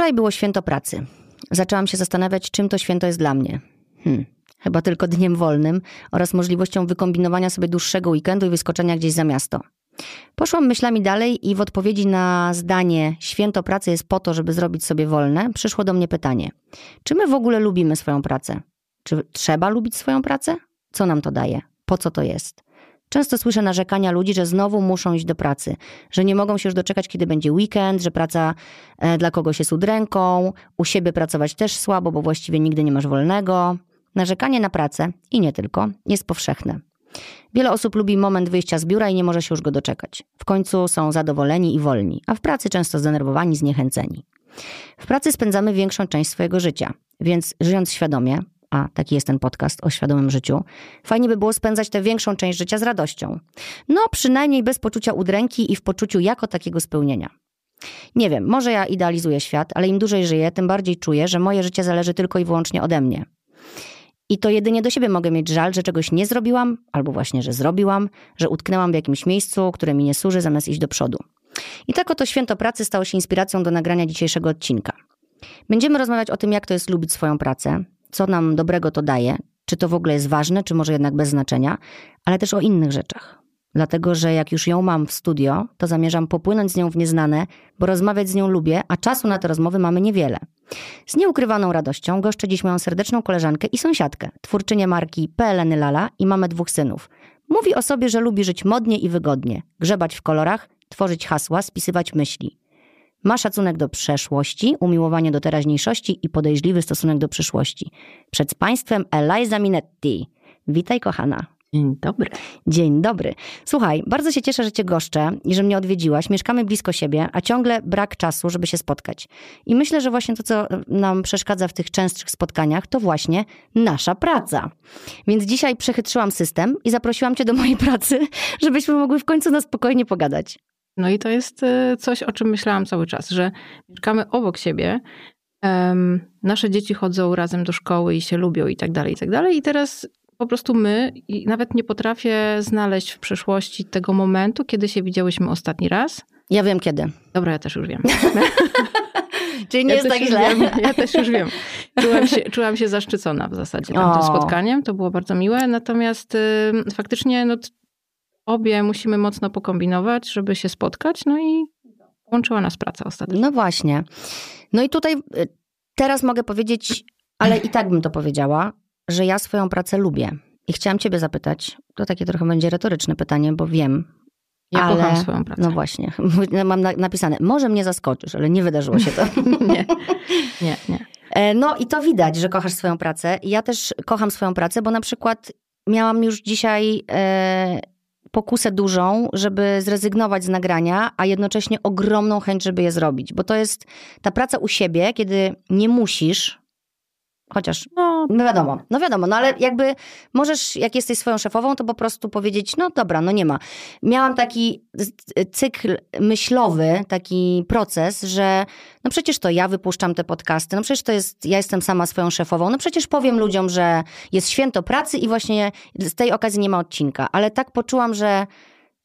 Wczoraj było święto pracy. Zaczęłam się zastanawiać, czym to święto jest dla mnie. Hmm, chyba tylko dniem wolnym oraz możliwością wykombinowania sobie dłuższego weekendu i wyskoczenia gdzieś za miasto. Poszłam myślami dalej i w odpowiedzi na zdanie święto pracy jest po to, żeby zrobić sobie wolne, przyszło do mnie pytanie: czy my w ogóle lubimy swoją pracę? Czy trzeba lubić swoją pracę? Co nam to daje? Po co to jest? Często słyszę narzekania ludzi, że znowu muszą iść do pracy, że nie mogą się już doczekać, kiedy będzie weekend, że praca e, dla kogoś jest udręką, u siebie pracować też słabo, bo właściwie nigdy nie masz wolnego. Narzekanie na pracę, i nie tylko, jest powszechne. Wiele osób lubi moment wyjścia z biura i nie może się już go doczekać. W końcu są zadowoleni i wolni, a w pracy często zdenerwowani, zniechęceni. W pracy spędzamy większą część swojego życia, więc żyjąc świadomie, a taki jest ten podcast o świadomym życiu, fajnie by było spędzać tę większą część życia z radością. No, przynajmniej bez poczucia udręki i w poczuciu jako takiego spełnienia. Nie wiem, może ja idealizuję świat, ale im dłużej żyję, tym bardziej czuję, że moje życie zależy tylko i wyłącznie ode mnie. I to jedynie do siebie mogę mieć żal, że czegoś nie zrobiłam, albo właśnie, że zrobiłam, że utknęłam w jakimś miejscu, które mi nie służy, zamiast iść do przodu. I tak oto święto pracy stało się inspiracją do nagrania dzisiejszego odcinka. Będziemy rozmawiać o tym, jak to jest lubić swoją pracę, co nam dobrego to daje, czy to w ogóle jest ważne, czy może jednak bez znaczenia, ale też o innych rzeczach. Dlatego, że jak już ją mam w studio, to zamierzam popłynąć z nią w nieznane, bo rozmawiać z nią lubię, a czasu na te rozmowy mamy niewiele. Z nieukrywaną radością goszczę dziś moją serdeczną koleżankę i sąsiadkę, twórczynię marki PLN Lala i mamy dwóch synów. Mówi o sobie, że lubi żyć modnie i wygodnie, grzebać w kolorach, tworzyć hasła, spisywać myśli. Ma szacunek do przeszłości, umiłowanie do teraźniejszości i podejrzliwy stosunek do przyszłości. Przed Państwem Eliza Minetti. Witaj, kochana. Dzień dobry. Dzień dobry. Słuchaj, bardzo się cieszę, że Cię goszczę i że mnie odwiedziłaś. Mieszkamy blisko siebie, a ciągle brak czasu, żeby się spotkać. I myślę, że właśnie to, co nam przeszkadza w tych częstszych spotkaniach, to właśnie nasza praca. Więc dzisiaj przechytrzyłam system i zaprosiłam Cię do mojej pracy, żebyśmy mogły w końcu na spokojnie pogadać. No i to jest y, coś, o czym myślałam cały czas, że mieszkamy obok siebie, nasze dzieci chodzą razem do szkoły i się lubią i tak dalej, i tak dalej. I teraz po prostu my, i nawet nie potrafię znaleźć w przeszłości tego momentu, kiedy się widziałyśmy ostatni raz. Ja wiem kiedy. Dobra, ja też już wiem. Czyli nie ja jest tak źle. Wiem, ja też już wiem. Czułam się, czułam się zaszczycona w zasadzie tym spotkaniem. To było bardzo miłe. Natomiast y, faktycznie no, obie musimy mocno pokombinować, żeby się spotkać. No i łączyła nas praca ostatnio. No właśnie. No i tutaj y, teraz mogę powiedzieć, ale i tak bym to powiedziała, że ja swoją pracę lubię. I chciałam ciebie zapytać, to takie trochę będzie retoryczne pytanie, bo wiem, ja ale, kocham swoją pracę. No właśnie, mam napisane, może mnie zaskoczysz, ale nie wydarzyło się to. nie, nie, nie. E, no i to widać, że kochasz swoją pracę. Ja też kocham swoją pracę, bo na przykład miałam już dzisiaj e, pokusę dużą, żeby zrezygnować z nagrania, a jednocześnie ogromną chęć, żeby je zrobić. Bo to jest ta praca u siebie, kiedy nie musisz, Chociaż, no, no wiadomo, no wiadomo, no ale jakby możesz, jak jesteś swoją szefową, to po prostu powiedzieć, no dobra, no nie ma. Miałam taki cykl myślowy, taki proces, że no przecież to ja wypuszczam te podcasty, no przecież to jest, ja jestem sama swoją szefową, no przecież powiem ludziom, że jest święto pracy i właśnie z tej okazji nie ma odcinka. Ale tak poczułam, że,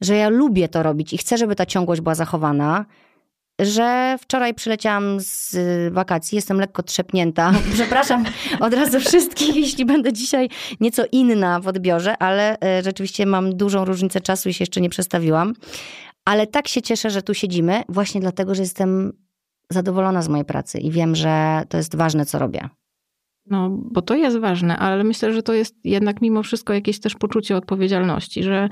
że ja lubię to robić i chcę, żeby ta ciągłość była zachowana że wczoraj przyleciałam z wakacji, jestem lekko trzepnięta. Przepraszam od razu wszystkich, jeśli będę dzisiaj nieco inna w odbiorze, ale e, rzeczywiście mam dużą różnicę czasu i się jeszcze nie przestawiłam. Ale tak się cieszę, że tu siedzimy, właśnie dlatego, że jestem zadowolona z mojej pracy i wiem, że to jest ważne, co robię. No, bo to jest ważne, ale myślę, że to jest jednak mimo wszystko jakieś też poczucie odpowiedzialności, że,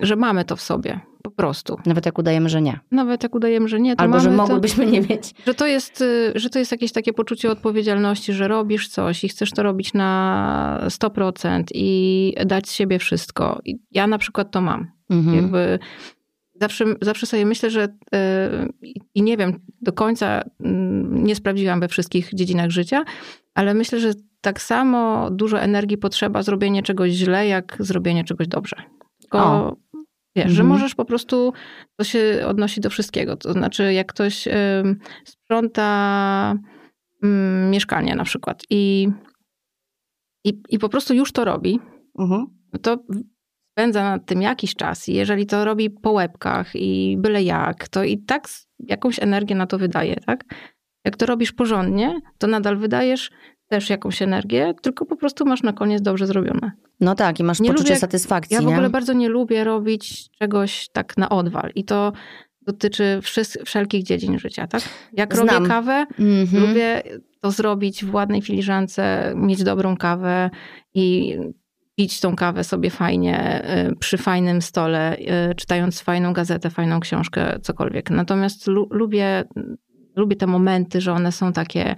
że mamy to w sobie po prostu. Nawet jak udajemy, że nie. Nawet jak udajemy, że nie. Albo, że mogłybyśmy to, nie mieć. Że to, jest, y, że to jest jakieś takie poczucie odpowiedzialności, że robisz coś i chcesz to robić na 100% i dać z siebie wszystko. I ja na przykład to mam. Mhm. Jakby zawsze, zawsze sobie myślę, że yy, i nie wiem, do końca yy, nie sprawdziłam we wszystkich dziedzinach życia, ale myślę, że tak samo dużo energii potrzeba zrobienie czegoś źle, jak zrobienie czegoś dobrze. Tylko o. Wiesz, mhm. że możesz po prostu, to się odnosi do wszystkiego. To znaczy, jak ktoś y, sprząta y, mieszkanie na przykład i, i, i po prostu już to robi, mhm. to spędza nad tym jakiś czas. I jeżeli to robi po łebkach i byle jak, to i tak jakąś energię na to wydaje, tak? Jak to robisz porządnie, to nadal wydajesz też jakąś energię, tylko po prostu masz na koniec dobrze zrobione. No tak, i masz nie poczucie lubię, satysfakcji. Ja w ogóle bardzo nie lubię robić czegoś tak na odwal. I to dotyczy wszelkich dziedzin życia, tak? Jak Znam. robię kawę, mm -hmm. lubię to zrobić w ładnej filiżance, mieć dobrą kawę i pić tą kawę sobie fajnie y, przy fajnym stole, y, czytając fajną gazetę, fajną książkę, cokolwiek. Natomiast lu lubię, lubię te momenty, że one są takie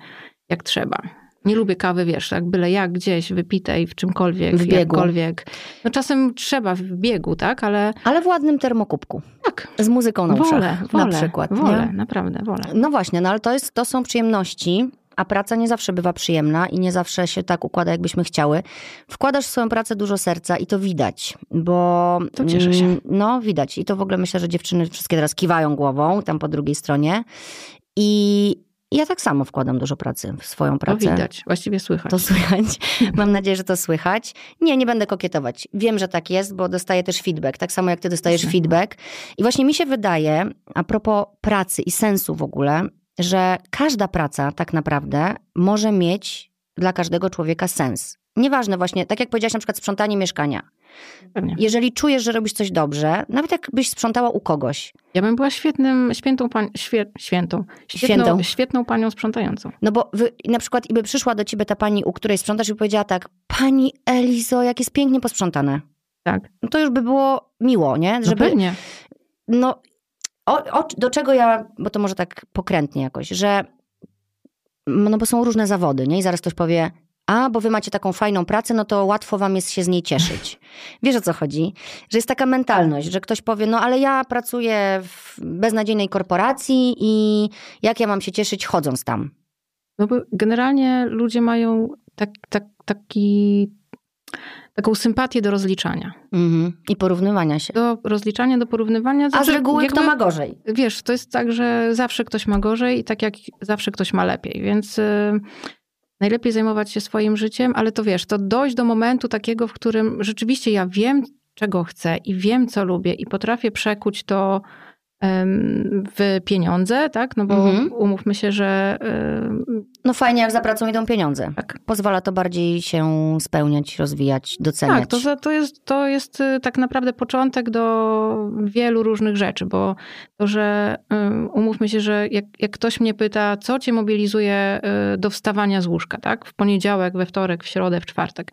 jak trzeba. Nie lubię kawy, wiesz, jak byle jak gdzieś wypitej w czymkolwiek, w biegu. jakkolwiek. No czasem trzeba w biegu, tak, ale... Ale w ładnym termokubku. Tak. Z muzyką na uszach, wolę, na przykład. Wolę, nie? naprawdę, wolę. No właśnie, no ale to, jest, to są przyjemności, a praca nie zawsze bywa przyjemna i nie zawsze się tak układa, jakbyśmy chciały. Wkładasz w swoją pracę dużo serca i to widać, bo... To cieszę się. Mm, no, widać. I to w ogóle myślę, że dziewczyny wszystkie teraz kiwają głową tam po drugiej stronie. I, ja tak samo wkładam dużo pracy w swoją pracę. To widać, właściwie słychać. To słychać. Mam nadzieję, że to słychać. Nie, nie będę kokietować. Wiem, że tak jest, bo dostaję też feedback, tak samo jak ty dostajesz feedback. I właśnie mi się wydaje, a propos pracy i sensu w ogóle, że każda praca tak naprawdę może mieć dla każdego człowieka sens. Nieważne właśnie, tak jak powiedziałaś na przykład sprzątanie mieszkania. Pewnie. Jeżeli czujesz, że robisz coś dobrze, nawet jakbyś sprzątała u kogoś. Ja bym była świetnym, świętą, pani, świe, świętą, świetną, świętą, świetną panią sprzątającą. No bo wy, na przykład i by przyszła do ciebie ta pani, u której sprzątasz i powiedziała tak, pani Elizo, jak jest pięknie posprzątane. Tak. No to już by było miło, nie? No Żeby, no pewnie. No, o, o, do czego ja, bo to może tak pokrętnie jakoś, że no bo są różne zawody, nie? I zaraz ktoś powie, a, bo wy macie taką fajną pracę, no to łatwo wam jest się z niej cieszyć. Wiesz o co chodzi? Że jest taka mentalność, że ktoś powie, no ale ja pracuję w beznadziejnej korporacji i jak ja mam się cieszyć chodząc tam? No bo generalnie ludzie mają tak, tak, taki, taką sympatię do rozliczania. Mhm. I porównywania się. Do rozliczania, do porównywania. A z reguły jakby, kto ma gorzej? Wiesz, to jest tak, że zawsze ktoś ma gorzej i tak jak zawsze ktoś ma lepiej, więc... Yy, najlepiej zajmować się swoim życiem, ale to wiesz, to dojść do momentu takiego, w którym rzeczywiście ja wiem, czego chcę i wiem, co lubię i potrafię przekuć to w pieniądze, tak? No bo mhm. umówmy się, że. No fajnie, jak za pracą idą pieniądze. Tak. Pozwala to bardziej się spełniać, rozwijać, doceniać. Tak, to, to, jest, to jest y, tak naprawdę początek do wielu różnych rzeczy, bo to, że umówmy się, że jak, jak ktoś mnie pyta, co cię mobilizuje y, do wstawania z łóżka, tak? W poniedziałek, we wtorek, w środę, w czwartek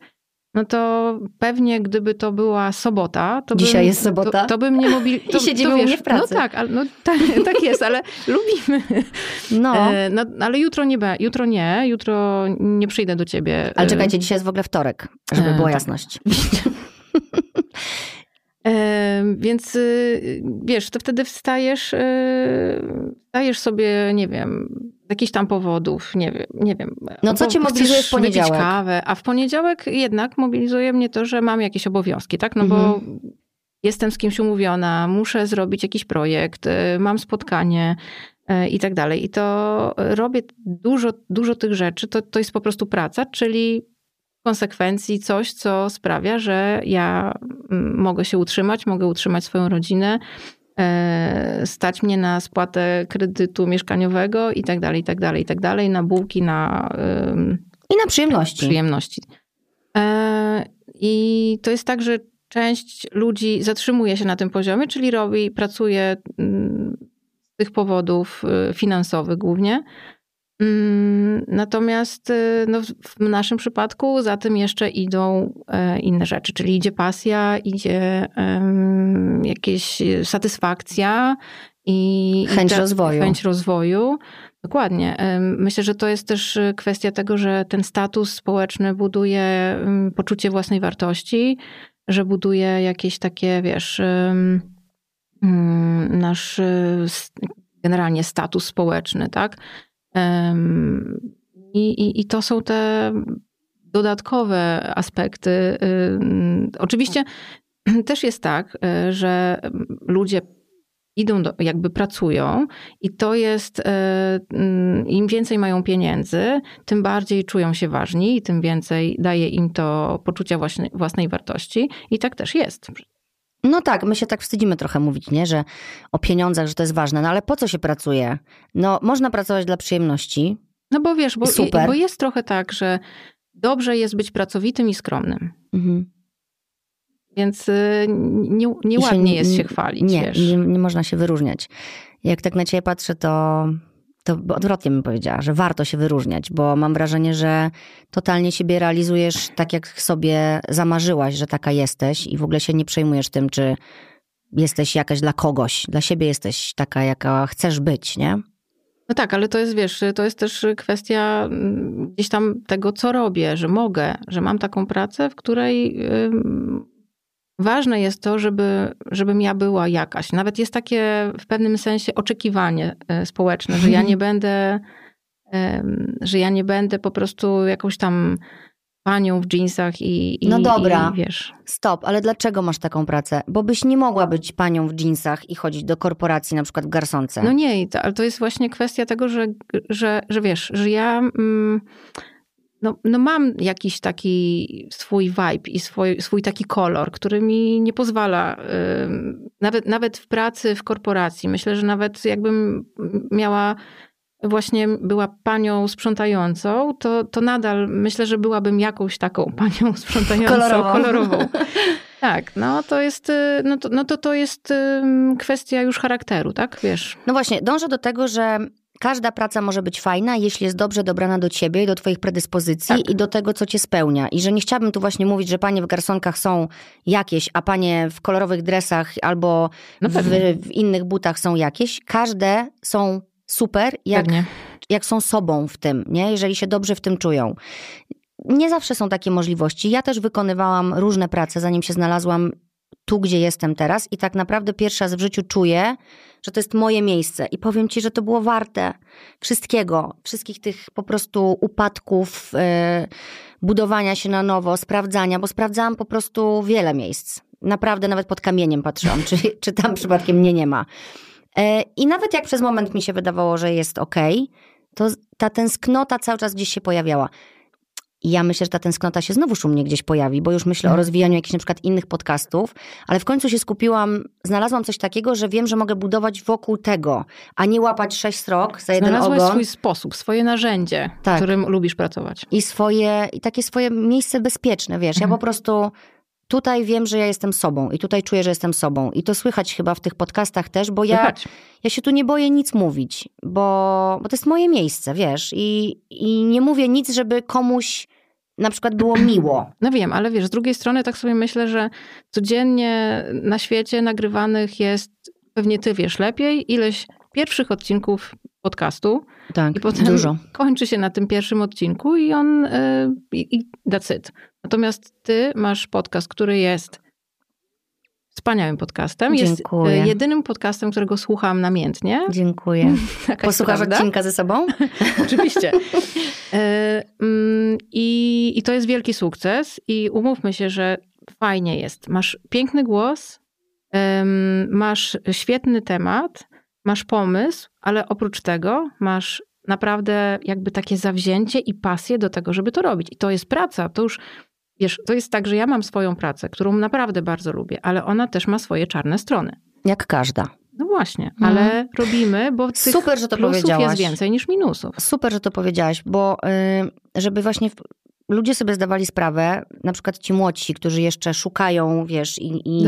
no to pewnie gdyby to była sobota, to Dzisiaj bym, jest sobota. To, to bym nie mobil... To, I siedzimy to, wiesz, u mnie w pracy. No tak, ale, no, tak, tak jest, ale lubimy. No. E, no. Ale jutro nie, jutro nie, jutro nie przyjdę do ciebie. Ale czekajcie, dzisiaj jest w ogóle wtorek, żeby e, była tak. jasność. E, więc y, wiesz, to wtedy wstajesz, y, wstajesz sobie, nie wiem, jakichś tam powodów, nie wiem. Nie wiem no co cię mobilizuje w poniedziałek? kawę, a w poniedziałek jednak mobilizuje mnie to, że mam jakieś obowiązki, tak? No mhm. bo jestem z kimś umówiona, muszę zrobić jakiś projekt, y, mam spotkanie i tak dalej. I to robię dużo, dużo tych rzeczy. To, to jest po prostu praca, czyli konsekwencji coś, co sprawia, że ja mm, mogę się utrzymać, mogę utrzymać swoją rodzinę, stać mnie na spłatę kredytu mieszkaniowego i tak dalej, i tak dalej, i tak dalej, na bułki, na... I na przyjemności. Przyjemności. E, I to jest tak, że część ludzi zatrzymuje się na tym poziomie, czyli robi, pracuje mm, z tych powodów y, finansowych głównie, natomiast y, no, w naszym przypadku za tym jeszcze idą e, inne rzeczy, czyli idzie pasja, idzie um, jakieś satysfakcja i chęć i rozwoju. Chęć rozwoju. Dokładnie. Myślę, że to jest też kwestia tego, że ten status społeczny buduje poczucie własnej wartości, że buduje jakieś takie, wiesz, mm, nasz y, generalnie status społeczny, tak? I, i, I to są te dodatkowe aspekty. Oczywiście też jest tak, y, że ludzie idą, do, jakby pracują i to jest, y, im więcej mają pieniędzy, tym bardziej czują się ważni i tym więcej daje im to poczucia własnej wartości. I tak też jest. No tak, my się tak wstydzimy trochę mówić, nie? Że o pieniądzach, że to jest ważne. No ale po co się pracuje? No można pracować dla przyjemności. No bo wiesz, bo, Super. bo jest trochę tak, że dobrze jest być pracowitym i skromnym. Mhm. Więc y, nieładnie nie, nie się, jest się chwalić. Nie, nie, nie, można się wyróżniać. Jak tak na ciebie patrzę, to, to odwrotnie bym powiedziała, że warto się wyróżniać, bo mam wrażenie, że totalnie siebie realizujesz tak, jak sobie zamarzyłaś, że taka jesteś i w ogóle się nie przejmujesz tym, czy jesteś jakaś dla kogoś. Dla siebie jesteś taka, jaka chcesz być, nie? No tak, ale to jest, wiesz, to jest też kwestia mm, gdzieś tam tego, co robię, że mogę, że mam taką pracę, w której ważne jest to, żeby, żebym ja była jakaś. Nawet jest takie w pewnym sensie oczekiwanie e, społeczne, że ja nie będę, że ja nie będę po prostu jakąś tam panią w jeansach i, i No dobra, i, wiesz. stop, ale dlaczego masz taką pracę? Bo byś nie mogła być panią w jeansach i chodzić do korporacji na przykład w garsonce. No nie, ale to jest właśnie kwestia tego, że, że, że wiesz, że ja... Mm, no, no mam jakiś taki swój vibe i swój, swój taki kolor, który mi nie pozwala, nawet, nawet w pracy, w korporacji. Myślę, że nawet jakbym miała właśnie była panią sprzątającą, to, to nadal myślę, że byłabym jakąś taką panią sprzątającą, kolorową. kolorową. Tak, no to jest, y, no to, no to, to jest kwestia już charakteru, tak, wiesz? No właśnie, dążę do tego, że każda praca może być fajna, jeśli jest dobrze dobrana do ciebie i do twoich predyspozycji tak. i do tego, co cię spełnia. I że nie chciałabym tu właśnie mówić, że panie w garsonkach są jakieś, a panie w kolorowych dresach albo no w, w, innych butach są jakieś. Każde są super, jak, jak są sobą w tym, nie? jeżeli się dobrze w tym czują. Nie zawsze są takie możliwości. Ja też wykonywałam różne prace, zanim się znalazłam tu, gdzie jestem teraz, i tak naprawdę pierwszy raz w życiu czuję, że to jest moje miejsce. I powiem ci, że to było warte wszystkiego, wszystkich tych po prostu upadków, yy, budowania się na nowo, sprawdzania, bo sprawdzałam po prostu wiele miejsc. Naprawdę nawet pod kamieniem patrzyłam, czy, czy tam przypadkiem mnie nie ma. E, I nawet jak przez moment mi się wydawało, że jest ok, to ta tęsknota cały czas gdzieś się pojawiała. I ja myślę, że ta tęsknota się znowuż u mnie gdzieś pojawi, bo już myślę o mhm. rozwijaniu jakichś na przykład innych podcastów, ale w końcu się skupiłam, znalazłam coś takiego, że wiem, że mogę budować wokół tego, a nie łapać sześć srok za jeden Znalazłaś ogon. swój sposób, swoje narzędzie, tak. którym lubisz pracować. I swoje, i takie swoje miejsce bezpieczne, wiesz. Mhm. Ja po prostu tutaj wiem, że ja jestem sobą i tutaj czuję, że jestem sobą. I to słychać chyba w tych podcastach też, bo ja, ja się tu nie boję nic mówić, bo, bo to jest moje miejsce, wiesz. I, I nie mówię nic, żeby komuś na przykład było miło. No wiem, ale wiesz, z drugiej strony tak sobie myślę, że codziennie na świecie nagrywanych jest, pewnie ty wiesz lepiej, ileś pierwszych odcinków podcastu. Tak, i potem dużo. kończy się na tym pierwszym odcinku i on, yy, i that's it. Natomiast ty masz podcast, który jest wspaniałym podcastem. Dziękuję. Jest jedynym podcastem, którego słucham namiętnie. Dziękuję. Posłuchasz prawda? odcinka ze sobą? Oczywiście. E, mm, I, I to jest wielki sukces i umówmy się, że fajnie jest. Masz piękny głos, masz świetny temat, masz pomysł, ale oprócz tego masz naprawdę jakby takie zawzięcie i pasję do tego, żeby to robić. I to jest praca. To już Wiesz, to jest tak, że ja mam swoją pracę, którą naprawdę bardzo lubię, ale ona też ma swoje czarne strony. Jak każda. No właśnie, mhm. ale robimy, bo tych Super, że to plusów jest więcej niż minusów. Super, że to powiedziałaś, bo yy, żeby właśnie ludzie sobie zdawali sprawę, na przykład ci młodsi, którzy jeszcze szukają, wiesz, i, i,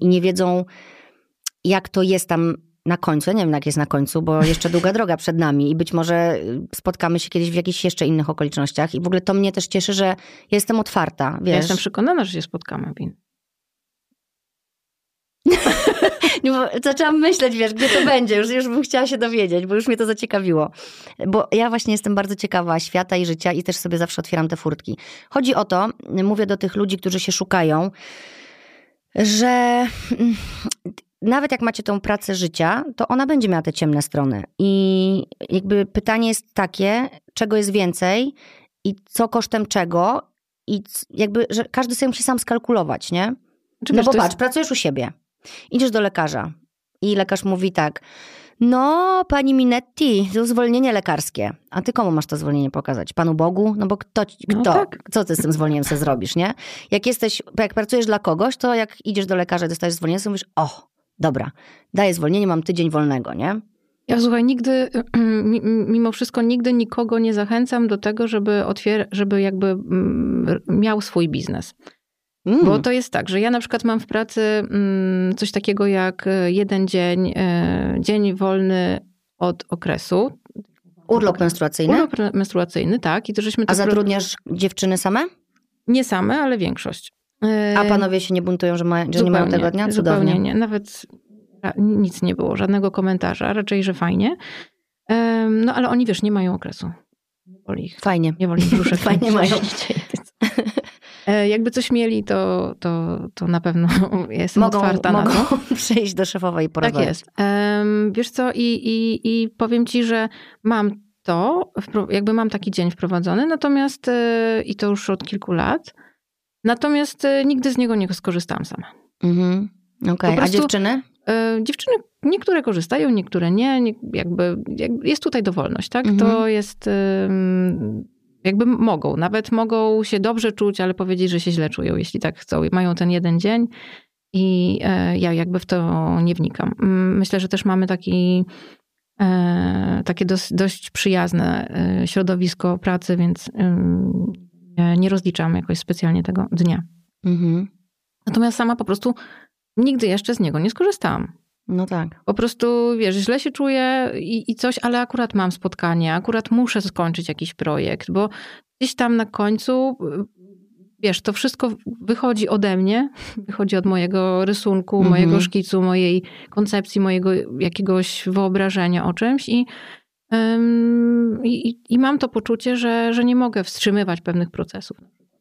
i nie wiedzą, jak to jest tam na końcu. Ja nie wiem, jak jest na końcu, bo jeszcze długa droga przed nami i być może y, spotkamy się kiedyś w jakichś jeszcze innych okolicznościach. I w ogóle to mnie też cieszy, że jestem otwarta. Wiesz? Ja jestem przekonana, że się spotkamy, Bin. Zaczęłam myśleć, wiesz, gdzie to będzie. Już, już bym chciała się dowiedzieć, bo już mnie to zaciekawiło. Bo ja właśnie jestem bardzo ciekawa świata i życia i też sobie zawsze otwieram te furtki. Chodzi o to, mówię do tych ludzi, którzy się szukają, że nawet jak macie tą pracę życia, to ona będzie miała te ciemne strony. I jakby pytanie jest takie, czego jest więcej i co kosztem czego i jakby, że każdy sobie musi sam skalkulować, nie? Czy no bo patrz, jest... pracujesz u siebie, idziesz do lekarza i lekarz mówi tak, No, pani Minetti, to zwolnienie lekarskie. A ty komu masz to zwolnienie pokazać? Panu Bogu? No bo kto, kto no tak. co ty z tym zwolnieniem sobie zrobisz, nie? Jak jesteś, jak pracujesz dla kogoś, to jak idziesz do lekarza i dostajesz zwolnienie, to mówisz, o, dobra, daję zwolnienie, mam tydzień wolnego, nie? Ja słuchaj, nigdy, mimo wszystko nigdy nikogo nie zachęcam do tego, żeby otwier- żeby jakby mm, miał swój biznes. Mm. Bo to jest tak, że ja na przykład mam w pracy mm, coś takiego jak e, jeden dzień, e, dzień wolny od okresu. Urlop menstruacyjny? Urlop menstruacyjny, tak. I to żeśmy A zatrudniasz dziewczyny same? Nie same, ale większość. A e, panowie się nie buntują, że, ma, że nie mają tego dnia? Cudownie. Zupełnie nie. Nawet nic nie było, żadnego komentarza. Raczej, że fajnie. No ale oni, wiesz, nie mają okresu. Nie boli ich. Fajnie. Nie boli ich Fajnie mają. E, jakby coś mieli, to, to, to na pewno jestem mogą, otwarta mogą na to. przyjść do szefowej i porozmawiać. Tak jest. wiesz co, i, i, i powiem ci, że mam to, jakby mam taki dzień wprowadzony, natomiast e, i to już od kilku lat, natomiast e, nigdy z niego nie skorzystałam sama. Mhm. Okay. a dziewczyny? Dziewczyny niektóre korzystają, niektóre nie, jakby, jest tutaj dowolność, tak? Mhm. To jest jakby mogą, nawet mogą się dobrze czuć, ale powiedzieć, że się źle czują, jeśli tak chcą. Mają ten jeden dzień i e, ja jakby w to nie wnikam. Myślę, że też mamy taki, e, takie dość, dość przyjazne e, środowisko pracy, więc nie rozliczam jakoś specjalnie tego dnia. Mhm. Natomiast sama po prostu nigdy jeszcze z niego nie skorzystałam. No tak. Po prostu, wiesz, źle się czuję i, i, coś, ale akurat mam spotkanie, akurat muszę skończyć jakiś projekt, bo gdzieś tam na końcu, wiesz, to wszystko wychodzi ode mnie, wychodzi od mojego rysunku, mhm. mojego szkicu, mojej koncepcji, mojego jakiegoś wyobrażenia o czymś i, i, i mam to poczucie, że, że nie mogę wstrzymywać pewnych procesów,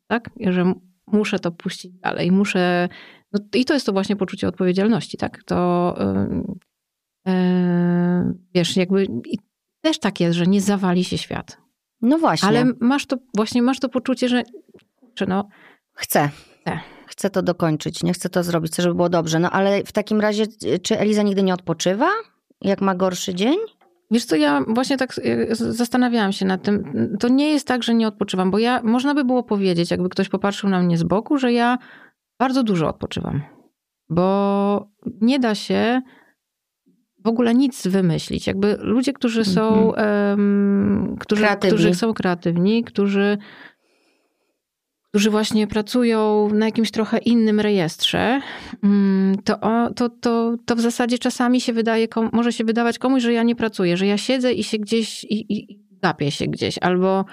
tak? Że muszę to puścić dalej, muszę no I to jest to właśnie poczucie odpowiedzialności, tak? To yy, yy, wiesz, jakby też tak jest, że nie zawali się świat. No właśnie. Ale masz to, właśnie masz to poczucie, że czy no... Chcę. Chcę. Chcę to dokończyć, nie chcę to zrobić, chcę, żeby było dobrze. No ale w takim razie, czy Eliza nigdy nie odpoczywa? Jak ma gorszy dzień? Wiesz co, ja właśnie tak y, zastanawiałam się nad tym. To nie jest tak, że nie odpoczywam, bo ja, można by było powiedzieć, jakby ktoś popatrzył na mnie z boku, że ja bardzo dużo odpoczywam, bo nie da się w ogóle nic wymyślić. Jakby ludzie, którzy są, um, którzy, którzy są kreatywni, którzy, którzy właśnie pracują na jakimś trochę innym rejestrze, mm, to, to, to, to w zasadzie czasami się wydaje, może się wydawać komuś, że ja nie pracuję, że ja siedzę i się gdzieś i, i gapię się gdzieś, albo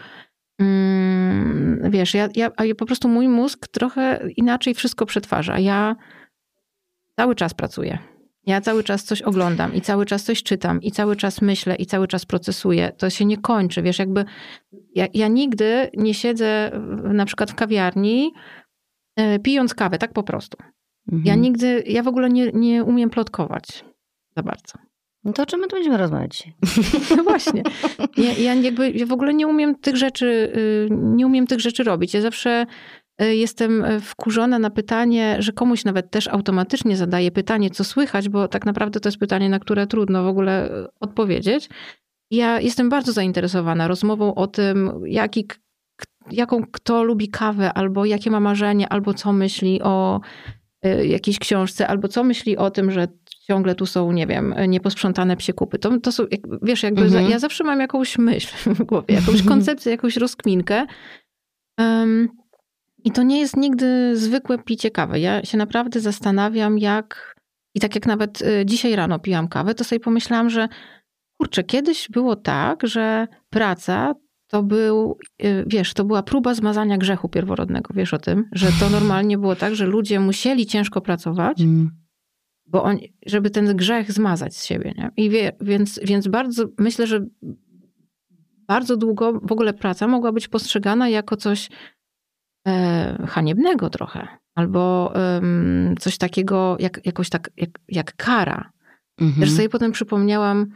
Mm, wiesz, ja, ja, po prostu mój mózg trochę inaczej wszystko przetwarza. Ja cały czas pracuję. Ja cały czas coś oglądam i cały czas coś czytam i cały czas myślę i cały czas procesuję. To się nie kończy, wiesz, jakby ja, ja nigdy nie siedzę na przykład w kawiarni e, pijąc kawę, tak po prostu. Mhm. Ja nigdy, ja w ogóle nie, nie umiem plotkować za bardzo. No to o czym my tu będziemy rozmawiać No właśnie. Ja, ja jakby ja w ogóle nie umiem tych rzeczy, y, nie umiem tych rzeczy robić. Ja zawsze y, jestem wkurzona na pytanie, że komuś nawet też automatycznie zadaję pytanie, co słychać, bo tak naprawdę to jest pytanie, na które trudno w ogóle odpowiedzieć. Ja jestem bardzo zainteresowana rozmową o tym, jaki, jaką kto lubi kawę, albo jakie ma marzenie, albo co myśli o jakiejś książce, albo co myśli o tym, że ciągle tu są, nie wiem, nieposprzątane psie kupy. To, to są, wiesz, jakby mhm. ja zawsze mam jakąś myśl w głowie, jakąś koncepcję, jakąś rozkminkę. Um, I to nie jest nigdy zwykłe picie kawy. Ja się naprawdę zastanawiam, jak. I tak jak nawet y, dzisiaj rano piłam kawę, to sobie pomyślałam, że kurczę, kiedyś było tak, że praca to był, y, wiesz, to była próba zmazania grzechu pierworodnego. Wiesz o tym, że to normalnie było tak, że ludzie musieli ciężko pracować, mm bo on, żeby ten grzech zmazać z siebie. Nie? I wie, więc, więc bardzo myślę, że bardzo długo w ogóle praca mogła być postrzegana jako coś haniebnego trochę, albo coś takiego, jak, jakoś tak, jak, jak kara. Mhm. Też sobie potem przypomniałam,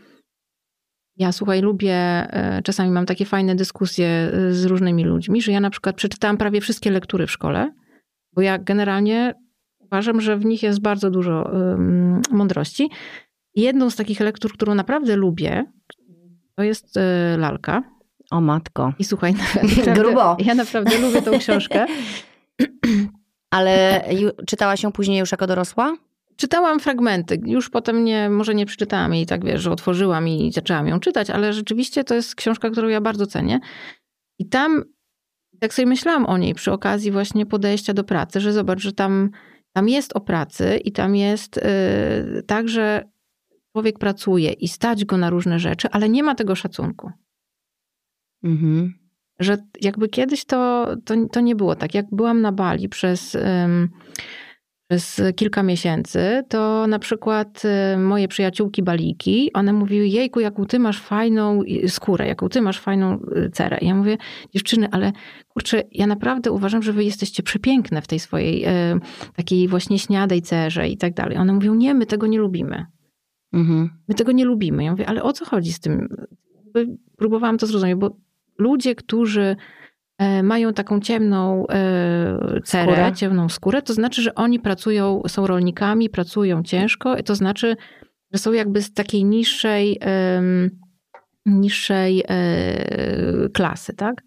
ja słuchaj, lubię, e, czasami mam takie fajne dyskusje e, z różnymi ludźmi, że ja na przykład przeczytałam prawie wszystkie lektury w szkole, bo ja generalnie Uważam, że w nich jest bardzo dużo mądrości. jedną z takich lektur, którą naprawdę lubię, to jest Lalka. O matko. I słuchaj, naprawdę, Grubo. ja naprawdę lubię tą książkę. Ale czytała się później już jako dorosła? Czytałam fragmenty, już potem nie, może nie przeczytałam jej tak, wiesz, że otworzyłam i zaczęłam ją czytać, ale rzeczywiście to jest książka, którą ja bardzo cenię. I tam, tak sobie myślałam o niej przy okazji właśnie podejścia do pracy, że zobacz, że tam, tam jest o pracy i tam jest yy, tak, że człowiek pracuje i stać go na różne rzeczy, ale nie ma tego szacunku. Mhm. Że jakby kiedyś to, to, to nie było tak. Jak byłam na Bali przez... Yy, przez kilka miesięcy, to na przykład y, moje przyjaciółki baliki, one mówiły, jejku, jaką ty masz fajną skórę, jaką ty masz fajną y, cerę. I ja mówię, dziewczyny, ale kurczę, ja naprawdę uważam, że wy jesteście przepiękne w tej swojej y, takiej właśnie śniadej cerze i tak dalej. One mówią, nie, my tego nie lubimy. Mhm. My tego nie lubimy. Ja mówię, ale o co chodzi z tym? Próbowałam to zrozumieć, bo ludzie, którzy E, mają taką ciemną e, cerę, skórę. ciemną skórę, to znaczy, że oni pracują, są rolnikami, pracują ciężko, to znaczy, że są jakby z takiej niższej, niższej e, klasy, tak?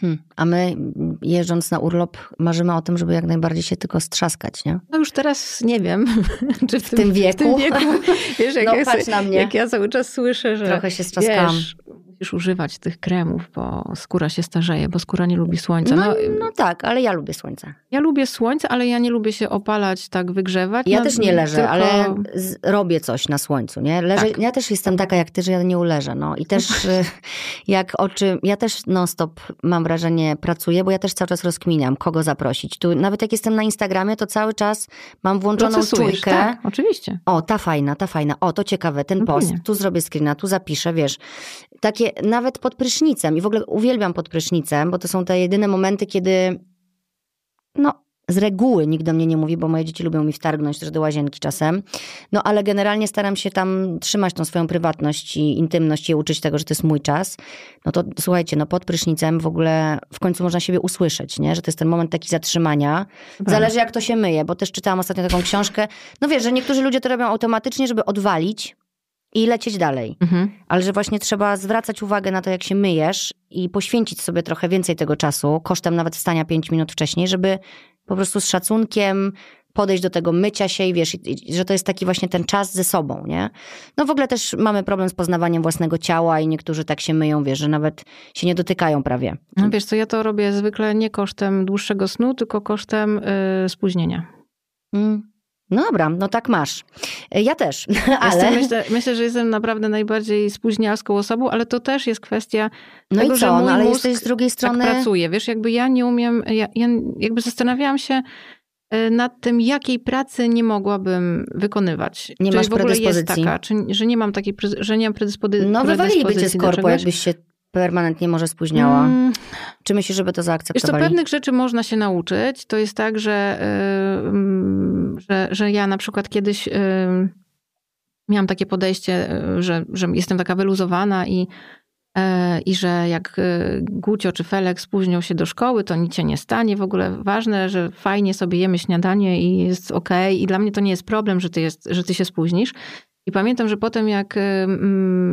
Hmm. A my jeżdżąc na urlop marzymy o tym, żeby jak najbardziej się tylko strzaskać, nie? No już teraz nie wiem, czy w, w tym, tym, wieku. W tym wieku wiesz, jak, no, ja, patrz na mnie. jak ja cały czas słyszę, że trochę się strzaskałam. Wiesz, musisz używać tych kremów, bo skóra się starzeje, bo skóra nie lubi słońca. No, no, no tak, ale ja lubię słońce. Ja lubię słońce, ale ja nie lubię się opalać, tak wygrzewać. Ja no, też nie leżę, tylko... ale robię coś na słońcu, nie? Leżę, tak. Ja też jestem taka jak ty, że ja nie uleżę, no. I też jak oczy, ja też non stop mam wrażenie pracuję, bo ja też cały czas rozkminiam, kogo zaprosić. Tu, nawet jak jestem na Instagramie, to cały czas mam włączoną czujkę. Tak, oczywiście. O, ta fajna, ta fajna, o, to ciekawe, ten no post, tu zrobię screena, tu zapiszę, wiesz. Takie nawet pod prysznicem i w ogóle uwielbiam pod prysznicem, bo to są te jedyne momenty, kiedy no z reguły nikt do mnie nie mówi, bo moje dzieci lubią mi wtargnąć też do łazienki czasem. No ale generalnie staram się tam trzymać tą swoją prywatność i intymność i uczyć tego, że to jest mój czas. No to słuchajcie, no pod prysznicem w ogóle w końcu można siebie usłyszeć, nie? Że to jest ten moment taki zatrzymania. Zależy jak to się myje, bo też czytałam ostatnio taką książkę. No wiesz, że niektórzy ludzie to robią automatycznie, żeby odwalić i lecieć dalej. Mhm. Ale że właśnie trzeba zwracać uwagę na to, jak się myjesz i poświęcić sobie trochę więcej tego czasu, kosztem nawet wstania 5 minut wcześniej, żeby po prostu z szacunkiem podejść do tego mycia się i wiesz, że to jest taki właśnie ten czas ze sobą, nie? No w ogóle też mamy problem z poznawaniem własnego ciała i niektórzy tak się myją, wiesz, że nawet się nie dotykają prawie. No wiesz co, ja to robię zwykle nie kosztem dłuższego snu, tylko kosztem yy, spóźnienia. Mm. No dobra, no tak masz. Ja też, ale... Myślę, myślę, że jestem naprawdę najbardziej spóźnialską osobą, ale to też jest kwestia no tego, i co? no ale jesteś z drugiej tak strony... Tak pracuje. Wiesz, jakby ja nie umiem... Ja, ja jakby zastanawiałam się e, nad tym, jakiej pracy nie mogłabym wykonywać. Nie czy masz w ogóle jest taka, czy, że nie mam takiej, że nie mam predyspozycji. No wywaliliby cię z korpo, jakbyś się permanentnie może spóźniała? Mm. Czy myślisz, żeby to zaakceptowali? Wiesz, to pewnych rzeczy można się nauczyć. To jest tak, że, yy, że, że ja na przykład kiedyś yy, miałam takie podejście, że, że jestem taka wyluzowana i e, i że jak y, Gucio czy Felek spóźnią się do szkoły, to nic się nie stanie. W ogóle ważne, że fajnie sobie jemy śniadanie i jest okej. Okay. I dla mnie to nie jest problem, że ty, jest, że ty się spóźnisz. I pamiętam, że potem jak,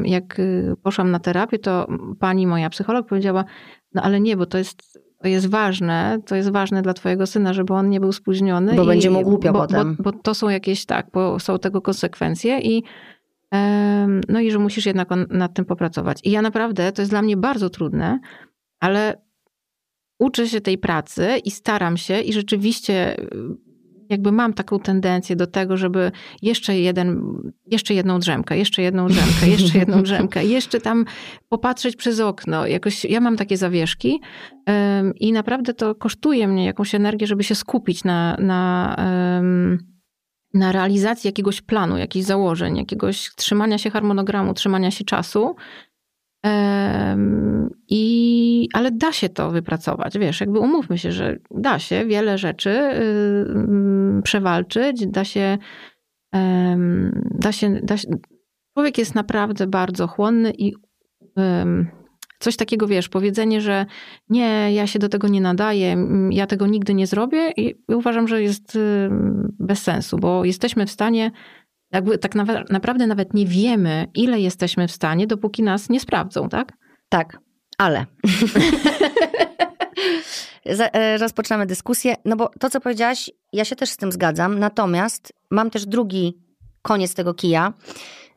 jak poszłam na terapię, to pani moja psycholog powiedziała, no ale nie, bo to jest, to jest ważne, to jest ważne dla twojego syna, żeby on nie był spóźniony. Bo i, będzie mu głupio bo, potem. Bo, bo, to są jakieś, tak, bo są tego konsekwencje i no i że musisz jednak nad tym popracować. I ja naprawdę, to jest dla mnie bardzo trudne, ale uczę się tej pracy i staram się i rzeczywiście jakby mam taką tendencję do tego, żeby jeszcze jeden, jeszcze jedną drzemkę, jeszcze jedną drzemkę, jeszcze jedną drzemkę, jeszcze tam popatrzeć przez okno. Jakoś ja mam takie zawieszki um, i naprawdę to kosztuje mnie jakąś energię, żeby się skupić na, na, um, na realizacji jakiegoś planu, jakichś założeń, jakiegoś trzymania się harmonogramu, trzymania się czasu. I, ale da się to wypracować, wiesz, jakby umówmy się, że da się wiele rzeczy przewalczyć, da się, da się, da się, człowiek jest naprawdę bardzo chłonny i coś takiego, wiesz, powiedzenie, że nie, ja się do tego nie nadaję, ja tego nigdy nie zrobię i uważam, że jest bez sensu, bo jesteśmy w stanie jakby tak na, naprawdę nawet nie wiemy, ile jesteśmy w stanie, dopóki nas nie sprawdzą, tak? Tak, ale. E, rozpoczynamy dyskusję, no bo to, co powiedziałaś, ja się też z tym zgadzam, natomiast mam też drugi koniec tego kija,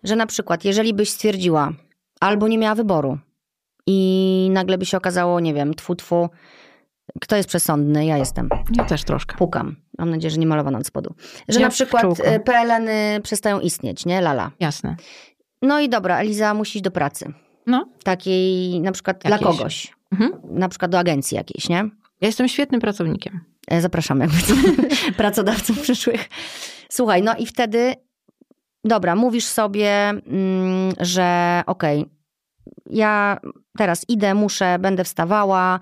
że na przykład, jeżeli byś stwierdziła, albo nie miała wyboru i nagle by się okazało, nie wiem, tfu, tfu, kto jest przesądny? Ja jestem. Ja też troszkę. Pukam. Mam nadzieję, że nie malowano od spodu. Że ja na przykład e, PLN-y przestają istnieć, nie? Lala. Jasne. No i dobra, Eliza musi iść do pracy. No. Takiej na przykład Jakiejś. dla kogoś. Mhm. Na przykład do agencji jakiejś, nie? Ja jestem świetnym pracownikiem. E, zapraszam jakby pracodawców przyszłych. Słuchaj, no i wtedy, dobra, mówisz sobie, mm, że okej, okay, ja teraz idę, muszę, będę wstawała,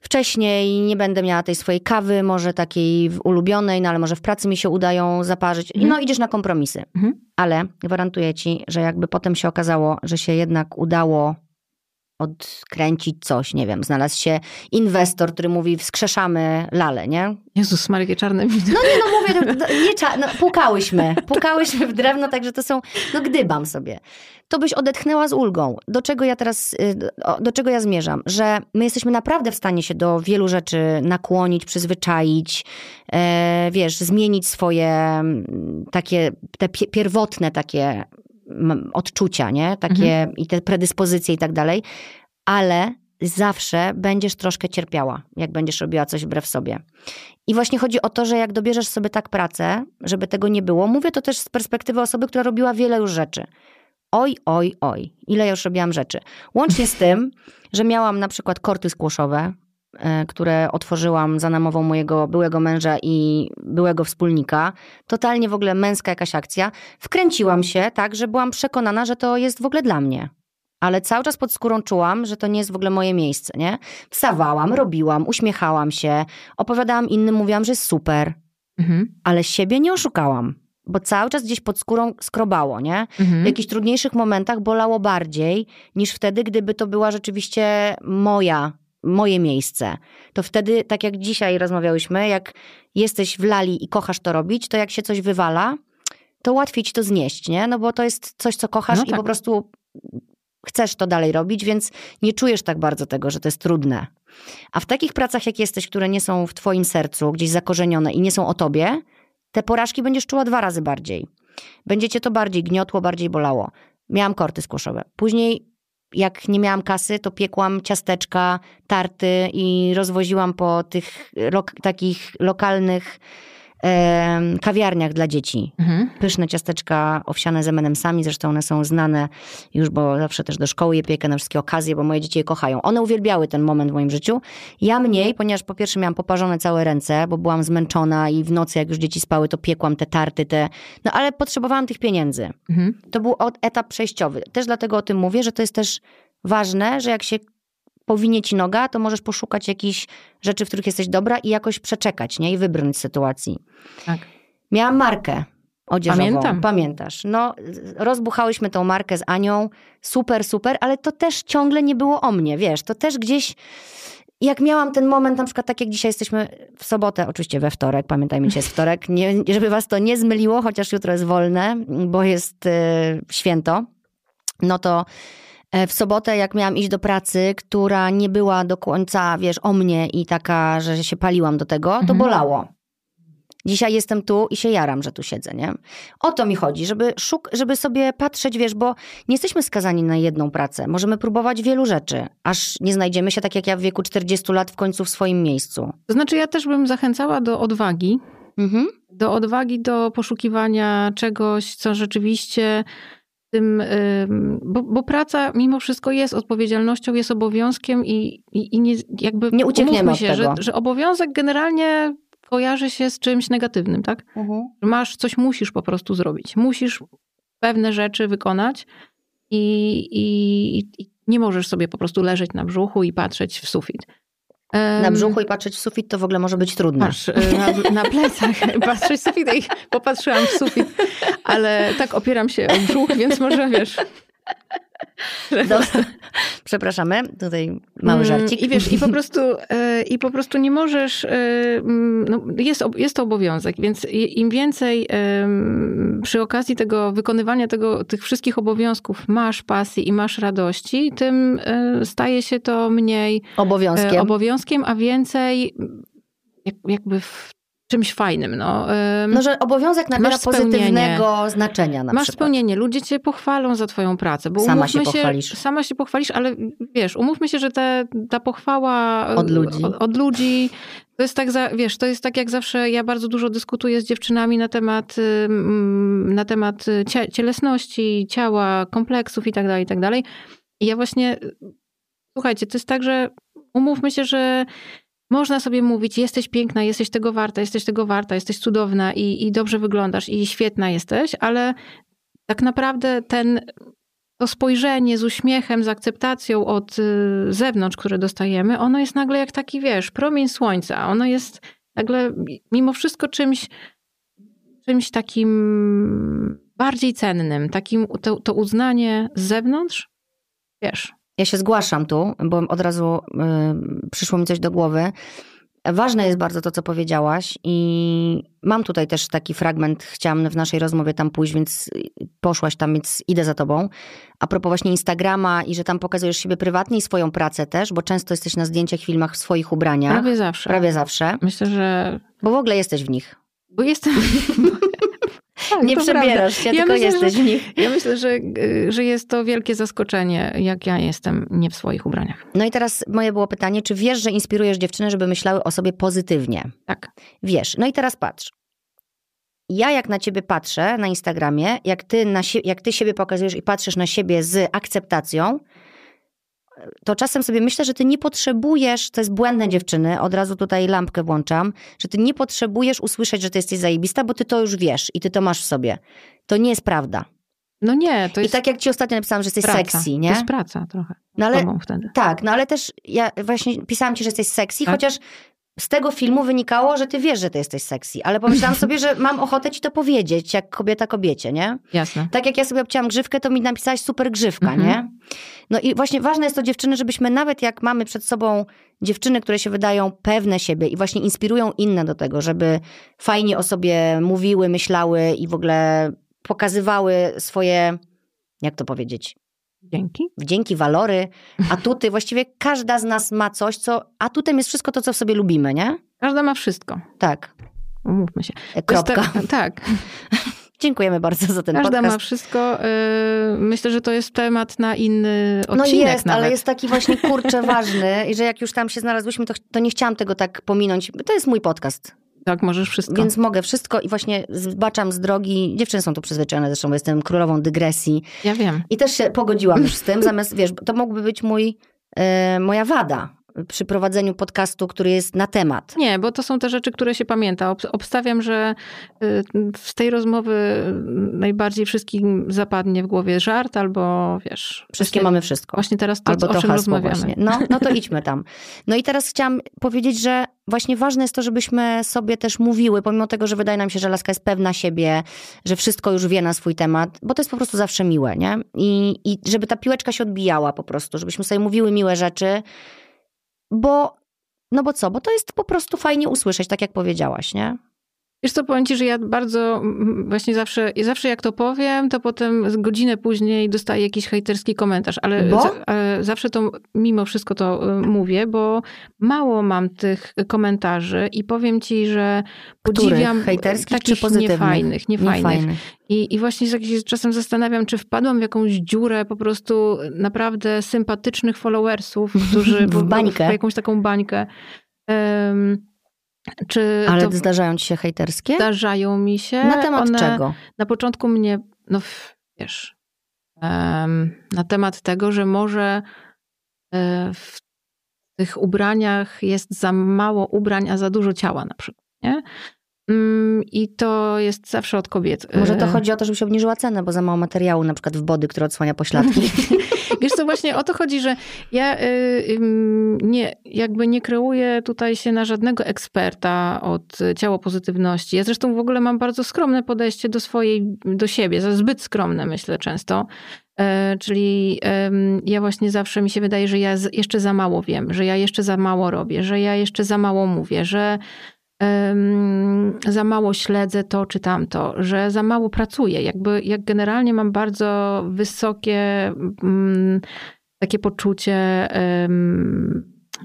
wcześniej, nie będę miała tej swojej kawy, może takiej ulubionej, no ale może w pracy mi się udają zaparzyć. Mhm. No idziesz na kompromisy. Mhm. Ale gwarantuję ci, że jakby potem się okazało, że się jednak udało odkręcić coś, nie wiem, znalazł się inwestor, który mówi wskrzeszamy lalę, nie? Jezus, Marie, czarne wino. No nie, no mówię, no, nie cza- no, pukałyśmy, pukałyśmy w drewno, także to są, no gdybam sobie. To byś odetchnęła z ulgą. Do czego ja teraz, y, do czego ja zmierzam? Że my jesteśmy naprawdę w stanie się do wielu rzeczy nakłonić, przyzwyczaić, e, wiesz, zmienić swoje takie, te pierwotne takie odczucia, nie? Takie mhm. i te predyspozycje i tak dalej, ale zawsze będziesz troszkę cierpiała, jak będziesz robiła coś wbrew sobie. I właśnie chodzi o to, że jak dobierzesz sobie tak pracę, żeby tego nie było, mówię to też z perspektywy osoby, która robiła wiele już rzeczy. Oj, oj, oj, ile ja już robiłam rzeczy. Łącznie z tym, że miałam na przykład korty skłoszowe, które otworzyłam za namową mojego byłego męża i byłego wspólnika. Totalnie w ogóle męska jakaś akcja. Wkręciłam się tak, że byłam przekonana, że to jest w ogóle dla mnie. Ale cały czas pod skórą czułam, że to nie jest w ogóle moje miejsce, nie? Wstawałam, robiłam, uśmiechałam się, opowiadałam innym, mówiłam, że jest super. Mhm. Ale siebie nie oszukałam bo cały czas gdzieś pod skórą skrobało, nie? Mhm. W jakichś trudniejszych momentach bolało bardziej niż wtedy, gdyby to była rzeczywiście moja moje miejsce. To wtedy, tak jak dzisiaj rozmawiałyśmy, jak jesteś w lali i kochasz to robić, to jak się coś wywala, to łatwiej ci to znieść, nie? No bo to jest coś, co kochasz no tak. i po prostu chcesz to dalej robić, więc nie czujesz tak bardzo tego, że to jest trudne. A w takich pracach, jak jesteś, które nie są w twoim sercu, gdzieś zakorzenione i nie są o tobie, te porażki będziesz czuła dwa razy bardziej. Będzie cię to bardziej gniotło, bardziej bolało. Miałam korty skłoszowe. Później jak nie miałam kasy, to piekłam ciasteczka, tarty i rozwoziłam po tych takich lokalnych kawiarniach dla dzieci. Mhm. Pyszne ciasteczka owsiane z M&M'sami, zresztą one są znane już, bo zawsze też do szkoły je piekę na wszystkie okazje, bo moje dzieci je kochają. One uwielbiały ten moment w moim życiu. Ja mniej, ponieważ po pierwsze miałam poparzone całe ręce, bo byłam zmęczona i w nocy, jak już dzieci spały, to piekłam te tarty, te... No ale potrzebowałam tych pieniędzy. Mhm. To był etap przejściowy. Też dlatego o tym mówię, że to jest też ważne, że jak się powinie ci noga, to możesz poszukać jakichś rzeczy, w których jesteś dobra i jakoś przeczekać, nie? I wybrnąć z sytuacji. Tak. Miałam markę odzieżową. Pamiętam. Pamiętasz. No, rozbuchałyśmy tą markę z Anią. Super, super, ale to też ciągle nie było o mnie, wiesz. To też gdzieś... Jak miałam ten moment, na przykład tak jak dzisiaj jesteśmy w sobotę, oczywiście we wtorek, pamiętajmy, dzisiaj jest wtorek, nie, żeby was to nie zmyliło, chociaż jutro jest wolne, bo jest y, święto, no to w sobotę, jak miałam iść do pracy, która nie była do końca, wiesz, o mnie i taka, że się paliłam do tego, to mhm. bolało. Dzisiaj jestem tu i się jaram, że tu siedzę, nie? O to mi chodzi, żeby, szuk żeby sobie patrzeć, wiesz, bo nie jesteśmy skazani na jedną pracę. Możemy próbować wielu rzeczy, aż nie znajdziemy się, tak jak ja w wieku 40 lat, w końcu w swoim miejscu. To znaczy, ja też bym zachęcała do odwagi. Mhm. Do odwagi, do poszukiwania czegoś, co rzeczywiście tym, bo, bo, praca mimo wszystko jest odpowiedzialnością, jest obowiązkiem i, i, i nie, jakby nie uciekniemy się, że, że, obowiązek generalnie kojarzy się z czymś negatywnym, tak? Mhm. Masz, coś musisz po prostu zrobić. Musisz pewne rzeczy wykonać i, i, i nie możesz sobie po prostu leżeć na brzuchu i patrzeć w sufit. Na brzuchu i patrzeć w sufit to w ogóle może być trudne. Masz, y, na, na plecach patrzeć w sufit i popatrzyłam w sufit, ale tak opieram się o brzuch, więc może wiesz... Dobra. Przepraszamy, tutaj mały mm, żarcik. I wiesz, i po prostu, e, i po prostu nie możesz, e, mm, no jest, jest to obowiązek, więc im więcej przy okazji tego wykonywania tego, tych wszystkich obowiązków masz pasji i masz radości, tym e, staje się to mniej obowiązkiem, obowiązkiem a więcej jakby w czymś fajnym. No, no że obowiązek nabiera pozytywnego znaczenia na Masz przykład. spełnienie, ludzie cię pochwalą za twoją pracę. Bo sama się, się pochwalisz. Sama się pochwalisz, ale wiesz, umówmy się, że te, ta pochwała od ludzi. Od, od, ludzi to jest tak, za, wiesz, to jest tak jak zawsze, ja bardzo dużo dyskutuję z dziewczynami na temat, na temat cielesności, ciała, kompleksów i tak dalej, i tak dalej. I ja właśnie, słuchajcie, to jest tak, że umówmy się, że można sobie mówić, jesteś piękna, jesteś tego warta, jesteś tego warta, jesteś cudowna i, i dobrze wyglądasz i świetna jesteś, ale tak naprawdę ten, to spojrzenie z uśmiechem, z akceptacją od y, zewnątrz, które dostajemy, ono jest nagle jak taki, wiesz, promień słońca. Ono jest nagle mimo wszystko czymś, czymś takim bardziej cennym, takim to, to uznanie z zewnątrz, wiesz, ja się zgłaszam tu, bo od razu y, przyszło mi coś do głowy. Ważne jest bardzo to, co powiedziałaś, i mam tutaj też taki fragment, chciałam w naszej rozmowie tam pójść, więc poszłaś tam, więc idę za tobą. A propos właśnie Instagrama i że tam pokazujesz siebie prywatnie i swoją pracę też, bo często jesteś na zdjęciach, filmach w swoich ubraniach. Prawie zawsze. Prawie zawsze. Myślę, że. Bo w ogóle jesteś w nich. Bo jestem. Tak, nie przebierasz się, ja tylko myślę, jesteś że, w nich. Ja myślę, że, że jest to wielkie zaskoczenie, jak ja jestem nie w swoich ubraniach. No i teraz moje było pytanie, czy wiesz, że inspirujesz dziewczyny, żeby myślały o sobie pozytywnie? Tak. Wiesz. No i teraz patrz. Ja jak na ciebie patrzę na Instagramie, jak ty, na, jak ty siebie pokazujesz i patrzysz na siebie z akceptacją, to czasem sobie myślę, że ty nie potrzebujesz, to jest błędne dziewczyny, od razu tutaj lampkę włączam, że ty nie potrzebujesz usłyszeć, że ty jesteś zajebista, bo ty to już wiesz i ty to masz w sobie. To nie jest prawda. No nie, to jest... I tak jak ci ostatnio napisałam, że jesteś praca. sexy, nie? To jest praca trochę. No ale, tak, no ale też ja właśnie pisałam ci, że jesteś sexy, tak? chociaż z tego filmu wynikało, że ty wiesz, że ty jesteś sexy, ale pomyślałam sobie, że mam ochotę ci to powiedzieć, jak kobieta kobiecie, nie? Jasne. Tak jak ja sobie obcięłam grzywkę, to mi napisałaś super grzywka, mhm. nie? No i właśnie ważne jest to dziewczyny, żebyśmy nawet jak mamy przed sobą dziewczyny, które się wydają pewne siebie i właśnie inspirują inne do tego, żeby fajnie o sobie mówiły, myślały i w ogóle pokazywały swoje, jak to powiedzieć, Dzięki. Wdzięki, walory, atuty. Właściwie każda z nas ma coś, co atutem jest wszystko to, co w sobie lubimy, nie? Każda ma wszystko. Tak. Umówmy się. Kropka. Tak. tak. Dziękujemy bardzo za ten Każda podcast. ma wszystko. Y, myślę, że to jest temat na inny odcinek No jest, nawet. ale jest taki właśnie kurczę ważny i że jak już tam się znalazłyśmy, to, to nie chciałam tego tak pominąć. To jest mój podcast. Tak, możesz wszystko. Więc mogę wszystko i właśnie zbaczam z drogi. Dziewczyny są tu przyzwyczajone, zresztą bo jestem królową dygresji. Ja wiem. I też się pogodziłam już z tym, zamiast, wiesz, to mógłby być mój, e, moja wada przy prowadzeniu podcastu, który jest na temat. Nie, bo to są te rzeczy, które się pamięta. Obstawiam, że y, z tej rozmowy najbardziej wszystkim zapadnie w głowie żart albo wiesz. Wszystkie mamy wszystko. Właśnie teraz to, albo o to czym rozmawiamy. Właśnie. No, no to idźmy tam. No i teraz chciałam powiedzieć, że właśnie ważne jest to, żebyśmy sobie też mówiły, pomimo tego, że wydaje nam się, że laska jest pewna siebie, że wszystko już wie na swój temat, bo to jest po prostu zawsze miłe, nie? I, i żeby ta piłeczka się odbijała po prostu, żebyśmy sobie mówiły miłe rzeczy, bo, no bo co, bo to jest po prostu fajnie usłyszeć, tak jak powiedziałaś, nie? Wiesz co, powiem ci, że ja bardzo właśnie zawsze, zawsze jak to powiem, to potem godzinę później dostaję jakiś hejterski komentarz, ale, ale zawsze to mimo wszystko to y, mówię, bo mało mam tych komentarzy i powiem ci, że podziwiam Których? hejterskich takich czy pozytywnych? niefajnych, niefajnych. niefajnych. I, I właśnie się czasem zastanawiam, czy wpadłam w jakąś dziurę po prostu naprawdę sympatycznych followersów, którzy... w bańkę. W jakąś taką bańkę. Um, czy Ale to zdarzają ci się hejterskie? Zdarzają mi się. Na temat One czego? Na początku mnie, no wiesz, um, na temat tego, że może e, w tych ubraniach jest za mało ubrań, a za dużo ciała na przykład, nie? Mm, I to jest zawsze od kobiet. Może to chodzi o to, żeby się obniżyła cenę, bo za mało materiału, na przykład w body, które odsłania pośladki. Wiesz co, właśnie o to chodzi, że ja nie, jakby nie kreuję tutaj się na żadnego eksperta od ciało pozytywności. Ja zresztą w ogóle mam bardzo skromne podejście do swojej, do siebie, zbyt skromne myślę często. E, czyli ja właśnie zawsze mi się wydaje, że ja jeszcze za mało wiem, że ja jeszcze za mało robię, że ja jeszcze za mało mówię, że za mało śledzę to czy tamto, że za mało pracuję. Jakby, jak generalnie mam bardzo wysokie mm, takie poczucie,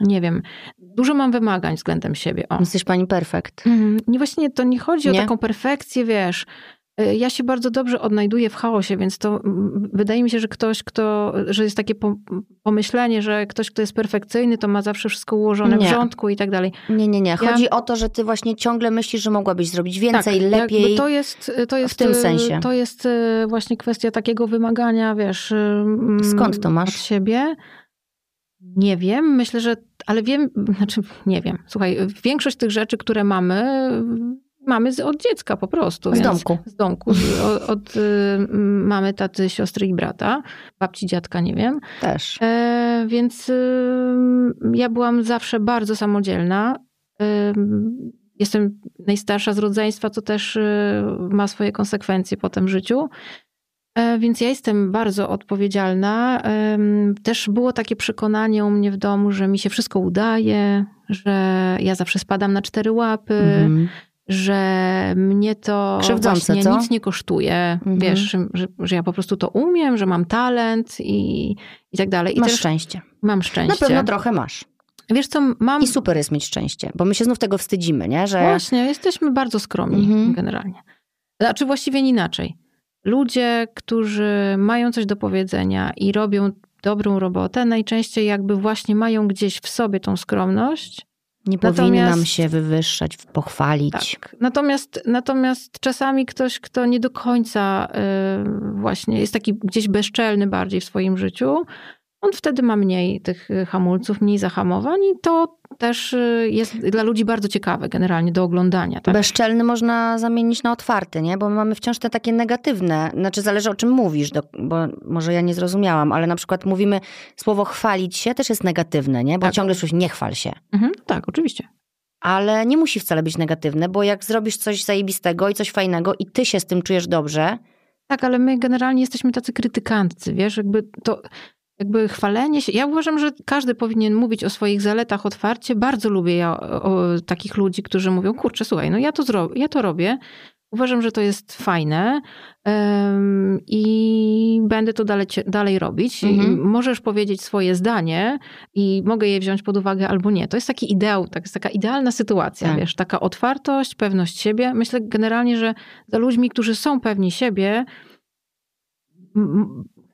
nie wiem, dużo mam wymagań względem siebie. O. Jesteś pani perfekt. Mhm. Nie, właśnie to nie chodzi nie? o taką perfekcję, wiesz, ja się bardzo dobrze odnajduję w chaosie, więc to wydaje mi się, że ktoś, kto, że jest takie pomyślenie, że ktoś, kto jest perfekcyjny, to ma zawsze wszystko ułożone nie. w rządku i tak dalej. Nie, nie, nie. Chodzi ja... o to, że ty właśnie ciągle myślisz, że mogłabyś zrobić więcej, tak, lepiej. To jest, to jest, w tym sensie. To jest y, właśnie kwestia takiego wymagania, wiesz. Y, Skąd to masz? Od siebie. Nie wiem, myślę, że, ale wiem, znaczy nie wiem. Słuchaj, większość tych rzeczy, które mamy, mamy od dziecka po prostu. Z domku. Z domku. Od, od y, mamy, taty, siostry i brata. Babci, dziadka, nie wiem. Też. E, więc y, ja byłam zawsze bardzo samodzielna. Y, jestem najstarsza z rodzeństwa, co też ma swoje konsekwencje potem w życiu. E, więc ja jestem bardzo odpowiedzialna. Też było takie przekonanie u mnie w domu, że mi się wszystko udaje, że ja zawsze spadam na cztery łapy, mm że mnie to Krzywdzące, właśnie co? nic nie kosztuje. Mhm. Wiesz, że, że, ja po prostu to umiem, że mam talent i, i tak dalej. I masz szczęście. Mam szczęście. Na pewno trochę masz. Wiesz co, mam... I super jest mieć szczęście, bo my się znów tego wstydzimy, nie? Że... Właśnie, jesteśmy bardzo skromni mhm. generalnie. Znaczy właściwie inaczej. Ludzie, którzy mają coś do powiedzenia i robią dobrą robotę, najczęściej jakby właśnie mają gdzieś w sobie tą skromność nie powinnam natomiast, się wywyższać, pochwalić. Tak. Natomiast, natomiast czasami ktoś, kto nie do końca y, właśnie jest taki gdzieś bezczelny bardziej w swoim życiu, on wtedy ma mniej tych hamulców, mniej zahamowań i to też y, jest dla ludzi bardzo ciekawe generalnie do oglądania. Tak? Bezczelny można zamienić na otwarty, nie? Bo mamy wciąż te takie negatywne, znaczy zależy o czym mówisz, bo może ja nie zrozumiałam, ale na przykład mówimy słowo chwalić się też jest negatywne, nie? Bo tak. ciągle coś nie chwal się. Mhm, tak, oczywiście. Ale nie musi wcale być negatywne, bo jak zrobisz coś zajebistego i coś fajnego i ty się z tym czujesz dobrze, tak, ale my generalnie jesteśmy tacy krytykancy, wiesz, jakby to jakby chwalenie się. Ja uważam, że każdy powinien mówić o swoich zaletach otwarcie. Bardzo lubię ja o, o takich ludzi, którzy mówią, kurczę, słuchaj, no ja to, zro- ja to robię. Uważam, że to jest fajne um, i będę to dalej, dalej robić. Mhm. Możesz powiedzieć swoje zdanie i mogę je wziąć pod uwagę albo nie. To jest taki ideał, tak, jest taka idealna sytuacja, tak. wiesz, taka otwartość, pewność siebie. Myślę generalnie, że za ludźmi, którzy są pewni siebie,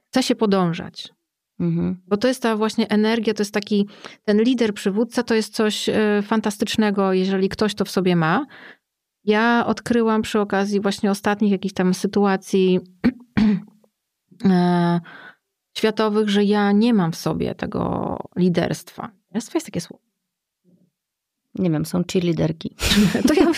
chce się podążać. Mhm. Bo to jest ta właśnie energia, to jest taki, ten lider, przywódca, to jest coś e, fantastycznego, jeżeli ktoś to w sobie ma. Ja odkryłam przy okazji właśnie ostatnich jakichś tam sytuacji e, światowych, że ja nie mam w sobie tego liderstwa. Liderstwo jest takie słowo. Nie wiem, są cheerleaderki. To ja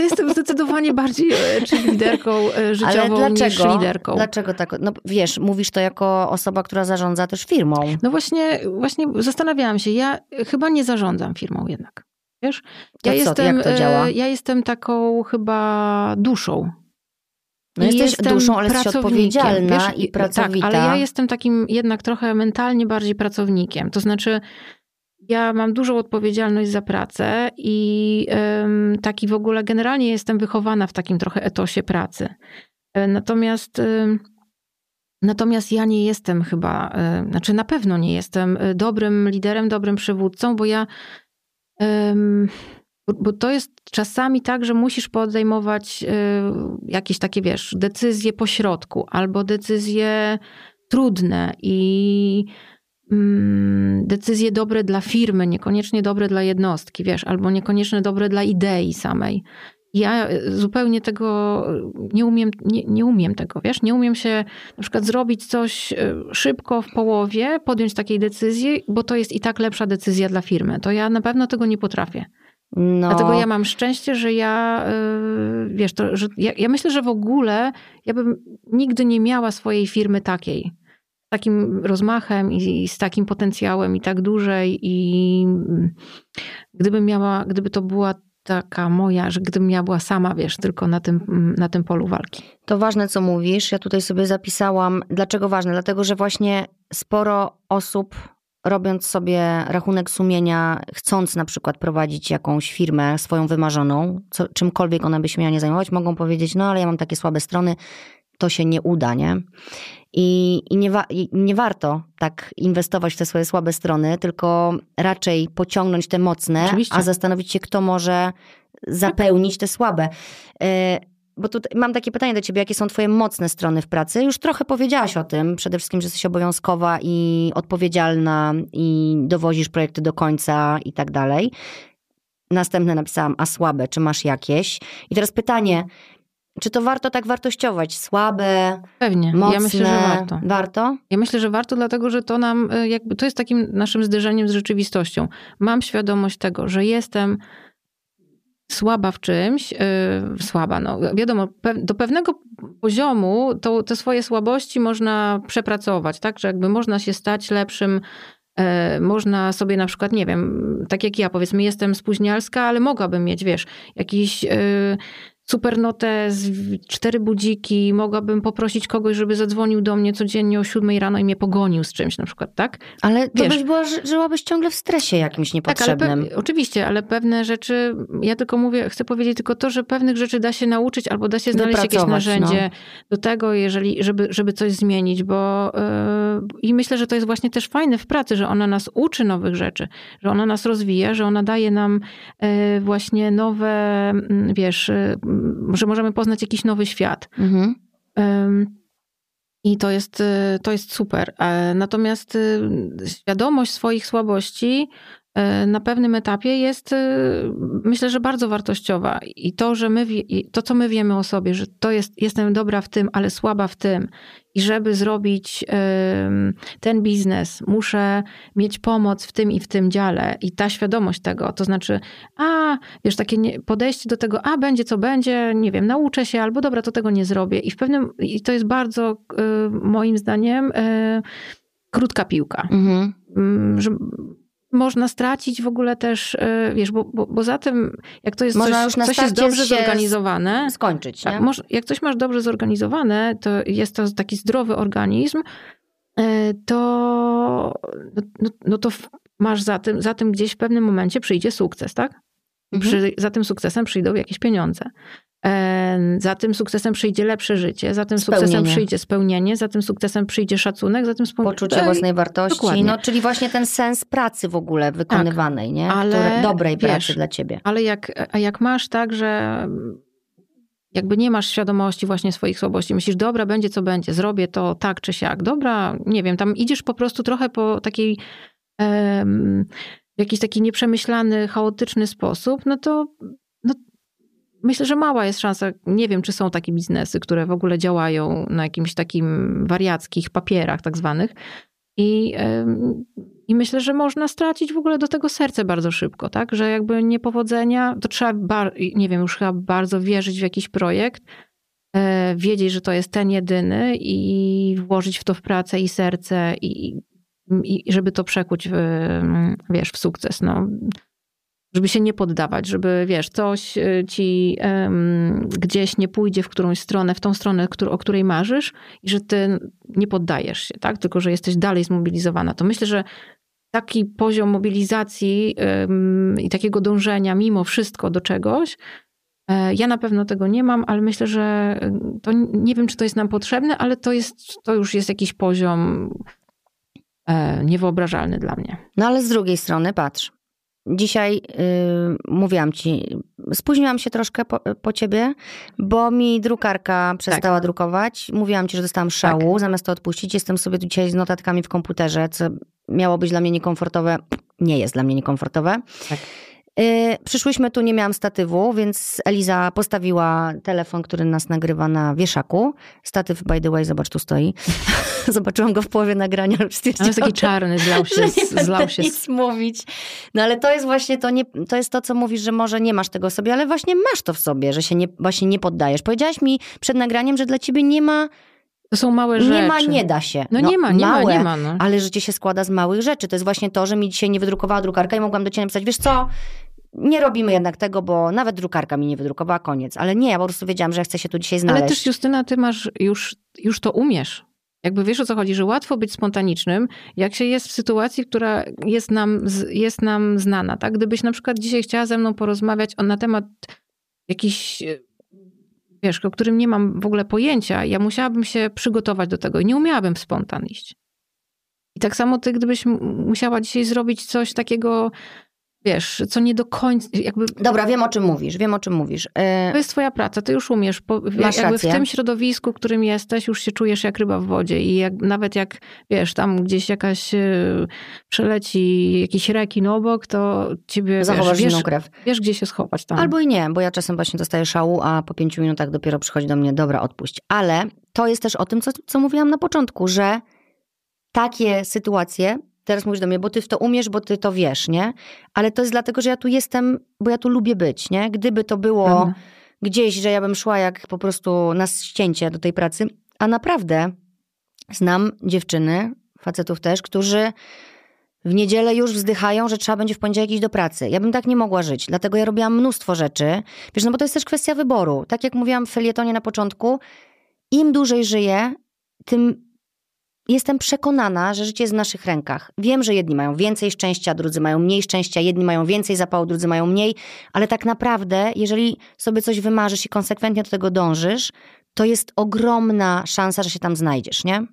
to jestem zdecydowanie bardziej e, cheerleaderką e, życiową Ale dlaczego? niż liderką. Dlaczego tak? No wiesz, mówisz to jako osoba, która zarządza też firmą. No właśnie, właśnie zastanawiałam się. Ja chyba nie zarządzam firmą jednak. Wiesz? Ja jestem, jak to działa? E, ja jestem taką chyba duszą. No jesteś jestem duszą, ale jesteś odpowiedzialna wiesz, i pracowita. Tak, ale ja jestem takim jednak trochę mentalnie bardziej pracownikiem. To znaczy ja mam dużą odpowiedzialność za pracę i taki w ogóle generalnie jestem wychowana w takim trochę etosie pracy. E, natomiast Natomiast ja nie jestem chyba, e, znaczy na pewno nie jestem e, dobrym liderem, dobrym przywódcą, bo ja, bo to jest czasami tak, że musisz podejmować jakieś takie, wiesz, decyzje pośrodku albo decyzje trudne i decyzje dobre dla firmy, niekoniecznie dobre dla jednostki, wiesz, albo niekoniecznie dobre dla idei samej. Ja e, zupełnie tego nie umiem, nie, nie umiem tego, wiesz, nie umiem się na przykład zrobić coś e, szybko w połowie, podjąć takiej decyzji, bo to jest i tak lepsza decyzja dla firmy. To ja na pewno tego nie potrafię. No. Dlatego ja mam szczęście, że ja, wiesz, to, że ja, ja, myślę, że w ogóle ja bym nigdy nie miała swojej firmy takiej. Takim rozmachem i, i z takim potencjałem i tak dużej i gdybym miała, gdyby to była taka moja, że gdybym ja była sama, wiesz, tylko na tym, na tym polu walki. To ważne, co mówisz. Ja tutaj sobie zapisałam. Dlaczego ważne? Dlatego, że właśnie sporo osób robiąc sobie rachunek sumienia, chcąc na przykład prowadzić jakąś firmę swoją wymarzoną, co, czymkolwiek ona by się miała nie zajmować, mogą powiedzieć, no ale ja mam takie słabe strony, to się nie uda, nie? I, i, nie, wa- i nie warto tak inwestować w te swoje słabe strony, tylko raczej pociągnąć te mocne, Oczywiście. a zastanowić się, kto może zapełnić te słabe. E, bo tu mam takie pytanie do ciebie, jakie są twoje mocne strony w pracy? Już trochę powiedziałaś o tym, przede wszystkim, że jesteś obowiązkowa i odpowiedzialna i dowozisz projekty do końca i tak dalej. Następne napisałam, a słabe, czy masz jakieś? I teraz pytanie, czy to warto tak wartościować? Słabe, Pewnie. Mocne, ja myślę, że warto. Warto? Ja myślę, że warto, dlatego że to nam, e, jakby, to jest takim naszym zderzeniem z rzeczywistością. Mam świadomość tego, że jestem słaba w czymś, yy, słaba, no wiadomo, pe do pewnego poziomu to, te swoje słabości można przepracować, tak, że jakby można się stać lepszym e, można sobie na przykład, nie wiem, tak jak ja powiedzmy, jestem spóźnialska, ale mogłabym mieć, wiesz, jakiś e, super notę, z cztery budziki, mogłabym poprosić kogoś, żeby zadzwonił do mnie codziennie o siódmej rano i mnie pogonił z czymś na przykład, tak? Ale to byś była, żyłabyś ciągle w stresie jakimś niepotrzebnym. Tak, ale oczywiście, ale pewne rzeczy, ja tylko mówię, chcę powiedzieć tylko to, że pewnych rzeczy da się nauczyć albo da się znaleźć jakieś narzędzie no. do tego, jeżeli, żeby, żeby coś zmienić, bo yy, i myślę, że to jest właśnie też fajne w pracy, że ona nas uczy nowych rzeczy, że ona nas rozwija, że ona daje nam yy, właśnie nowe, yy, wiesz, y, że możemy poznać jakiś nowy świat. Mhm. I to jest, y, to jest super. E, natomiast y, świadomość swoich słabości na pewnym etapie jest, e, myślę, że bardzo wartościowa. I to, że my, to, co my wiemy o sobie, że to jest, jestem dobra w tym, ale słaba w tym, i żeby zrobić ten biznes, muszę mieć pomoc w tym i w tym dziale, i ta świadomość tego, to znaczy, a wiesz, takie podejście do tego, a będzie co będzie, nie wiem, nauczę się, albo dobra, to tego nie zrobię. I w pewnym, i to jest bardzo, e, moim zdaniem, krótka piłka. Mhm. Mm, że można stracić w ogóle też, e, wiesz, bo, bo, bo za tym, jak to jest można coś, coś jest dobrze zorganizowane. Skończyć. Tak, jak coś masz dobrze zorganizowane, to jest to taki zdrowy organizm, e, to, no, no, no to masz za tym, za tym gdzieś w pewnym momencie przyjdzie sukces, tak? Mhm. Przy, za tym sukcesem przyjdą jakieś pieniądze. Za tym sukcesem przyjdzie lepsze życie, za tym spełnienie. sukcesem przyjdzie spełnienie, za tym sukcesem przyjdzie szacunek, za tym spełnienie. Poczucie własnej wartości, no, czyli właśnie ten sens pracy w ogóle wykonywanej, tak, nie? Ale, Które, dobrej wiesz, pracy dla ciebie. Ale jak, a jak masz tak, że jakby nie masz świadomości właśnie swoich słabości, myślisz, dobra, będzie co będzie, zrobię to tak czy siak, dobra, nie wiem, tam idziesz po prostu trochę po takiej w jakiś taki nieprzemyślany, chaotyczny sposób, no to Myślę, że mała jest szansa. Nie wiem, czy są takie biznesy, które w ogóle działają na jakimś takim wariackich papierach, tak zwanych. I, I myślę, że można stracić w ogóle do tego serce bardzo szybko, tak? Że jakby niepowodzenia, to trzeba, nie wiem, już chyba bardzo wierzyć w jakiś projekt, e, wiedzieć, że to jest ten jedyny i włożyć w to w pracę i serce i, i żeby to przekuć w, wiesz, w sukces. No żeby się nie poddawać, żeby wiesz, coś y, ci um, gdzieś nie pójdzie w którąś stronę, w tą stronę, o której marzysz i że ty nie poddajesz się, tak? Tylko, że jesteś dalej zmobilizowana. To myślę, że taki poziom mobilizacji um, i takiego dążenia mimo wszystko do czegoś, e, ja na pewno tego nie mam, ale myślę, że to nie wiem, czy to jest nam potrzebne, ale to, jest, to już jest jakiś poziom e, niewyobrażalny dla mnie. No ale z drugiej strony, patrz, Dzisiaj yy, mówiłam ci, spóźniłam się troszkę po, po, ciebie, bo mi drukarka przestała tak. drukować. Mówiłam ci, że dostałam szału, tak. zamiast to odpuścić. Jestem sobie dzisiaj z notatkami w komputerze, co miało być dla mnie niekomfortowe. Nie jest dla mnie niekomfortowe. Tak. Yy, przyszłyśmy tu, nie miałam statywu, więc Eliza postawiła telefon, który nas nagrywa na wieszaku. Statyw, by the way, zobacz, tu stoi. Zobaczyłam go w połowie nagrania, ale stwierdziłam, jest taki czarny, zlał się. Nie zlał się. nic mówić. No ale to jest właśnie to, nie, to jest to, co mówisz, że może nie masz tego w sobie, ale właśnie masz to w sobie, że się nie, właśnie nie poddajesz. Powiedziałaś mi przed nagraniem, że dla ciebie nie ma to są małe rzeczy. Nie ma, nie da się. No, no nie ma, nie małe, ma, nie ma. No. Ale życie się składa z małych rzeczy. To jest właśnie to, że mi dzisiaj nie wydrukowała drukarka i mogłam do ciebie napisać, wiesz co, nie robimy jednak tego, bo nawet drukarka mi nie wydrukowała, koniec. Ale nie, ja po prostu wiedziałam, że chcę się tu dzisiaj znaleźć. Ale też Justyna, ty masz, już, już to umiesz. Jakby wiesz o co chodzi, że łatwo być spontanicznym, jak się jest w sytuacji, która jest nam, jest nam znana. Tak? Gdybyś na przykład dzisiaj chciała ze mną porozmawiać na temat jakichś wiesz, o którym nie mam w ogóle pojęcia, ja musiałabym się przygotować do tego i nie umiałabym w spontan iść. I tak samo ty, gdybyś musiała dzisiaj zrobić coś takiego wiesz, co nie do końca, jakby... Dobra, wiem o czym mówisz, wiem o czym mówisz. To jest twoja praca, ty już umiesz. Po, Masz jakby rację. w tym środowisku, w którym jesteś, już się czujesz jak ryba w wodzie i jak, nawet jak, wiesz, tam gdzieś jakaś yy, przeleci jakiś rekin obok, to ciebie, Zachowasz wiesz, wiesz, krew. wiesz, gdzie się schować tam. Albo i nie, bo ja czasem właśnie dostaję szału, a po pięciu minutach dopiero przychodzi do mnie, dobra, odpuść. Ale to jest też o tym, co, co mówiłam na początku, że takie sytuacje teraz mówisz do mnie, bo ty w to umiesz, bo ty to wiesz, nie? Ale to jest dlatego, że ja tu jestem, bo ja tu lubię być, nie? Gdyby to było mhm. gdzieś, że ja bym szła jak po prostu na ścięcie do tej pracy, a naprawdę znam dziewczyny, facetów też, którzy w niedzielę już wzdychają, że trzeba będzie w poniedziałek iść do pracy. Ja bym tak nie mogła żyć, dlatego ja robiłam mnóstwo rzeczy. Wiesz, no bo to jest też kwestia wyboru. Tak jak mówiłam w felietonie na początku, im dłużej żyję, tym jestem przekonana, że życie jest w naszych rękach. Wiem, że jedni mają więcej szczęścia, drudzy mają mniej szczęścia, jedni mają więcej zapału, drudzy mają mniej, ale tak naprawdę, jeżeli sobie coś wymarzysz i konsekwentnie do tego dążysz, to jest ogromna szansa, że się tam znajdziesz, nie?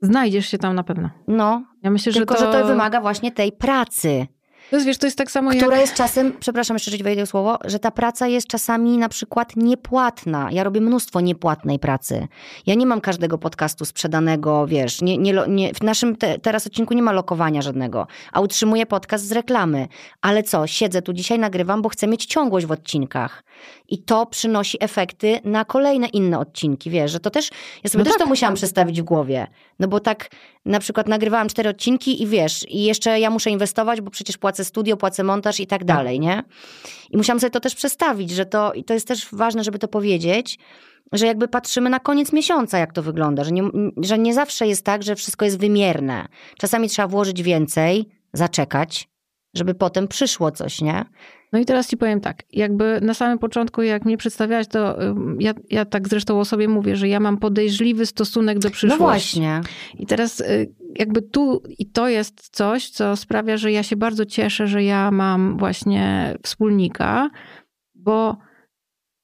Znajdziesz się tam na pewno. No. Ja myślę, tylko, że to... że to wymaga właśnie tej pracy. To jest, wiesz, to jest tak samo Która jak... jest czasem, przepraszam jeszcze, że wejdę słowo, że ta praca jest czasami na przykład niepłatna. Ja robię mnóstwo niepłatnej pracy. Ja nie mam każdego podcastu sprzedanego, wiesz, nie, nie, nie, w naszym te, teraz odcinku nie ma lokowania żadnego, a utrzymuję podcast z reklamy. Ale co, siedzę tu dzisiaj, nagrywam, bo chcę mieć ciągłość w odcinkach. I to przynosi efekty na kolejne inne odcinki, wiesz, że to też, ja sobie no też tak. to musiałam przestawić w głowie. No bo tak na przykład nagrywałam cztery odcinki i wiesz, i jeszcze ja muszę inwestować, bo przecież płacę studio, płacę montaż i tak, tak dalej, nie? I musiałam sobie to też przestawić, że to, i to jest też ważne, żeby to powiedzieć, że jakby patrzymy na koniec miesiąca, jak to wygląda, że nie, że nie zawsze jest tak, że wszystko jest wymierne. Czasami trzeba włożyć więcej, zaczekać, żeby potem przyszło coś, nie? No i teraz ci powiem tak, jakby na samym początku, jak mnie przedstawiałaś, to ja, ja tak zresztą o sobie mówię, że ja mam podejrzliwy stosunek do przyszłości. No właśnie. I teraz y, jakby tu i to jest coś, co sprawia, że ja się bardzo cieszę, że ja mam właśnie wspólnika, bo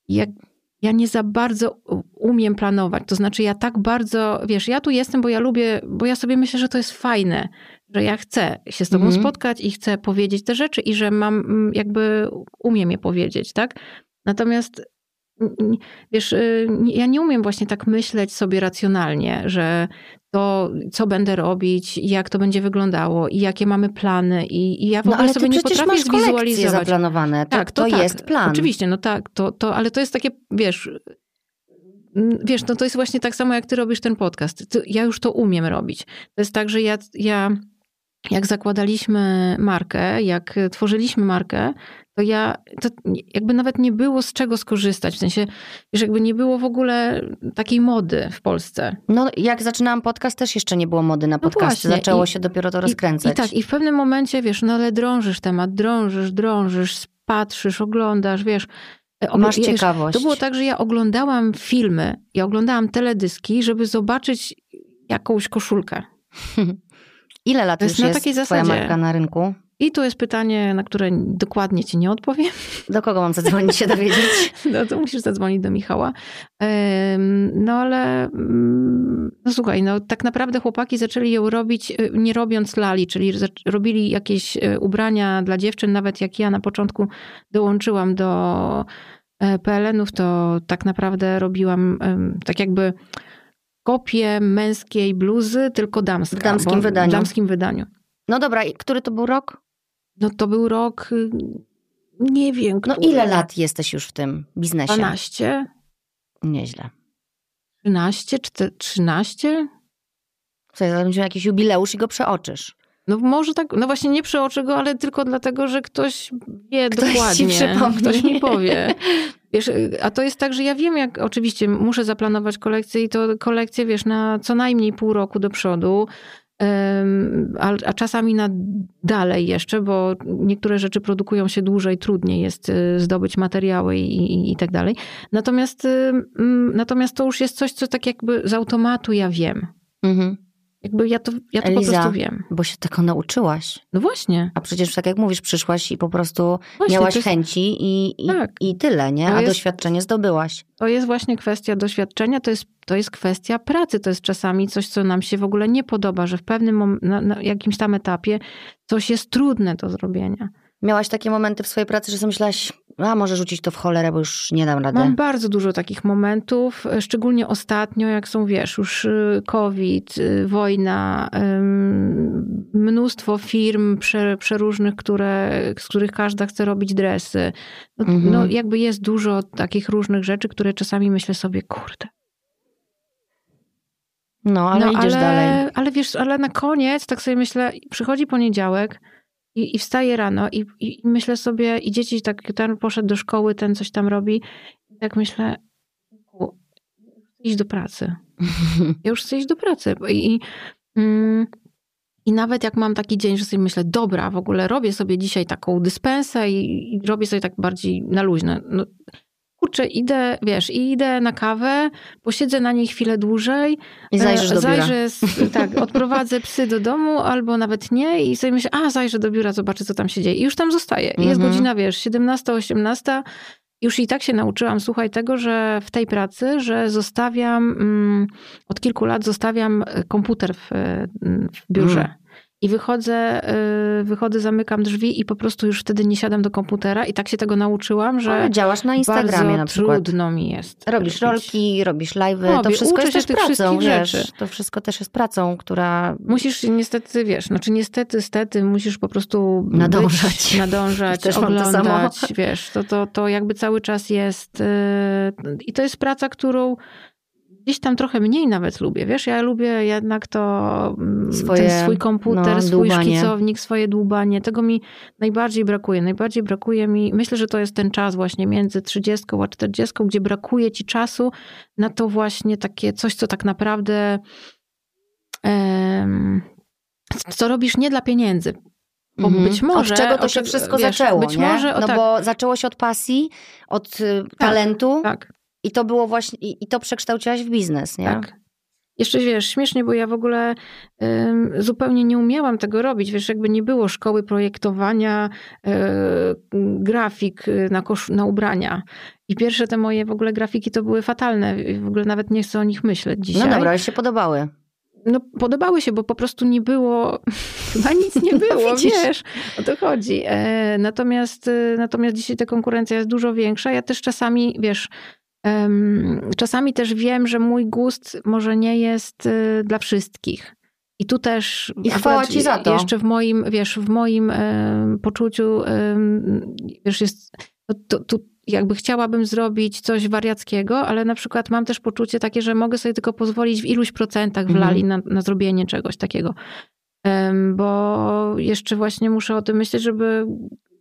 jak ja nie za bardzo umiem planować. To znaczy, ja tak bardzo, wiesz, ja tu jestem, bo ja lubię, bo ja sobie myślę, że to jest fajne, że ja chcę się z tobą mm. spotkać i chcę powiedzieć te rzeczy i że mam, mm, jakby umiem je powiedzieć, tak? Natomiast wiesz, y, ja nie umiem właśnie tak myśleć sobie racjonalnie, że to, co będę robić, jak to będzie wyglądało i jakie mamy plany i, i ja w no, ogóle sobie nie potrafię masz zwizualizować. zaplanowane, to, tak, to, to tak, jest plan. Oczywiście, no tak, to, to, ale to jest takie, wiesz, wiesz, no to jest właśnie tak samo, jak ty robisz ten podcast. Ja już to umiem robić. To jest tak, że ja, ja jak zakładaliśmy markę, jak tworzyliśmy markę, to ja, to jakby nawet nie było z czego skorzystać, w sensie, że jakby nie było w ogóle takiej mody w Polsce. No jak zaczynałam podcast, też jeszcze nie było mody na podcasty, no zaczęło I, się dopiero to rozkręcać. I, I tak, i w pewnym momencie, wiesz, no ale drążysz temat, drążysz, drążysz, patrzysz, oglądasz, wiesz, e, Masz ciekawość. To było tak, że ja oglądałam filmy, ja oglądałam teledyski, żeby zobaczyć jakąś koszulkę. Ile lat już jest takiej twoja marka na rynku? I tu jest pytanie, na które dokładnie ci nie odpowiem. Do kogo mam zadzwonić się dowiedzieć? No to musisz zadzwonić do Michała. No ale mm, no słuchaj, no tak naprawdę chłopaki zaczęli ją robić y, nie robiąc lali, czyli robili jakieś y, ubrania dla dziewczyn, nawet jak ja na początku dołączyłam do e, PLN-ów, to tak naprawdę robiłam tak jakby kopię męskiej bluzy, tylko damska. W damskim wydaniu. W damskim wydaniu. No dobra, i który to był rok? no to był rok, y, nie wiem. No ile lat jesteś już w tym biznesie? 12. Nieźle. 13, 13? Słuchaj, będzie jakiś jubileusz i go przeoczysz. No może tak, no właśnie nie przeoczy go, ale tylko dlatego, że ktoś wie ktoś dokładnie. Ci ktoś mi powie. Wiesz, a to jest tak, że ja wiem, jak oczywiście muszę zaplanować kolekcję i to kolekcję, wiesz, na co najmniej pół roku do przodu. A, a, czasami na dalej jeszcze, bo niektóre rzeczy produkują się dłużej, trudniej jest y, zdobyć materiały i, i, i tak dalej. Natomiast, y, natomiast to już jest coś, co tak jakby z automatu ja wiem. Mhm. Jakby ja to, ja to Eliza, po prostu wiem. Bo się tego nauczyłaś. No właśnie. A przecież tak jak mówisz, przyszłaś i po prostu właśnie, miałaś jest... chęci i, i, tak. i tyle, nie? A jest... doświadczenie zdobyłaś. To jest właśnie kwestia doświadczenia, to jest, to jest kwestia pracy. To jest czasami coś, co nam się w ogóle nie podoba, że w pewnym mom- na, na jakimś tam etapie coś jest trudne do zrobienia. Miałaś takie momenty w swojej pracy, że sobie myślałaś, a może rzucić to w cholerę, bo już nie dam rady. Mam bardzo dużo takich momentów, szczególnie ostatnio, jak są, wiesz, już y, COVID, y, wojna, mnóstwo firm przeróżnych, które, z których każda chce robić dresy. No, mhm. no jakby jest dużo takich różnych rzeczy, które czasami myślę sobie, kurde, no, ale no, idziesz ale, dalej. Ale wiesz, ale na koniec tak sobie myślę, przychodzi poniedziałek, i, i wstaję rano i, i, myślę sobie, i dzieci tak, ten poszedł do szkoły, ten coś tam robi. I tak myślę, iść do pracy. Ja już chcę iść do pracy. I, mm, i nawet jak mam taki dzień, że sobie myślę, dobra, w ogóle robię sobie dzisiaj taką dyspensę i, i robię sobie tak bardziej na luźne. No, kurczę, idę, wiesz, idę na kawę, posiedzę na niej chwilę dłużej. I zajrzysz do biura. Zajrzę, tak, odprowadzę psy do domu albo nawet nie i sobie myślę, a zajrzę do biura, zobaczę co tam się dzieje. I już tam zostaję. I jest mhm. godzina, wiesz, 17, 18. Już i tak się nauczyłam, słuchaj, tego, że w tej pracy, że zostawiam, mm, od kilku lat zostawiam komputer w, w biurze. Mm i wychodzę, y, wychodzę, zamykam drzwi i po prostu już wtedy nie siadam do komputera i tak się tego nauczyłam, że Ale działasz na Instagramie na przykład. trudno mi jest. Robisz robić. rolki, robisz live'y, to wszystko jest też pracą, wiesz, rzeczy. to wszystko też jest pracą, która... Musisz niestety, wiesz, znaczy niestety, stety, musisz po prostu nadążać, być, nadążać też oglądać, wiesz, to, to, to jakby cały czas jest yy, i to jest praca, którą gdzieś tam trochę mniej nawet lubię, wiesz, ja lubię jednak to mm, swoje, ten swój komputer, no, swój szkicownik, swoje dłubanie, tego mi najbardziej brakuje, najbardziej brakuje mi, myślę, że to jest ten czas właśnie między 30 a 40, gdzie brakuje ci czasu na to właśnie takie coś, co tak naprawdę um, co robisz nie dla pieniędzy, bo mhm. być może. Od czego to się wszystko wiesz, zaczęło? Być nie? może, no tak. bo zaczęło się od pasji, od y, tak, talentu. Tak. I to było właśnie, i, i to przekształciłaś w biznes, nie? Tak. Jeszcze wiesz, śmiesznie, bo ja w ogóle ym, zupełnie nie umiałam tego robić. Wiesz, jakby nie było szkoły projektowania y, grafik y, na, kosz, na ubrania. I pierwsze te moje w ogóle grafiki to były fatalne. W ogóle nawet nie chcę o nich myśleć dzisiaj. No dobra, ale się podobały. No, podobały się, bo po prostu nie było, chyba nic nie no było, no, wiesz, o to chodzi. E, natomiast, e, natomiast dzisiaj ta konkurencja jest dużo większa. Ja też czasami, wiesz, Czasami też wiem, że mój gust może nie jest y, dla wszystkich. I tu też. I chwała ci za to. Jeszcze w moim, wiesz, w moim poczuciu, wiesz, jest. To, to, jakby chciałabym zrobić coś wariackiego, ale na przykład mam też poczucie takie, że mogę sobie tylko pozwolić w iluś procentach w lali mhm. na, na zrobienie czegoś takiego. Bo jeszcze właśnie muszę o tym myśleć, żeby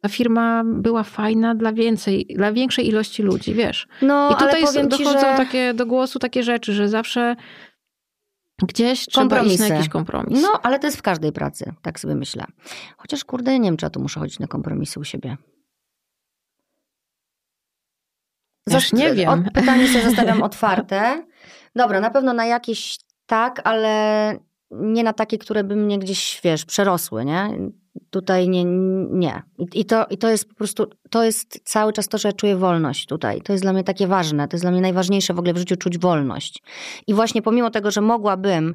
ta firma była fajna dla więcej, dla większej ilości ludzi, wiesz. No, I tutaj ale dochodzą ci, że... takie, do głosu takie rzeczy, że zawsze gdzieś trzeba iść na jakiś kompromis. No, ale to jest w każdej pracy, tak sobie myślę. Chociaż kurde, nie wiem, czy ja tu muszę chodzić na kompromisy u siebie. Zas nie wiem. pytanie sobie zostawiam otwarte. Dobra, na pewno na jakieś tak, ale nie na takie, które by mnie gdzieś, wiesz, przerosły, nie? Tutaj nie. nie. I, to, I to jest po prostu, to jest cały czas to, że ja czuję wolność tutaj. To jest dla mnie takie ważne. To jest dla mnie najważniejsze w ogóle w życiu, czuć wolność. I właśnie pomimo tego, że mogłabym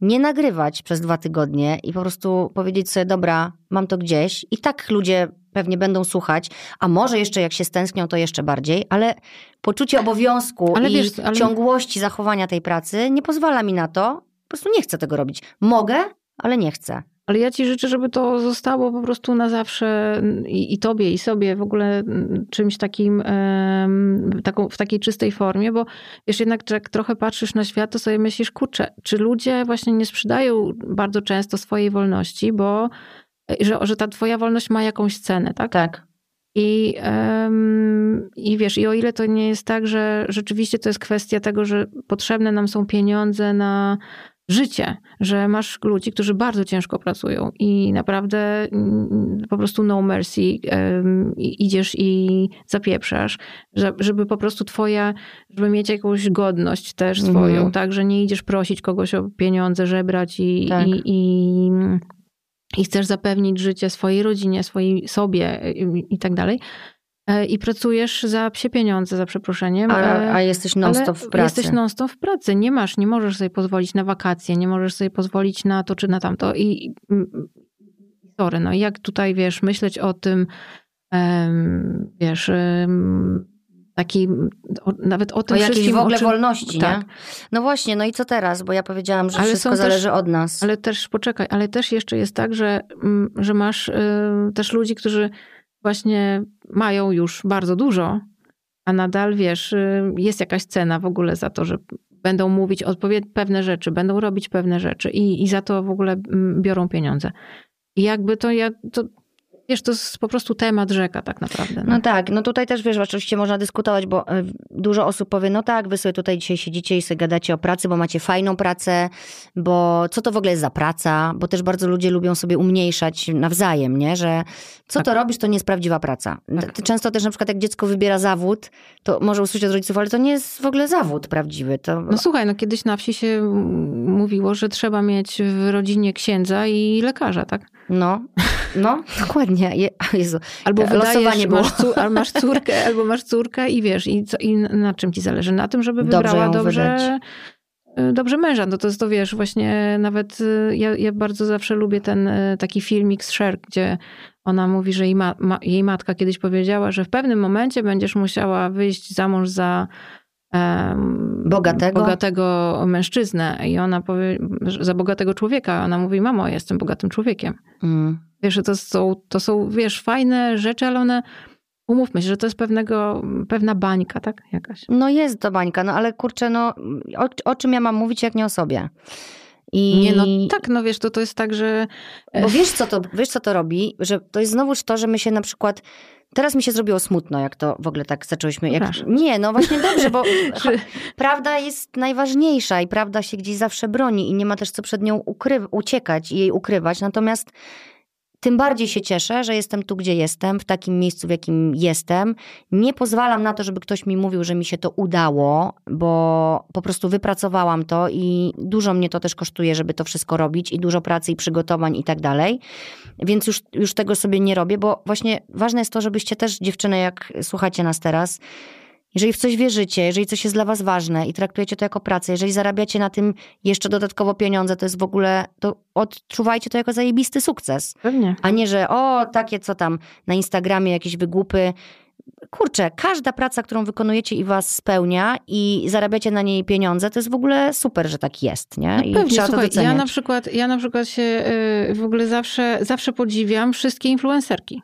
nie nagrywać przez dwa tygodnie i po prostu powiedzieć sobie, dobra, mam to gdzieś i tak ludzie pewnie będą słuchać, a może jeszcze jak się stęsknią, to jeszcze bardziej, ale poczucie obowiązku ale i wiesz, ale... ciągłości zachowania tej pracy nie pozwala mi na to. Po prostu nie chcę tego robić. Mogę, ale nie chcę. Ale ja ci życzę, żeby to zostało po prostu na zawsze i, i tobie, i sobie w ogóle czymś takim, taką, w takiej czystej formie, bo wiesz, jednak jak trochę patrzysz na świat, to sobie myślisz, kurczę, czy ludzie właśnie nie sprzedają bardzo często swojej wolności, bo że, że ta twoja wolność ma jakąś cenę, tak? Tak. I, I wiesz, i o ile to nie jest tak, że rzeczywiście to jest kwestia tego, że potrzebne nam są pieniądze na życie, że masz ludzi, którzy bardzo ciężko pracują i naprawdę mm, po prostu no mercy idziesz i zapieprzasz, żeby po prostu twoja, żeby mieć jakąś godność też swoją, mm. tak, że nie idziesz prosić kogoś o pieniądze, żebrać i, tak. i, i i chcesz zapewnić życie swojej rodzinie, swojej sobie i, i tak dalej. E, I pracujesz za psie pieniądze, za przeproszeniem. A, a jesteś non-stop w pracy. Jesteś non-stop w pracy. Nie masz, nie możesz sobie pozwolić na wakacje, nie możesz sobie pozwolić na to czy na tamto. I sorry, no jak tutaj, wiesz, myśleć o tym, wiesz, taki, o, nawet o tym o jakiejś w ogóle czym, wolności, tak. nie? No właśnie, no i co teraz? Bo ja powiedziałam, że ale wszystko zależy też, od nas. Ale też, poczekaj, ale też jeszcze jest tak, że, mm, że masz y, też ludzi, którzy właśnie mają już bardzo dużo, a nadal, wiesz, y, jest jakaś cena w ogóle za to, że będą mówić pewne rzeczy, będą robić pewne rzeczy i, i za to w ogóle mm, biorą pieniądze. I jakby to ja, to, Wiesz, to jest po prostu temat rzeka tak naprawdę. No. no. tak, no tutaj też wiesz, oczywiście można dyskutować, bo e, dużo osób powie, no tak, wy sobie tutaj dzisiaj siedzicie i sobie gadacie o pracy, bo macie fajną pracę, bo co to w ogóle jest za praca, bo też bardzo ludzie lubią sobie umniejszać nawzajem, nie, że co tak. to robisz, to nie jest prawdziwa praca. Tak. Często też na przykład jak dziecko wybiera zawód, to może usłyszeć od rodziców, ale to nie jest w ogóle zawód prawdziwy. To... No słuchaj, no kiedyś na wsi się mówiło, że trzeba mieć w rodzinie księdza i lekarza, tak? No, no, dokładnie. Je, Jezu, albo wydajesz, masz, cór, masz córkę, albo masz córkę i wiesz, i, co, i na czym ci zależy? Na tym, żeby wybrała dobrze, dobrze, y, dobrze męża. No to jest to, wiesz, właśnie nawet y, ja, ja bardzo zawsze lubię ten y, taki filmik z Cher, gdzie ona mówi, że jej, ma, ma, jej matka kiedyś powiedziała, że w pewnym momencie będziesz musiała wyjść za mąż za bogatego? bogatego mężczyznę i ona powie, za bogatego człowieka. Ona mówi, mamo, jestem bogatym człowiekiem. Mm. Wiesz, to są, to są, wiesz, fajne rzeczy, ale one, umówmy się, że to jest pewnego, pewna bańka, tak? Jakaś. No jest to bańka, no ale kurczę, no o, o czym ja mam mówić, jak nie o sobie? I... Nie, no tak, no wiesz, to, to jest tak, że... Bo wiesz co, to, wiesz, co to robi? Że to jest znowuż to, że my się na przykład Teraz mi się zrobiło smutno, jak to w ogóle tak zaczęłyśmy. Jak... Nie, no właśnie dobrze, bo prawda jest najważniejsza i prawda się gdzieś zawsze broni i nie ma też co przed nią ukry- uciekać i jej ukrywać. Natomiast tym bardziej się cieszę, że jestem tu, gdzie jestem, w takim miejscu, w jakim jestem. Nie pozwalam na to, żeby ktoś mi mówił, że mi się to udało, bo po prostu wypracowałam to i dużo mnie to też kosztuje, żeby to wszystko robić i dużo pracy i przygotowań i tak dalej. Więc już, już tego sobie nie robię, bo właśnie ważne jest to, żebyście też, dziewczyny, jak słuchacie nas teraz, jeżeli w coś wierzycie, jeżeli coś jest dla was ważne i traktujecie to jako pracę, jeżeli zarabiacie na tym jeszcze dodatkowo pieniądze, to jest w ogóle, to odczuwajcie to jako zajebisty sukces. Pewnie. A nie, że o, takie co tam na Instagramie jakieś wygłupy. Kurczę, każda praca, którą wykonujecie i was spełnia i zarabiacie na niej pieniądze, to jest w ogóle super, że tak jest, nie? No I pewnie, trzeba słuchaj, to ja na przykład, ja na przykład się y, w ogóle zawsze, zawsze podziwiam wszystkie influencerki.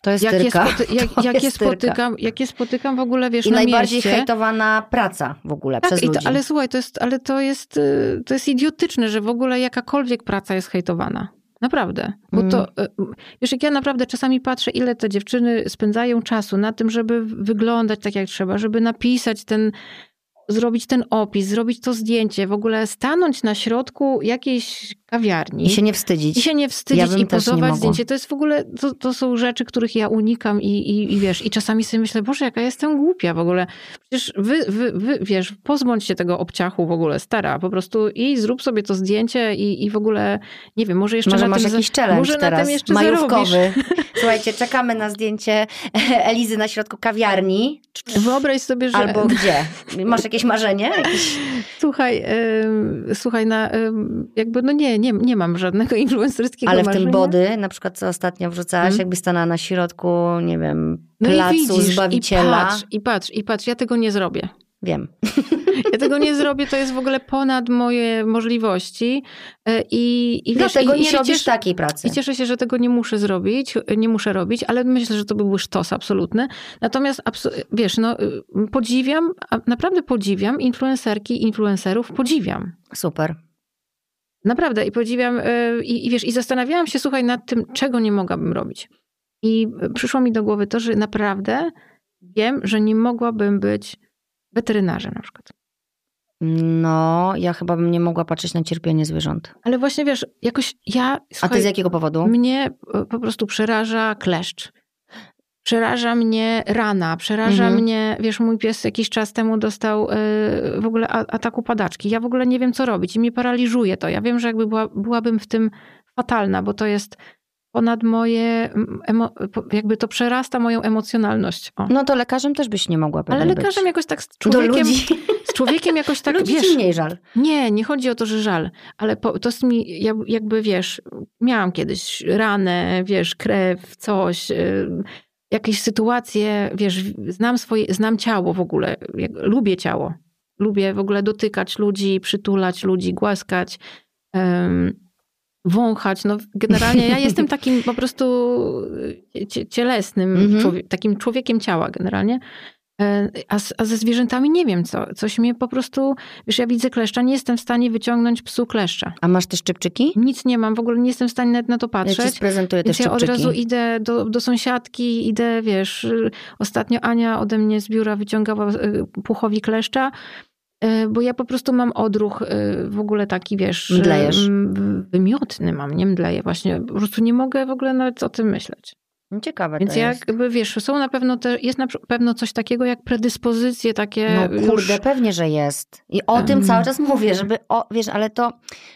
To jest jakie, spoty, jak, to jakie, spotykam, jakie spotykam w ogóle, wiesz, I na najbardziej mieście. hejtowana praca w ogóle tak, przez ludzi. To, ale słuchaj, to jest, ale to jest, y, to jest idiotyczne, że w ogóle jakakolwiek praca jest hejtowana. Naprawdę. Bo to, mm. Y, wiesz, jak ja naprawdę czasami patrzę, ile te dziewczyny spędzają czasu na tym, żeby wyglądać tak jak trzeba, żeby napisać ten zrobić ten opis, zrobić to zdjęcie, w ogóle stanąć na środku jakiejś kawiarni. I się nie wstydzić. I się nie wstydzić ja i pozować zdjęcie. To jest w ogóle, to, to są rzeczy, których ja unikam i, i, i wiesz, i czasami sobie myślę, Boże, jaka jestem głupia w ogóle. Przecież wy, wy, wy wiesz, pozbądź się tego obciachu w ogóle, stara, po prostu i zrób sobie to zdjęcie i, i w ogóle, nie wiem, może jeszcze może na masz tym... jakiś challenge może teraz, na tym jeszcze majówkowy. Słuchajcie, czekamy na zdjęcie Elizy na środku kawiarni. Wyobraź sobie, że... Albo gdzie? Masz jakieś marzenie? Słuchaj, yy, słuchaj, na, yy, jakby, no nie, nie, nie mam żadnego influencerskiego Ale w marzenia. tym body, na przykład co ostatnio wrzucałaś, hmm? jakby stanęła na środku, nie wiem, placu no i widzisz, Zbawiciela. I patrz, i patrz, i patrz, ja tego nie zrobię. Wiem. Ja tego nie zrobię, to jest w ogóle ponad moje możliwości. E, I, i wiesz, Dlatego i, nie i robisz cieszę, takiej pracy. I cieszę się, że tego nie muszę zrobić, nie muszę robić, ale myślę, że to by był sztos absolutny. Natomiast wiesz, no, y, podziwiam, naprawdę podziwiam influencerki, influencerów, podziwiam. Super. Naprawdę i podziwiam y, i, i wiesz, i zastanawiałam się, słuchaj, nad tym, czego nie mogłabym robić. I przyszło mi do głowy to, że naprawdę wiem, że nie mogłabym być weterynarzem na przykład. No, ja chyba bym nie mogła patrzeć na cierpienie zwierząt. Ale właśnie wiesz, jakoś ja. Słuchaj, A ty z jakiego powodu? Mnie po prostu przeraża kleszcz. Przeraża mnie rana, przeraża mhm. mnie, wiesz, mój pies jakiś czas temu dostał yy, w ogóle ataku padaczki. Ja w ogóle nie wiem, co robić i mnie paraliżuje to. Ja wiem, że jakby była, byłabym w tym fatalna, bo to jest ponad moje, jakby to przerasta moją emocjonalność. O. No to lekarzem też byś nie mogła Ale lekarzem być. jakoś tak z człowiekiem, z człowiekiem jakoś tak, ludzi wiesz. mniej żal. Nie, nie chodzi o to, że żal, ale po, to jest mi, jakby wiesz, miałam kiedyś ranę, wiesz, krew, coś, y, jakieś sytuacje, wiesz, znam swoje, znam ciało w ogóle, lubię ciało. Lubię w ogóle dotykać ludzi, przytulać ludzi, głaskać. Um, wąchać. No, generalnie ja jestem takim po prostu e, cielesnym, mm -hmm. takim człowiekiem ciała generalnie. E, a, a, ze zwierzętami nie wiem co. Coś mnie po prostu, wiesz, ja widzę kleszcza, nie jestem w stanie wyciągnąć psu kleszcza. A masz te szczypczyki? Nic nie mam, w ogóle nie jestem w stanie nawet na to patrzeć. Ja ci sprezentuję te szczypczyki. ja od razu idę do, do sąsiadki, idę, wiesz, ostatnio Ania ode mnie z biura wyciągała e, puchowi kleszcza E, bo ja po prostu mam odruch w ogóle taki, wiesz... Mdlejesz. Wymiotny mam, nie mdleję właśnie. Po prostu nie mogę w ogóle nawet o tym myśleć. Ciekawe Więc to jest. jakby, wiesz, są na pewno te, jest na pewno coś takiego jak predyspozycje takie No kurde, już... pewnie, że jest. I o um... tym cały czas mówię, żeby, o, wiesz, ale to,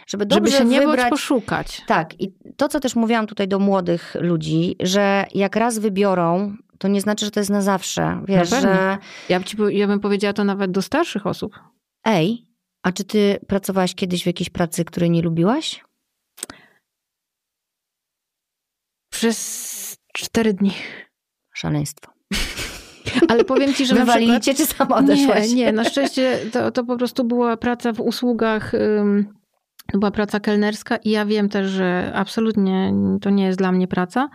żeby dobrze żeby się nie wybrać... poszukać. Tak. I to, co też mówiłam tutaj do młodych ludzi, że jak raz wybiorą, to nie znaczy, że to jest na zawsze. Wiesz, na że... Ja, ci, ja bym powiedziała to nawet do starszych osób. Ej, a czy ty pracowałaś kiedyś w jakiejś pracy, której nie lubiłaś? Przez cztery dni. Szaleństwo. Ale powiem ci, że Wywalili na przykład... cię, czy sama odeszłaś? Nie, nie. Na szczęście to, to po prostu była praca w usługach, to była praca kelnerska i ja wiem też, że absolutnie to nie jest dla mnie praca.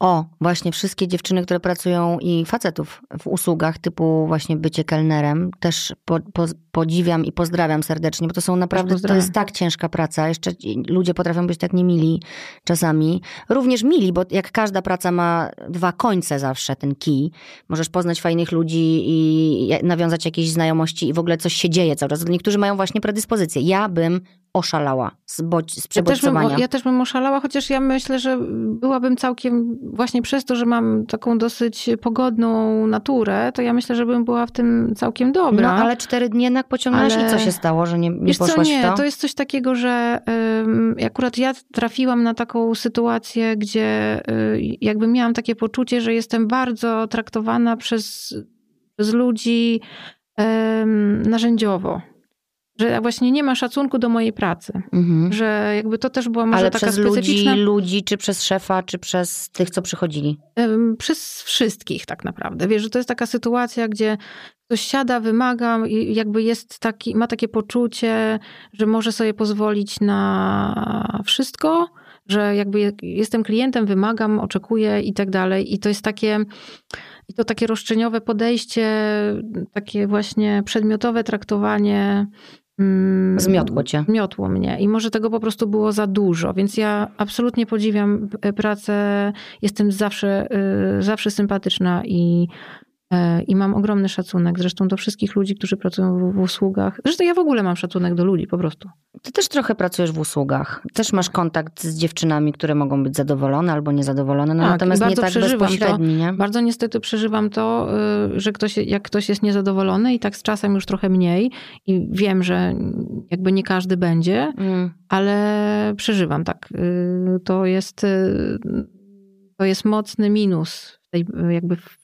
O, właśnie wszystkie dziewczyny, które pracują i facetów w usługach typu właśnie bycie kelnerem, też po, po, podziwiam i pozdrawiam serdecznie, bo to są naprawdę, to jest tak ciężka praca. Jeszcze ludzie potrafią być tak niemili czasami. Również mili, bo jak każda praca ma dwa końce zawsze, ten kij. Możesz poznać fajnych ludzi i nawiązać jakieś znajomości i w ogóle coś się dzieje cały czas. Niektórzy mają właśnie predyspozycję. Ja bym oszalała z, bodź, z przebodźcowania. Ja też, bym, ja też bym oszalała, chociaż ja myślę, że byłabym całkiem, właśnie przez to, że mam taką dosyć pogodną naturę, to ja myślę, że bym była w tym całkiem dobra. No ale cztery dni jednak pociągnęłaś ale... i co się stało, że nie, nie Wiesz poszłaś co, nie, w to? to jest coś takiego, że akurat ja trafiłam na taką sytuację, gdzie y, jakby miałam takie poczucie, że jestem bardzo traktowana przez, przez ludzi narzędziowo że właśnie nie ma szacunku do mojej pracy. Mhm. Że jakby to też była może Ale taka przez specyficzna... ludzi, ludzi, czy przez szefa, czy przez tych, co przychodzili? Przez wszystkich tak naprawdę. Wiesz, że to jest taka sytuacja, gdzie ktoś siada, wymaga i jakby jest taki, ma takie poczucie, że może sobie pozwolić na wszystko, że jakby jestem klientem, wymagam, oczekuję i tak dalej. I to jest takie... I to takie roszczeniowe podejście, takie właśnie przedmiotowe traktowanie zmiotło cię. Zmiotło mnie i może tego po prostu było za dużo, więc ja absolutnie podziwiam e, pracę, jestem zawsze, e, zawsze sympatyczna i I mam ogromny szacunek zresztą do wszystkich ludzi, którzy pracują w, usługach. Zresztą ja w ogóle mam szacunek do ludzi po prostu. Ty też trochę pracujesz w usługach. Też masz kontakt z dziewczynami, które mogą być zadowolone albo niezadowolone, no tak, natomiast nie tak bezpośredni. Nie? Bardzo niestety przeżywam to, y, że ktoś, jak ktoś jest niezadowolony i tak z czasem już trochę mniej i wiem, że jakby nie każdy będzie, mm. ale przeżywam tak. Y, to jest, y, to jest mocny minus tej jakby w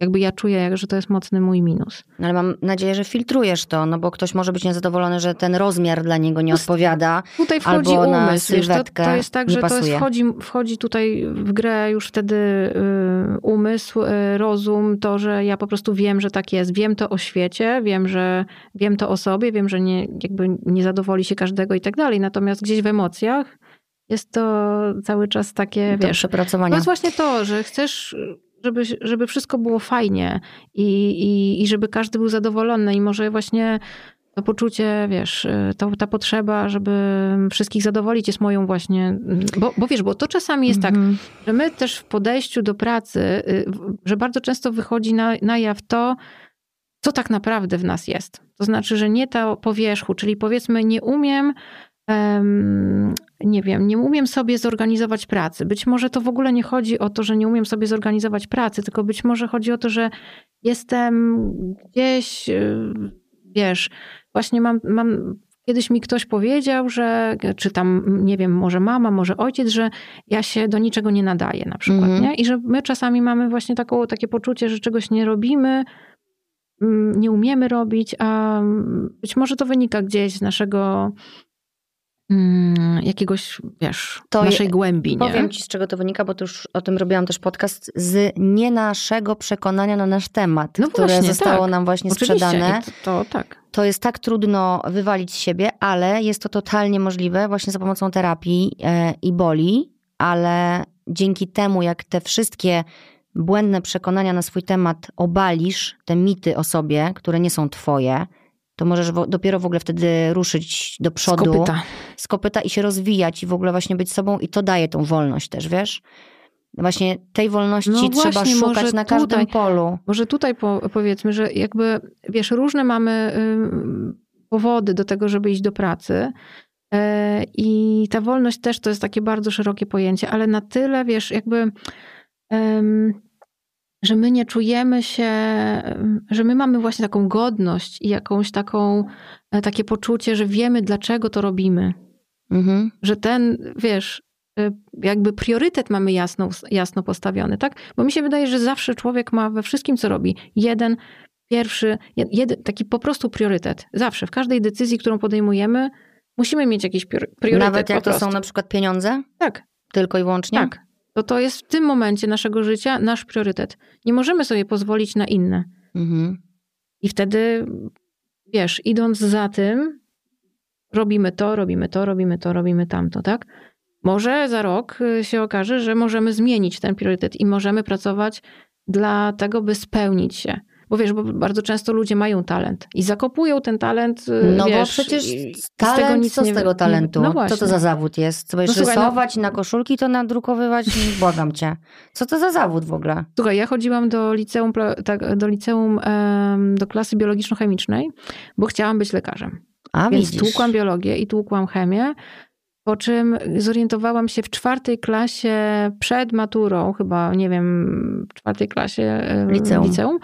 jakby ja czuję, że to jest mocny mój minus. No ale mam nadzieję, że filtrujesz to, no bo ktoś może być niezadowolony, że ten rozmiar dla niego nie odpowiada. Tutaj wchodzi albo umysł. Wiesz, to, to jest tak, że pasuje. to jest, wchodzi, wchodzi tutaj w grę już wtedy y, umysł, y, rozum, to, że ja po prostu wiem, że tak jest. Wiem to o świecie, wiem, że wiem to o sobie, wiem, że nie, jakby nie zadowoli się każdego i tak dalej. Natomiast gdzieś w emocjach jest to cały czas takie, to wiesz... przepracowanie. To jest właśnie to, że chcesz żeby, żeby wszystko było fajnie i, i, i żeby każdy był zadowolony i może właśnie to poczucie, wiesz, to, ta potrzeba, żeby wszystkich zadowolić jest moją właśnie, bo, bo wiesz, bo to czasami jest tak, Mhm. że my też w podejściu do pracy, y, że bardzo często wychodzi na, na jaw to, co tak naprawdę w nas jest. To znaczy, że nie ta po wierzchu, czyli powiedzmy nie umiem um, nie wiem, nie umiem sobie zorganizować pracy. Być może to w ogóle nie chodzi o to, że nie umiem sobie zorganizować pracy, tylko być może chodzi o to, że jestem gdzieś, y, wiesz, właśnie mam, mam Kiedyś mi ktoś powiedział, że, czy tam, nie wiem, może mama, może ojciec, że ja się do niczego nie nadaję na przykład, Mhm. nie? I że my czasami mamy właśnie taką, takie poczucie, że czegoś nie robimy, mm, nie umiemy robić, a być może to wynika gdzieś z naszego mm, jakiegoś, wiesz, To naszej je- głębi, nie? Powiem ci, z czego to wynika, bo to już o tym robiłam też podcast, z nie naszego przekonania na nasz temat, No które właśnie, zostało tak. nam właśnie Oczywiście, sprzedane. to, to tak. To jest tak trudno wywalić z siebie, ale jest to totalnie możliwe właśnie za pomocą terapii e, i boli, ale dzięki temu, jak te wszystkie błędne przekonania na swój temat obalisz, te mity o sobie, które nie są twoje, to możesz wo- dopiero w ogóle wtedy ruszyć do Z przodu kopyta. z kopyta i się rozwijać i w ogóle właśnie być sobą i to daje tą wolność też, wiesz? Właśnie tej wolności No trzeba właśnie, szukać na każdym tutaj- polu. Może tutaj po, powiedzmy, że jakby, wiesz, różne mamy ym, powody do tego, żeby iść do pracy. E, I ta wolność też to jest takie bardzo szerokie pojęcie, ale na tyle, wiesz, jakby, że my nie czujemy się, że my mamy właśnie taką godność i jakąś taką, e, takie poczucie, że wiemy, dlaczego to robimy. Mhm. że ten, wiesz, y, jakby priorytet mamy jasno, jasno postawiony, tak? Bo mi się wydaje, że zawsze człowiek ma we wszystkim, co robi, jeden, pierwszy, jed- taki po prostu priorytet. Zawsze, w każdej decyzji, którą podejmujemy, musimy mieć jakiś prior- priorytet Nawet jak to są na przykład pieniądze, Tak, tylko i wyłącznie? tak. To to jest w tym momencie naszego życia nasz priorytet. Nie możemy sobie pozwolić na inne. Mhm. I wtedy, wiesz, idąc za tym, robimy to, robimy to, robimy to, robimy tamto, tak? Może za rok y, się okaże, że możemy zmienić ten priorytet i możemy pracować dla tego, by spełnić się. Bo wiesz, bo bardzo często ludzie mają talent i zakopują ten talent. y, No bo wiesz, przecież i z talent, tego nic co z nie- tego nie- talentu? No co to za zawód jest? Co będziesz No słuchaj, no- rysować i na koszulki to nadrukowywać? Błagam cię. Co to za zawód w ogóle? Słuchaj, ja chodziłam do liceum, tak, do liceum, do klasy biologiczno-chemicznej, bo chciałam być lekarzem. A Więc widzisz. tłukłam biologię i tłukłam chemię. Po czym zorientowałam się w czwartej klasie przed maturą, chyba, nie wiem, w czwartej klasie Liceum. liceum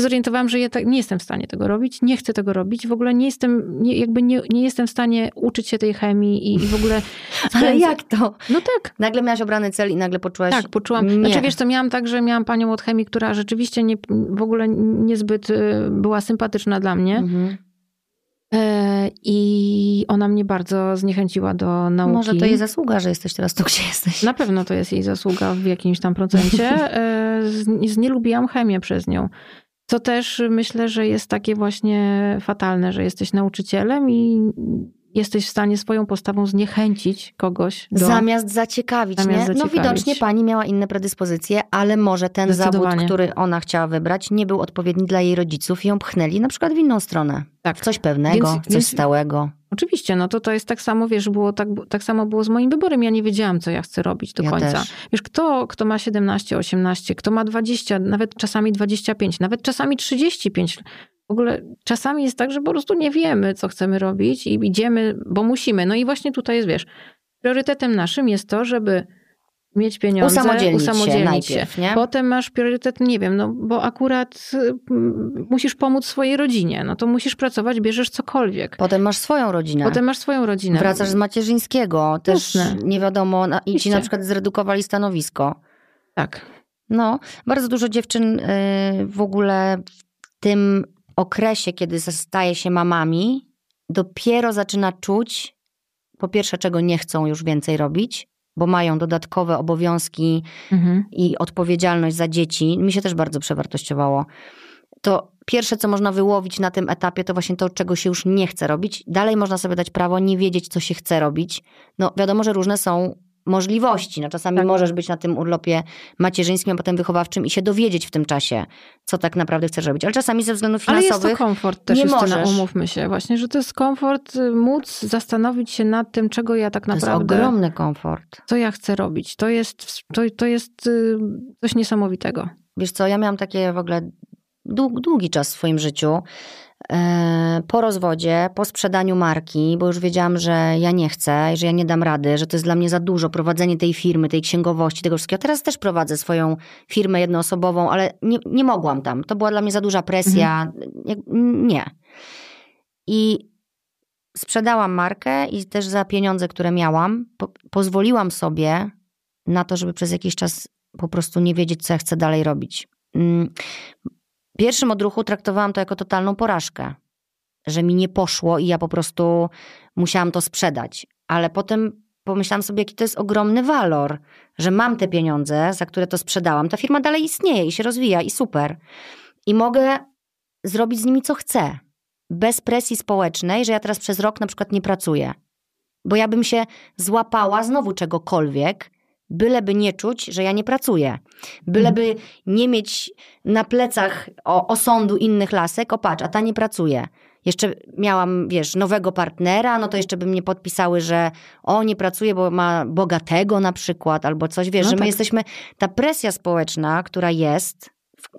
zorientowałam, że ja tak, nie jestem w stanie tego robić, nie chcę tego robić, w ogóle nie jestem, nie, jakby nie, nie jestem w stanie uczyć się tej chemii i, i w ogóle... Ale jak to? No tak, Nagle miałaś obrany cel i nagle poczułaś... tak, poczułam. Nie. Znaczy wiesz co, miałam tak, że miałam panią od chemii, która rzeczywiście nie, w ogóle niezbyt y, była sympatyczna dla mnie. Mhm. E, I ona mnie bardzo zniechęciła do nauki. Może to jej zasługa, że jesteś teraz tu, gdzie jesteś. Na pewno to jest jej zasługa w jakimś tam procencie. E, z- Znielubiłam chemię przez nią. Co też myślę, że jest takie właśnie fatalne, że jesteś nauczycielem i jesteś w stanie swoją postawą zniechęcić kogoś do... Zamiast zaciekawić, Zamiast nie? zaciekawić. No widocznie pani miała inne predyspozycje, ale może ten zawód, który ona chciała wybrać, nie był odpowiedni dla jej rodziców i ją pchnęli na przykład w inną stronę. Tak. W coś pewnego, Więc- coś więc- stałego. Oczywiście, no to to jest tak samo, wiesz, było tak, tak samo było z moim wyborem. Ja nie wiedziałam, co ja chcę robić do Ja końca. też. Wiesz, kto, kto ma 17, 18, kto ma 20, nawet czasami 25, nawet czasami 35. W ogóle czasami jest tak, że po prostu nie wiemy, co chcemy robić i idziemy, bo musimy. No i właśnie tutaj jest, wiesz, priorytetem naszym jest to, żeby mieć pieniądze, Usamodzielnić, się usamodzielnić najpierw, nie? Potem masz priorytet, nie wiem, no bo akurat mm, musisz pomóc swojej rodzinie, no to musisz pracować, bierzesz cokolwiek. Potem masz swoją rodzinę. Potem masz swoją rodzinę. Wracasz z macierzyńskiego, też Jasne. nie wiadomo, na- i ci na przykład zredukowali stanowisko. Tak. No, bardzo dużo dziewczyn y, w ogóle w tym okresie, kiedy staje się mamami, dopiero zaczyna czuć, po pierwsze, czego nie chcą już więcej robić, bo mają dodatkowe obowiązki mhm. i odpowiedzialność za dzieci. Mi się też bardzo przewartościowało. To pierwsze, co można wyłowić na tym etapie, to właśnie to, czego się już nie chce robić. Dalej można sobie dać prawo nie wiedzieć, co się chce robić. No wiadomo, że różne są możliwości. No, czasami tak. możesz być na tym urlopie macierzyńskim, a potem wychowawczym i się dowiedzieć w tym czasie, co tak naprawdę chcesz robić. Ale czasami ze względów finansowych Ale jest to komfort też, nie możesz. umówmy się właśnie, że to jest komfort y, móc zastanowić się nad tym, czego ja tak naprawdę... To jest ogromny komfort. Co ja chcę robić. To jest, to, to jest y, coś niesamowitego. Wiesz co, ja miałam takie w ogóle długi czas w swoim życiu, E, po rozwodzie, po sprzedaniu marki, bo już wiedziałam, że ja nie chcę, że ja nie dam rady, że to jest dla mnie za dużo prowadzenie tej firmy, tej księgowości, tego wszystkiego. Teraz też prowadzę swoją firmę jednoosobową, ale nie, nie mogłam tam. To była dla mnie za duża presja. Mhm. Nie. I sprzedałam markę i też za pieniądze, które miałam, po, pozwoliłam sobie na to, żeby przez jakiś czas po prostu nie wiedzieć, co ja chcę dalej robić. Pierwszym odruchu traktowałam to jako totalną porażkę, że mi nie poszło i ja po prostu musiałam to sprzedać. Ale potem pomyślałam sobie, jaki to jest ogromny walor, że mam te pieniądze, za które to sprzedałam. Ta firma dalej istnieje i się rozwija i super. I mogę zrobić z nimi co chcę. Bez presji społecznej, że ja teraz przez rok na przykład nie pracuję. Bo ja bym się złapała znowu czegokolwiek, byleby nie czuć, że ja nie pracuję. Byleby mhm. nie mieć na plecach o, osądu innych lasek, o patrz, a ta nie pracuje. Jeszcze miałam, wiesz, nowego partnera, no to jeszcze by mnie podpisały, że o, nie pracuje, bo ma bogatego na przykład, albo coś, wiesz, no że my tak. jesteśmy, ta presja społeczna, która jest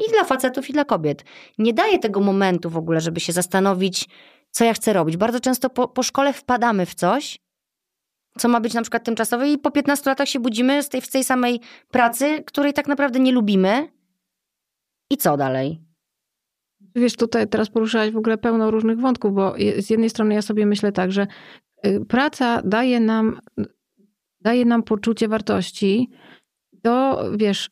i dla facetów, i dla kobiet, nie daje tego momentu w ogóle, żeby się zastanowić, co ja chcę robić. Bardzo często po, po szkole wpadamy w coś, co ma być na przykład tymczasowe i po 15 latach się budzimy z tej, w tej samej pracy, której tak naprawdę nie lubimy. I co dalej? Wiesz, tutaj teraz poruszałaś w ogóle pełno różnych wątków, bo z jednej strony ja sobie myślę tak, że y, praca daje nam, daje nam poczucie wartości, to wiesz,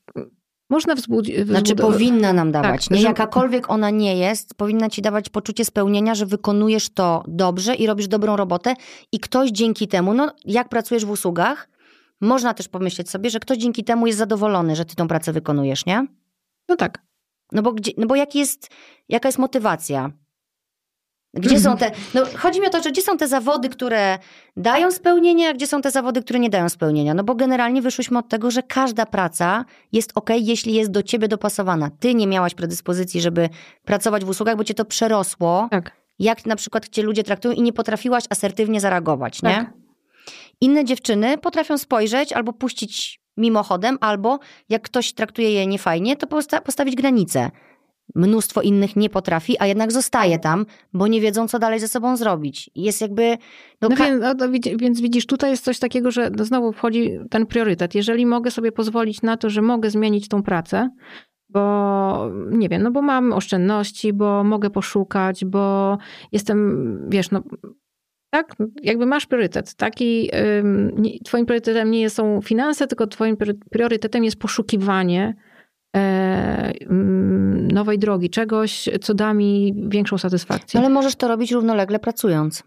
można wzbudzić. Znaczy, powinna nam dawać. Tak, nie że... jakakolwiek ona nie jest, powinna ci dawać poczucie spełnienia, że wykonujesz to dobrze i robisz dobrą robotę, i ktoś dzięki temu, no jak pracujesz w usługach, można też pomyśleć sobie, że ktoś dzięki temu jest zadowolony, że ty tą pracę wykonujesz, nie? No tak. No bo, gdzie, no bo jaki jest, jaka jest motywacja? Gdzie są te. No, chodzi mi o to, że gdzie są te zawody, które dają spełnienie, a gdzie są te zawody, które nie dają spełnienia. No bo generalnie wyszłyśmy od tego, że każda praca jest ok, jeśli jest do ciebie dopasowana. Ty nie miałaś predyspozycji, żeby pracować w usługach, bo cię to przerosło. Tak. Jak na przykład cię ludzie traktują i nie potrafiłaś asertywnie zareagować, nie? Tak. Inne dziewczyny potrafią spojrzeć albo puścić mimochodem, albo jak ktoś traktuje je niefajnie, to postawić granicę mnóstwo innych nie potrafi, a jednak zostaje tam, bo nie wiedzą, co dalej ze sobą zrobić. Jest jakby. No, no więc, no, więc, widzisz, tutaj jest coś takiego, że no znowu wchodzi ten priorytet. Jeżeli mogę sobie pozwolić na to, że mogę zmienić tą pracę, bo nie wiem, no bo mam oszczędności, bo mogę poszukać, bo jestem, wiesz, no. Tak, jakby masz priorytet. Taki, twoim priorytetem nie są finanse, tylko twoim priorytetem jest poszukiwanie nowej drogi, czegoś, co da mi większą satysfakcję. Ale możesz to robić równolegle pracując.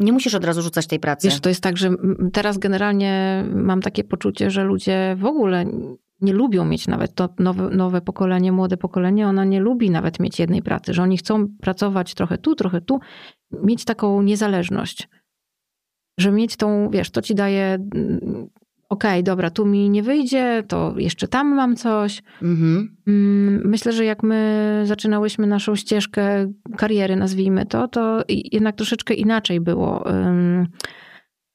Nie musisz od razu rzucać tej pracy. Wiesz, to jest tak, że teraz generalnie mam takie poczucie, że ludzie w ogóle nie lubią mieć nawet to nowe, nowe pokolenie, młode pokolenie, ona nie lubi nawet mieć jednej pracy, że oni chcą pracować trochę tu, trochę tu, mieć taką niezależność. Że mieć tą, wiesz, to ci daje okej, okay, dobra, tu mi nie wyjdzie, to jeszcze tam mam coś. Mhm. Mm, myślę, że jak my zaczynałyśmy naszą ścieżkę kariery, nazwijmy to, to jednak troszeczkę inaczej było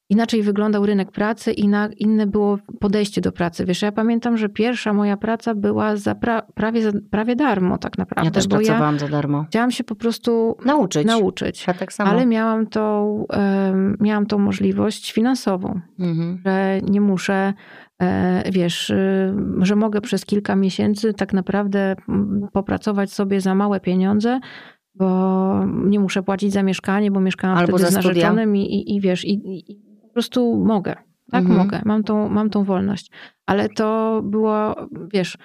inaczej wyglądał rynek pracy i na, inne było podejście do pracy. Wiesz, ja pamiętam, że pierwsza moja praca była za pra, prawie, za, prawie darmo tak naprawdę. Ja też pracowałam ja za darmo. Chciałam się po prostu nauczyć. nauczyć. Ja tak samo. Ale miałam tą, um, miałam tą możliwość finansową, mhm. że nie muszę e, wiesz, y, że mogę przez kilka miesięcy tak naprawdę popracować sobie za małe pieniądze, bo nie muszę płacić za mieszkanie, bo mieszkałam Albo wtedy z narzeczonym i, i, i wiesz, i, i, prostu mogę. Tak, mhm. mogę. Mam tą, mam tą wolność. Ale to było, wiesz,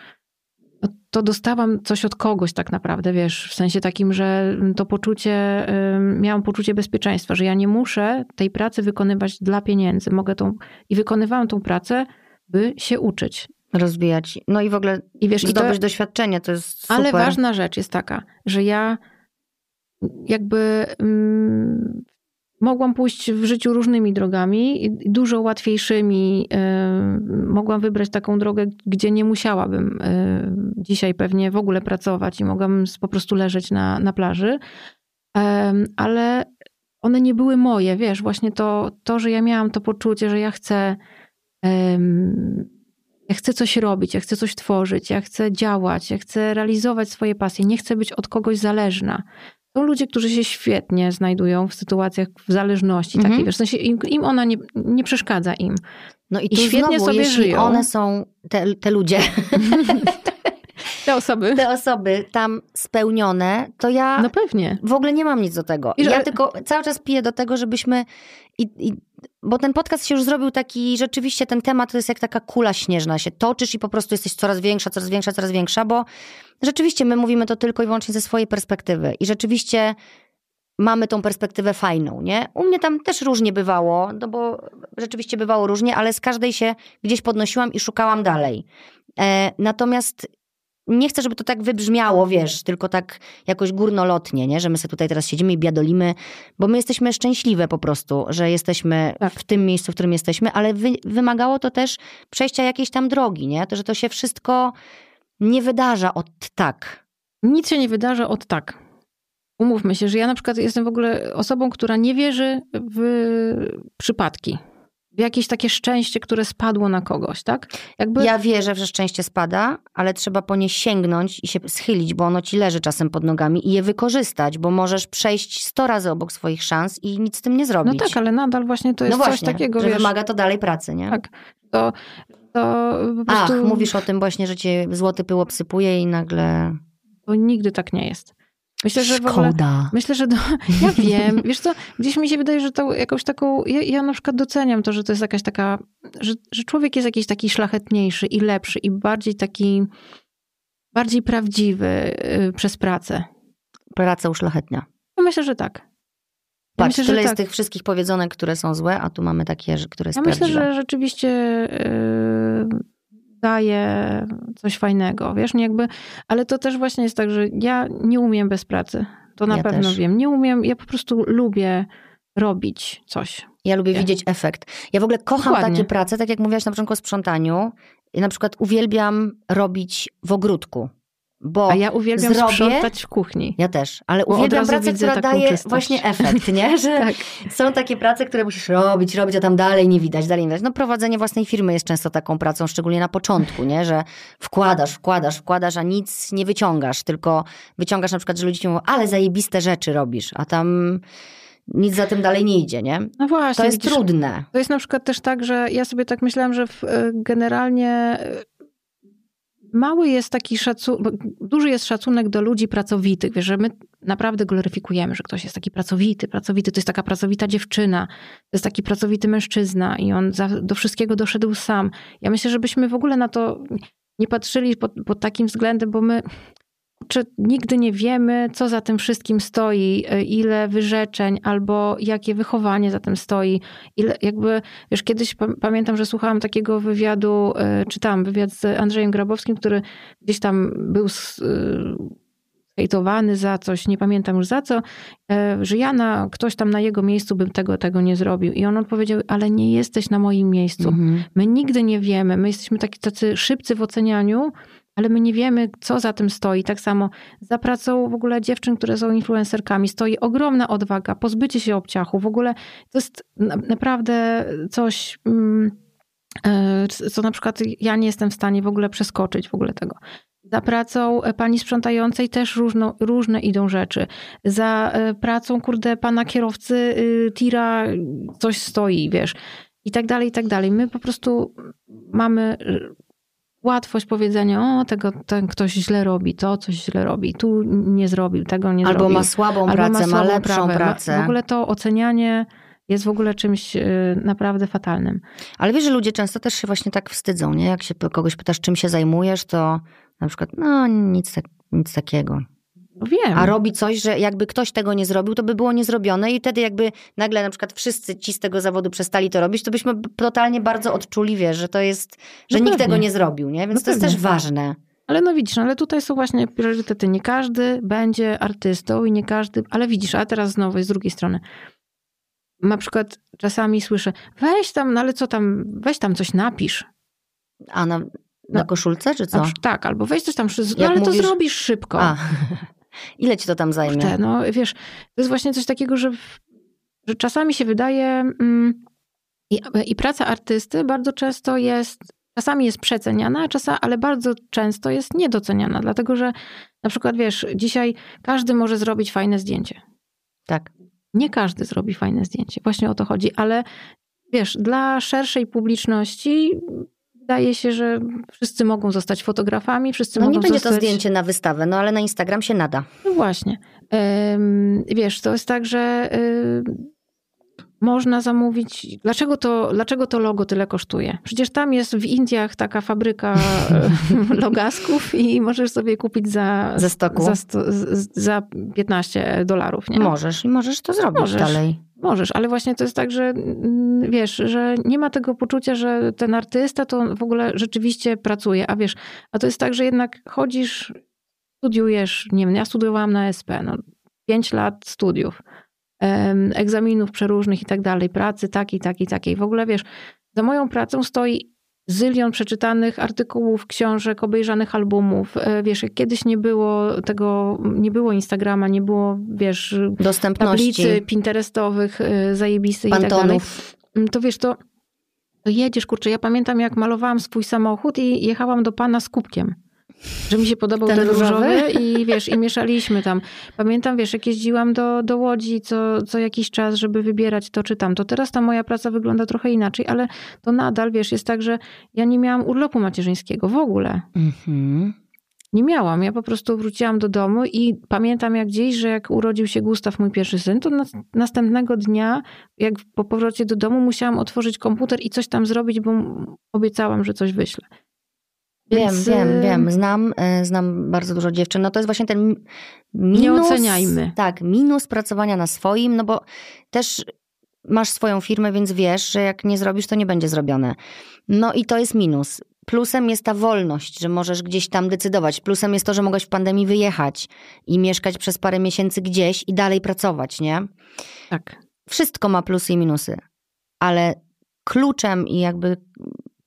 to dostałam coś od kogoś tak naprawdę, wiesz, w sensie takim, że to poczucie, miałam poczucie bezpieczeństwa, że ja nie muszę tej pracy wykonywać dla pieniędzy. Mogę tą, i wykonywałam tą pracę, by się uczyć. Rozwijać. No i w ogóle I wiesz, zdobyć i to, doświadczenie, to jest super. Ale ważna rzecz jest taka, że ja jakby mogłam pójść w życiu różnymi drogami, dużo łatwiejszymi. Mogłam wybrać taką drogę, gdzie nie musiałabym dzisiaj pewnie w ogóle pracować i mogłam po prostu leżeć na, na plaży. Ale one nie były moje, wiesz, właśnie to, to, że ja miałam to poczucie, że ja chcę ja chcę coś robić, ja chcę coś tworzyć, ja chcę działać, ja chcę realizować swoje pasje, nie chcę być od kogoś zależna. Są ludzie, którzy się świetnie znajdują w sytuacach w zależności mhm. takiej, wiesz, w sensie im, im ona nie, nie przeszkadza im. No i, I świetnie znowu, sobie żyją. one są, te, te ludzie, te osoby. Te osoby tam spełnione, to ja no pewnie. w ogóle nie mam nic do tego. I że... Ja tylko cały czas piję do tego, żebyśmy i, i bo ten podcast się już zrobił taki, rzeczywiście ten temat to jest jak taka kula śnieżna, się toczysz i po prostu jesteś coraz większa, coraz większa, coraz większa, bo rzeczywiście my mówimy to tylko i wyłącznie ze swojej perspektywy i rzeczywiście mamy tą perspektywę fajną, nie? U mnie tam też różnie bywało, no bo rzeczywiście bywało różnie, ale z każdej się gdzieś podnosiłam i szukałam dalej. E, natomiast nie chcę, żeby to tak wybrzmiało, wiesz, tylko tak jakoś górnolotnie, nie? że my sobie tutaj teraz siedzimy i biadolimy, bo my jesteśmy szczęśliwe po prostu, że jesteśmy tak. w tym miejscu, w którym jesteśmy, ale wy, wymagało to też przejścia jakiejś tam drogi, nie? To, że to się wszystko nie wydarza od tak. Nic się nie wydarza od tak. Umówmy się, że ja na przykład jestem w ogóle osobą, która nie wierzy w przypadki jakieś takie szczęście, które spadło na kogoś, tak? Jakby... Ja wierzę, że szczęście spada, ale trzeba po nie sięgnąć i się schylić, bo ono ci leży czasem pod nogami i je wykorzystać, bo możesz przejść sto razy obok swoich szans i nic z tym nie zrobić. No tak, ale nadal właśnie to jest no właśnie, coś takiego, że wiesz... wymaga to dalej pracy, nie? Tak. To, to prostu... Ach, mówisz o tym właśnie, że cię złoty pył obsypuje i nagle... To nigdy tak nie jest. Myślę, że Szkoda. w ogóle, myślę, że do, ja wiem, wiesz co, gdzieś mi się wydaje, że to jakąś taką, ja, ja na przykład doceniam to, że to jest jakaś taka, że, że człowiek jest jakiś taki szlachetniejszy i lepszy i bardziej taki, bardziej prawdziwy yy, przez pracę. Praca uszlachetnia. No myślę, że tak. Ja Patrz, myślę, tyle jest tak. tych wszystkich powiedzonek, które są złe, a tu mamy takie, które są Ja myślę, że rzeczywiście yy, daje coś fajnego, wiesz, nie jakby, ale to też właśnie jest tak, że ja nie umiem bez pracy. To na ja pewno też. wiem. Nie umiem, ja po prostu lubię robić coś. Ja lubię widzieć efekt. Ja w ogóle kocham Dokładnie. takie prace, tak jak mówiłaś na początku o sprzątaniu. Ja na przykład uwielbiam robić w ogródku. Bo A ja uwielbiam zrobię, sprzątać w kuchni. Ja też, ale uwielbiam pracę, która daje czystość. właśnie efekt, nie? Że tak. są takie prace, które musisz robić, robić, a tam dalej nie widać, dalej nie widać. No prowadzenie własnej firmy jest często taką pracą, szczególnie na początku, nie? Że wkładasz, wkładasz, wkładasz, a nic nie wyciągasz, tylko wyciągasz na przykład, że ludzie mówią, ale zajebiste rzeczy robisz, a tam nic za tym dalej nie idzie, nie? No właśnie. To jest widzisz, trudne. To jest na przykład też tak, że ja sobie tak myślałam, że w, e, generalnie mały jest taki szacunek, duży jest szacunek do ludzi pracowitych, wiesz, że my naprawdę gloryfikujemy, że ktoś jest taki pracowity, pracowity, to jest taka pracowita dziewczyna, to jest taki pracowity mężczyzna i on za, do wszystkiego doszedł sam. Ja myślę, żebyśmy w ogóle na to nie patrzyli pod, pod takim względem, bo my czy nigdy nie wiemy, co za tym wszystkim stoi, e, ile wyrzeczeń albo jakie wychowanie za tym stoi. Ile, jakby, wiesz, kiedyś pamiętam, że słuchałam takiego wywiadu, e, czytałam wywiad z Andrzejem Grabowskim, który gdzieś tam był e, hejtowany za coś, nie pamiętam już za co, że ja na, ktoś tam na jego miejscu bym tego, tego nie zrobił. I on odpowiedział, ale nie jesteś na moim miejscu. Mhm. My nigdy nie wiemy, my jesteśmy taki, tacy szybcy w ocenianiu, ale my nie wiemy, co za tym stoi. Tak samo za pracą w ogóle dziewczyn, które są influencerkami, stoi ogromna odwaga, pozbycie się obciachu. W ogóle to jest naprawdę coś, mm, e, co na przykład ja nie jestem w stanie w ogóle przeskoczyć w ogóle tego. Za pracą pani sprzątającej też różno, różne idą rzeczy. Za e, pracą, kurde, pana kierowcy y, tira coś stoi, wiesz. I tak dalej, i tak dalej. My po prostu mamy łatwość powiedzenia, o, tego ten ktoś źle robi, to coś źle robi, tu nie zrobił, tego nie albo zrobił. Ma słabą albo pracę, ma, słabą ma lepszą prawę. pracę. W ogóle to ocenianie jest w ogóle czymś y, naprawdę fatalnym. Ale wiesz, że ludzie często też się właśnie tak wstydzą, nie? Jak się kogoś pytasz, czym się zajmujesz, to Na przykład, no nic, tak, nic takiego. Wiem. A robi coś, że jakby ktoś tego nie zrobił, to by było niezrobione i wtedy jakby nagle na przykład wszyscy ci z tego zawodu przestali to robić, to byśmy totalnie bardzo odczuli, wiesz, że to jest, że no nikt pewnie. tego nie zrobił, nie? Więc No to jest pewnie. też ważne. Ale no widzisz, no ale tutaj są właśnie priorytety. Nie każdy będzie artystą i nie każdy, ale widzisz, a teraz znowu z drugiej strony. Na przykład czasami słyszę, weź tam, no ale co tam, weź tam coś napisz. A na, na No. koszulce, czy co? tak, albo weź coś tam, no Jak ale mówisz- to zrobisz szybko. A, ile ci to tam zajmie? No wiesz, to jest właśnie coś takiego, że, że czasami się wydaje mm, i, i praca artysty bardzo często jest, czasami jest przeceniana, czasami, ale bardzo często jest niedoceniana, dlatego że na przykład wiesz, dzisiaj każdy może zrobić fajne zdjęcie. Tak. Nie każdy zrobi fajne zdjęcie, właśnie o to chodzi, ale wiesz, dla szerszej publiczności wydaje się, że wszyscy mogą zostać fotografami, wszyscy No mogą nie będzie zostać... to zdjęcie na wystawę, no ale na Instagram się nada. No właśnie. Wiesz, to jest tak, że można zamówić. Dlaczego to, dlaczego to logo tyle kosztuje? Przecież tam jest w Indiach taka fabryka e, logasków i możesz sobie kupić za, Ze stoku. za, sto, za 15 dolarów. Nie? Możesz i możesz to zrobić Możesz. dalej. Możesz, ale właśnie to jest tak, że mm, wiesz, że nie ma tego poczucia, że ten artysta to w ogóle rzeczywiście pracuje. A wiesz, a to jest tak, że jednak chodzisz, studiujesz, nie wiem, ja studiowałam na SP, no, 5 lat studiów, egzaminów przeróżnych i tak dalej, pracy takiej, takiej, takiej. W ogóle wiesz, za moją pracą stoi zylion przeczytanych artykułów, książek, obejrzanych albumów. E, Wiesz, jak kiedyś nie było tego, nie było Instagrama, nie było, wiesz, Dostępności, tablicy pinterestowych y, zajebistych i tak dalej. pantonów. Mm, To wiesz, to, to jedziesz, kurczę, ja pamiętam jak malowałam swój samochód i jechałam do pana z kubkiem. Że mi się podobał Ten ten, różowy różowy? i wiesz, i mieszaliśmy tam. Pamiętam, wiesz, jak jeździłam do, do Łodzi co, co jakiś czas, żeby wybierać to czy tamto. Teraz ta moja praca wygląda trochę inaczej, ale to nadal, wiesz, jest tak, że ja nie miałam urlopu macierzyńskiego w ogóle. Mhm. Nie miałam. Ja po prostu wróciłam do domu i pamiętam jak dziś, że jak urodził się Gustaw, mój pierwszy syn, to nas, następnego dnia, jak po powrocie do domu, musiałam otworzyć komputer i coś tam zrobić, bo obiecałam, że coś wyślę. Więc, wiem, wiem, y, wiem. Znam, y, znam bardzo dużo dziewczyn. No to jest właśnie ten mi- minus. Nie oceniajmy. Tak, minus pracowania na swoim, no bo też masz swoją firmę, więc wiesz, że jak nie zrobisz, to nie będzie zrobione. No i to jest minus. Plusem jest ta wolność, że możesz gdzieś tam decydować. Plusem jest to, że mogłeś w pandemii wyjechać i mieszkać przez parę miesięcy gdzieś i dalej pracować, nie? Tak. Wszystko ma plusy i minusy, ale kluczem i jakby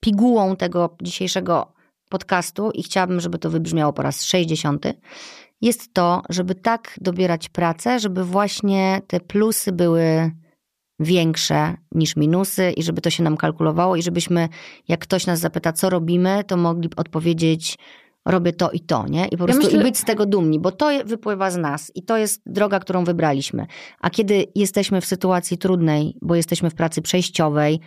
pigułą tego dzisiejszego podcastu, i chciałabym, żeby to wybrzmiało po raz 60, jest to, żeby tak dobierać pracę, żeby właśnie te plusy były większe niż minusy i żeby to się nam kalkulowało i żebyśmy, jak ktoś nas zapyta, co robimy, to mogli odpowiedzieć, robię to i to, nie? I po prostu myślę- i być z tego dumni, bo to wypływa z nas i to jest droga, którą wybraliśmy. A kiedy jesteśmy w sytuacji trudnej, bo jesteśmy w pracy przejściowej,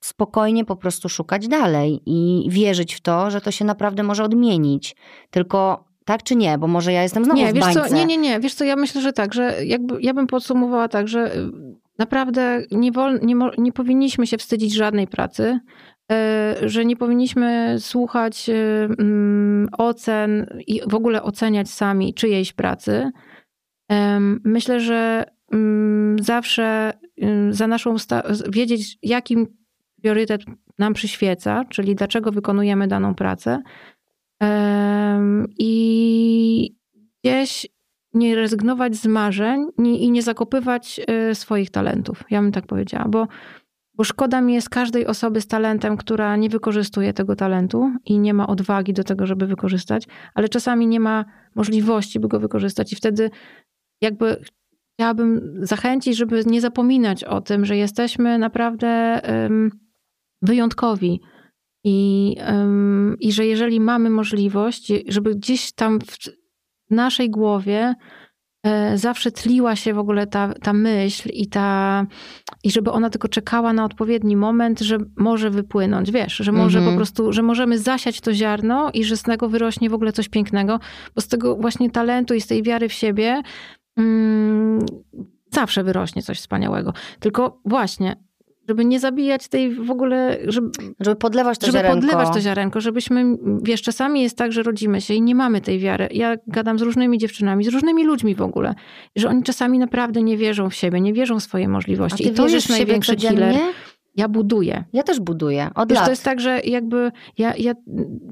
spokojnie po prostu szukać dalej i wierzyć w to, że to się naprawdę może odmienić. Tylko tak czy nie, bo może ja jestem znowu Nie, w wiesz bańce. co, nie, nie, nie, wiesz co, ja myślę, że tak, że jakby, ja bym podsumowała tak, że y, naprawdę nie, wol, nie, nie powinniśmy się wstydzić żadnej pracy, y, że nie powinniśmy słuchać y, mm, ocen i w ogóle oceniać sami czyjejś pracy. Myślę, że mm, zawsze za naszą wiedzieć, jakim priorytet nam przyświeca, czyli dlaczego wykonujemy daną pracę. I gdzieś nie rezygnować z marzeń i nie zakopywać y, swoich talentów. Ja bym tak powiedziała, bo, bo szkoda mi jest każdej osoby z talentem, która nie wykorzystuje tego talentu i nie ma odwagi do tego, żeby wykorzystać, ale czasami nie ma możliwości, by go wykorzystać i wtedy jakby chciałabym zachęcić, żeby nie zapominać o tym, że jesteśmy naprawdę wyjątkowi. I, I że jeżeli mamy możliwość, żeby gdzieś tam w naszej głowie e, zawsze tliła się w ogóle ta, ta myśl i ta i żeby ona tylko czekała na odpowiedni moment, że może wypłynąć, wiesz, że może Mhm. po prostu, że możemy zasiać to ziarno i że z tego wyrośnie w ogóle coś pięknego, bo z tego właśnie talentu i z tej wiary w siebie mm, zawsze wyrośnie coś wspaniałego. Tylko właśnie, żeby nie zabijać tej w ogóle, żeby, żeby podlewać to żeby ziarenko. podlewać to ziarenko, żebyśmy, wiesz, czasami jest tak, że rodzimy się i nie mamy tej wiary. Ja gadam z różnymi dziewczynami, z różnymi ludźmi w ogóle, że oni czasami naprawdę nie wierzą w siebie, nie wierzą w swoje możliwości. I to jest największy killer. Ja buduję. Ja też buduję. Od Wiesz, lat. to jest tak, że jakby ja, ja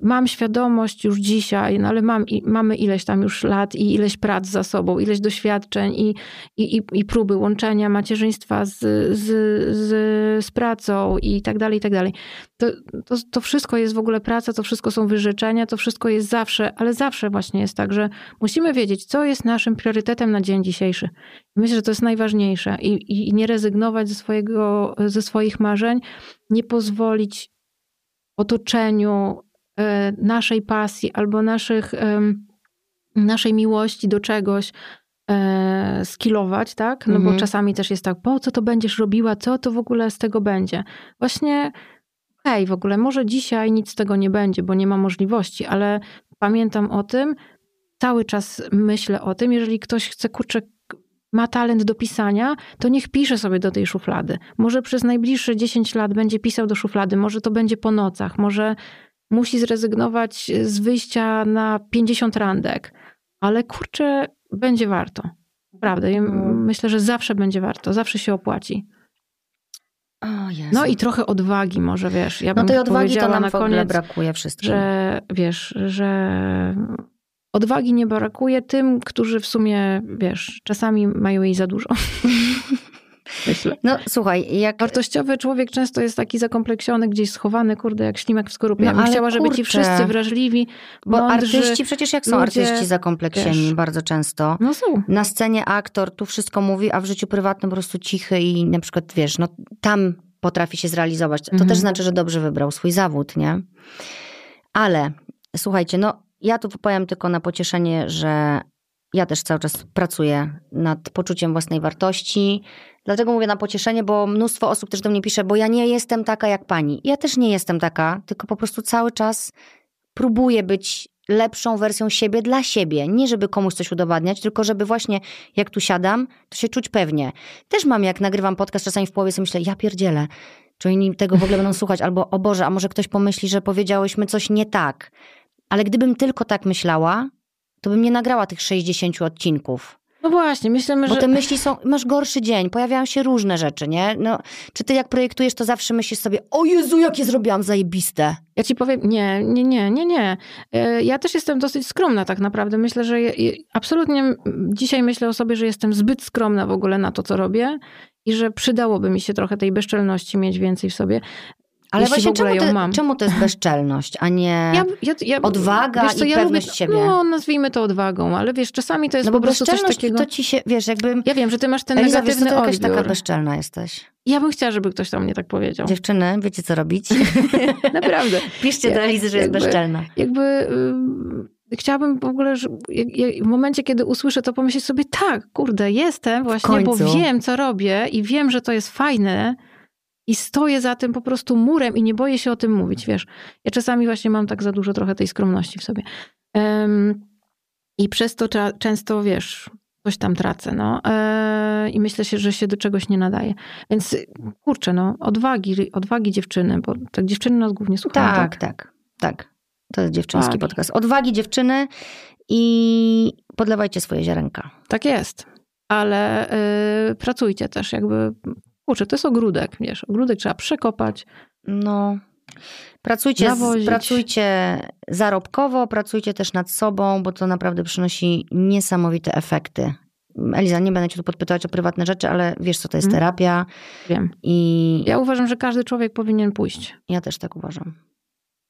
mam świadomość już dzisiaj, no ale mam, i, mamy ileś tam już lat i ileś prac za sobą, ileś doświadczeń i, i, i, i próby łączenia macierzyństwa z, z, z, z pracą i tak dalej, i tak dalej. To, to, to wszystko jest w ogóle praca, to wszystko są wyrzeczenia, to wszystko jest zawsze, ale zawsze właśnie jest tak, że musimy wiedzieć, co jest naszym priorytetem na dzień dzisiejszy. Myślę, że to jest najważniejsze i, i nie rezygnować ze, swojego, ze swoich marzeń, nie pozwolić otoczeniu e, naszej pasji albo naszych, naszej miłości do czegoś e, skilować, tak? No mhm. bo czasami też jest tak, po co to będziesz robiła, co to w ogóle z tego będzie? Właśnie hej, w ogóle może dzisiaj nic z tego nie będzie, bo nie ma możliwości, ale pamiętam o tym, cały czas myślę o tym, jeżeli ktoś chce, kurczę, ma talent do pisania, to niech pisze sobie do tej szuflady. Może przez najbliższe 10 lat będzie pisał do szuflady, może to będzie po nocach, może musi zrezygnować z wyjścia na 50 randek, ale kurczę, będzie warto. Prawda. Mhm. Myślę, że zawsze będzie warto, zawsze się opłaci. no i trochę odwagi może, wiesz. Ja no tej odwagi to nam na koniec, brakuje wszystkim. Że wiesz, że Odwagi nie brakuje tym, którzy w sumie, wiesz, czasami mają jej za dużo. Myślę. No słuchaj, jak... Wartościowy człowiek często jest taki zakompleksiony, gdzieś schowany, kurde, jak ślimak w skorupie. No, ja bym chciała, żeby ci wszyscy wrażliwi, Bo mądrzy, artyści, przecież jak są ludzie, artyści zakompleksieni wiesz, bardzo często. No są. Na scenie aktor tu wszystko mówi, a w życiu prywatnym po prostu cichy i na przykład, wiesz, no tam potrafi się zrealizować. To mhm. też znaczy, że dobrze wybrał swój zawód, nie? Ale słuchajcie, no ja tu powiem tylko na pocieszenie, że ja też cały czas pracuję nad poczuciem własnej wartości. Dlatego mówię na pocieszenie, bo mnóstwo osób też do mnie pisze, bo ja nie jestem taka jak pani. Ja też nie jestem taka, tylko po prostu cały czas próbuję być lepszą wersją siebie dla siebie. Nie żeby komuś coś udowadniać, tylko żeby właśnie jak tu siadam, to się czuć pewnie. Też mam, jak nagrywam podcast, czasami w połowie sobie myślę, ja pierdzielę, czy oni tego w ogóle będą słuchać, albo o Boże, a może ktoś pomyśli, że powiedziałyśmy coś nie tak. Ale gdybym tylko tak myślała, to bym nie nagrała tych 60 odcinków. No właśnie, myślę, że... Bo te myśli są, masz gorszy dzień, pojawiają się różne rzeczy, nie? No, czy ty jak projektujesz, to zawsze myślisz sobie, o Jezu, jakie zrobiłam zajebiste. Ja ci powiem, nie, nie, nie, nie, nie. E, ja też jestem dosyć skromna tak naprawdę. Myślę, że absolutnie dzisiaj myślę o sobie, że jestem zbyt skromna w ogóle na to, co robię i że przydałoby mi się trochę tej bezczelności mieć więcej w sobie. Ale właśnie czemu to, czemu to jest bezczelność, a nie ja, ja, ja, odwaga co, i pewność lubię, siebie? No, nazwijmy to odwagą, ale wiesz, czasami to jest no po prostu coś takiego... to ci się, wiesz, jakby... Ja wiem, że ty masz ten Eliza, negatywny wiesz, to jakaś taka bezczelna jesteś. Ja bym chciała, żeby ktoś tam mnie tak powiedział. Dziewczyny, wiecie co robić? Naprawdę. Piszcie do Elizy, że jest jakby, bezczelna. Jakby... Chciałabym w ogóle, że w momencie, kiedy usłyszę to, pomyśleć sobie, tak, kurde, jestem właśnie, bo wiem, co robię i wiem, że to jest fajne, i stoję za tym po prostu murem i nie boję się o tym mówić, wiesz. Ja czasami właśnie mam tak za dużo trochę tej skromności w sobie. Um, I przez to często, wiesz, coś tam tracę, no. E, I myślę się, że się do czegoś nie nadaje. Więc kurczę, no, odwagi, odwagi dziewczyny, bo tak dziewczyny nas głównie słuchają. Tak, tak, tak. tak. To jest dziewczyński odwagi. podcast. Odwagi dziewczyny i podlewajcie swoje ziarenka. Tak jest. Ale y, pracujcie też, jakby Kurczę, to jest ogródek, wiesz, ogródek trzeba przekopać. No, Pracujcie, pracujcie zarobkowo, pracujcie też nad sobą, bo to naprawdę przynosi niesamowite efekty. Eliza, nie będę cię tu podpytać o prywatne rzeczy, ale wiesz, co to jest mhm. terapia. Wiem. I ja uważam, że każdy człowiek powinien pójść. Ja też tak uważam.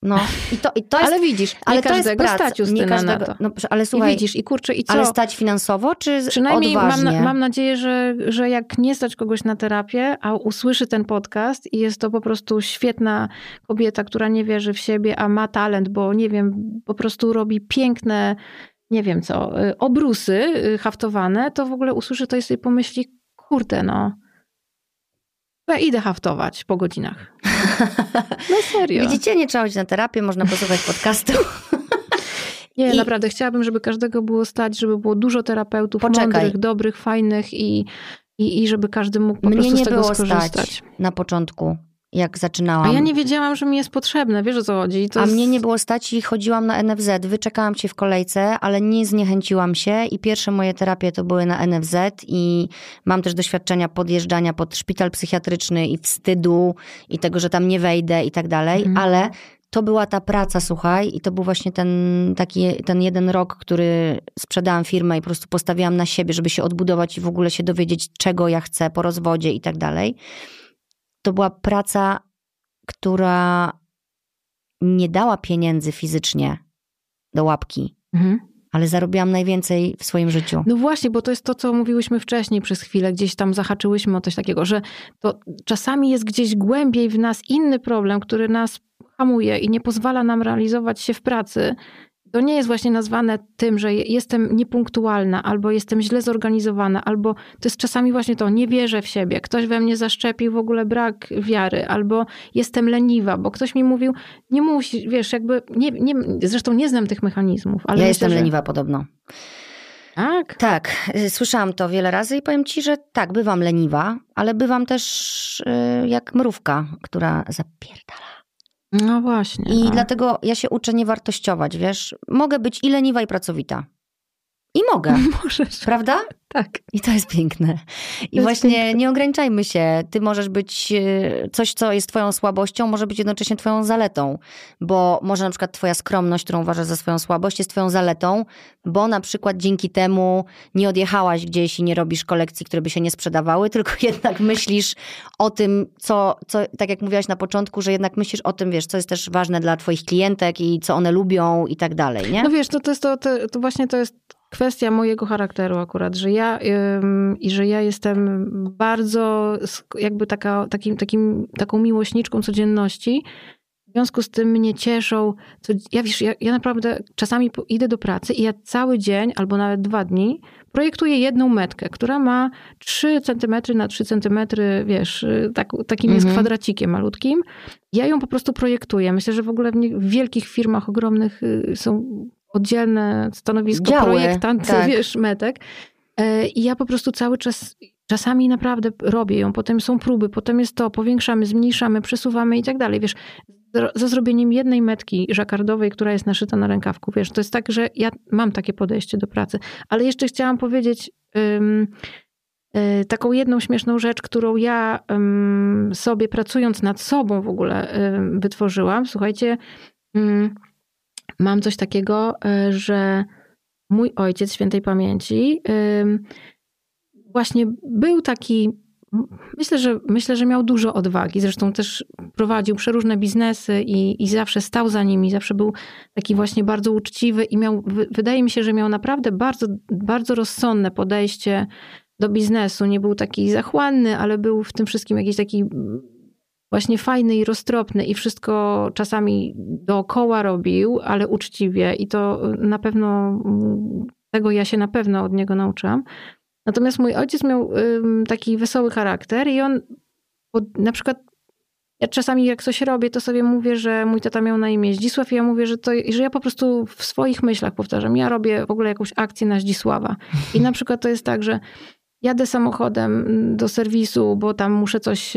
No, i to, i to jest, ale widzisz, nie ale każdego to jest stać nie każdego, na to. No, ale słuchaj, I widzisz, i kurczę, i co? Ale stać finansowo, czy Przynajmniej odważnie? Mam, mam nadzieję, że, że jak nie stać kogoś na terapię, a usłyszy ten podcast i jest to po prostu świetna kobieta, która nie wierzy w siebie, a ma talent, bo nie wiem, po prostu robi piękne, nie wiem co, y, obrusy y, haftowane, to w ogóle usłyszy to i sobie pomyśli, kurde no, ja idę haftować po godzinach. No serio. Widzicie, nie trzeba chodzić na terapię, można posłuchać podcastu. Nie, I... naprawdę chciałabym, żeby każdego było stać, żeby było dużo terapeutów Poczekaj. mądrych, dobrych, fajnych i i, i żeby każdy mógł po Mnie prostu nie z tego było skorzystać. stać na początku, jak zaczynałam. A ja nie wiedziałam, że mi jest potrzebne, wiesz o co chodzi. To A jest... mnie nie było stać i chodziłam na NFZ. Wyczekałam cię w kolejce, ale nie zniechęciłam się i pierwsze moje terapie to były na NFZ i mam też doświadczenia podjeżdżania pod szpital psychiatryczny i wstydu i tego, że tam nie wejdę i tak dalej, Mhm. ale to była ta praca, słuchaj, i to był właśnie ten taki, ten jeden rok, który sprzedałam firmę i po prostu postawiłam na siebie, żeby się odbudować i w ogóle się dowiedzieć, czego ja chcę po rozwodzie i tak dalej. To była praca, która nie dała pieniędzy fizycznie do łapki, Mhm. ale zarobiłam najwięcej w swoim życiu. No właśnie, bo to jest to, co mówiłyśmy wcześniej przez chwilę, gdzieś tam zahaczyłyśmy o coś takiego, że to czasami jest gdzieś głębiej w nas inny problem, który nas hamuje i nie pozwala nam realizować się w pracy. To nie jest właśnie nazwane tym, że jestem niepunktualna, albo jestem źle zorganizowana, albo to jest czasami właśnie to, nie wierzę w siebie, ktoś we mnie zaszczepił w ogóle brak wiary, albo jestem leniwa, bo ktoś mi mówił, nie musi, wiesz, jakby, nie, nie, zresztą nie znam tych mechanizmów, ale ja myślę, jestem że... leniwa podobno. Tak? Tak, y, słyszałam to wiele razy i powiem ci, że tak, bywam leniwa, ale bywam też y, jak mrówka, która zapierdala. No właśnie. I no. dlatego ja się uczę nie wartościować, wiesz? Mogę być i leniwa, i pracowita. I mogę, Możesz. prawda? Tak. I to jest piękne. I właśnie piękne. nie ograniczajmy się. Ty możesz być, e, coś co jest twoją słabością, może być jednocześnie twoją zaletą. Bo może na przykład twoja skromność, którą uważasz za swoją słabość, jest twoją zaletą, bo na przykład dzięki temu nie odjechałaś gdzieś i nie robisz kolekcji, które by się nie sprzedawały, tylko jednak myślisz o tym, co, co tak jak mówiłaś na początku, że jednak myślisz o tym, wiesz, co jest też ważne dla twoich klientek i co one lubią i tak dalej, nie? No wiesz, to, to, jest to, to, to właśnie to jest kwestia mojego charakteru akurat, że ja ym, i że ja jestem bardzo jakby taka, takim, takim, taką miłośniczką codzienności. W związku z tym mnie cieszą. Co, ja, wiesz, ja, ja naprawdę czasami idę do pracy i ja cały dzień albo nawet dwa dni projektuję jedną metkę, która ma 3 cm na 3 cm, wiesz, y, tak, takim jest Mhm. kwadracikiem malutkim. Ja ją po prostu projektuję. Myślę, że w ogóle w, nie, w wielkich firmach ogromnych y, są oddzielne stanowisko Działy, projektant, tak. wiesz, metek. E, I ja po prostu cały czas, czasami naprawdę robię ją, potem są próby, potem jest to, powiększamy, zmniejszamy, przesuwamy i tak dalej, wiesz. Za zrobieniem jednej metki żakardowej, która jest naszyta na rękawku, wiesz, to jest tak, że ja mam takie podejście do pracy. Ale jeszcze chciałam powiedzieć ym, y, taką jedną śmieszną rzecz, którą ja ym, sobie pracując nad sobą w ogóle ym, wytworzyłam. Słuchajcie, mam coś takiego, y, że mój ojciec świętej pamięci właśnie był taki, myślę, że myślę, że miał dużo odwagi. Zresztą też prowadził przeróżne biznesy i, i zawsze stał za nimi, zawsze był taki właśnie bardzo uczciwy i miał, wy- wydaje mi się, że miał naprawdę bardzo, bardzo rozsądne podejście do biznesu. Nie był taki zachłanny, ale był w tym wszystkim jakiś taki właśnie fajny i roztropny i wszystko czasami dookoła robił, ale uczciwie i to na pewno mm, tego ja się na pewno od niego nauczyłam. Natomiast mój ojciec miał taki wesoły charakter i on na przykład ja czasami jak coś robię, to sobie mówię, że mój tata miał na imię Zdzisław i ja mówię, że, to, że ja po prostu w swoich myślach powtarzam. Ja robię w ogóle jakąś akcję na Zdzisława. I na przykład to jest tak, że jadę samochodem do serwisu, bo tam muszę coś,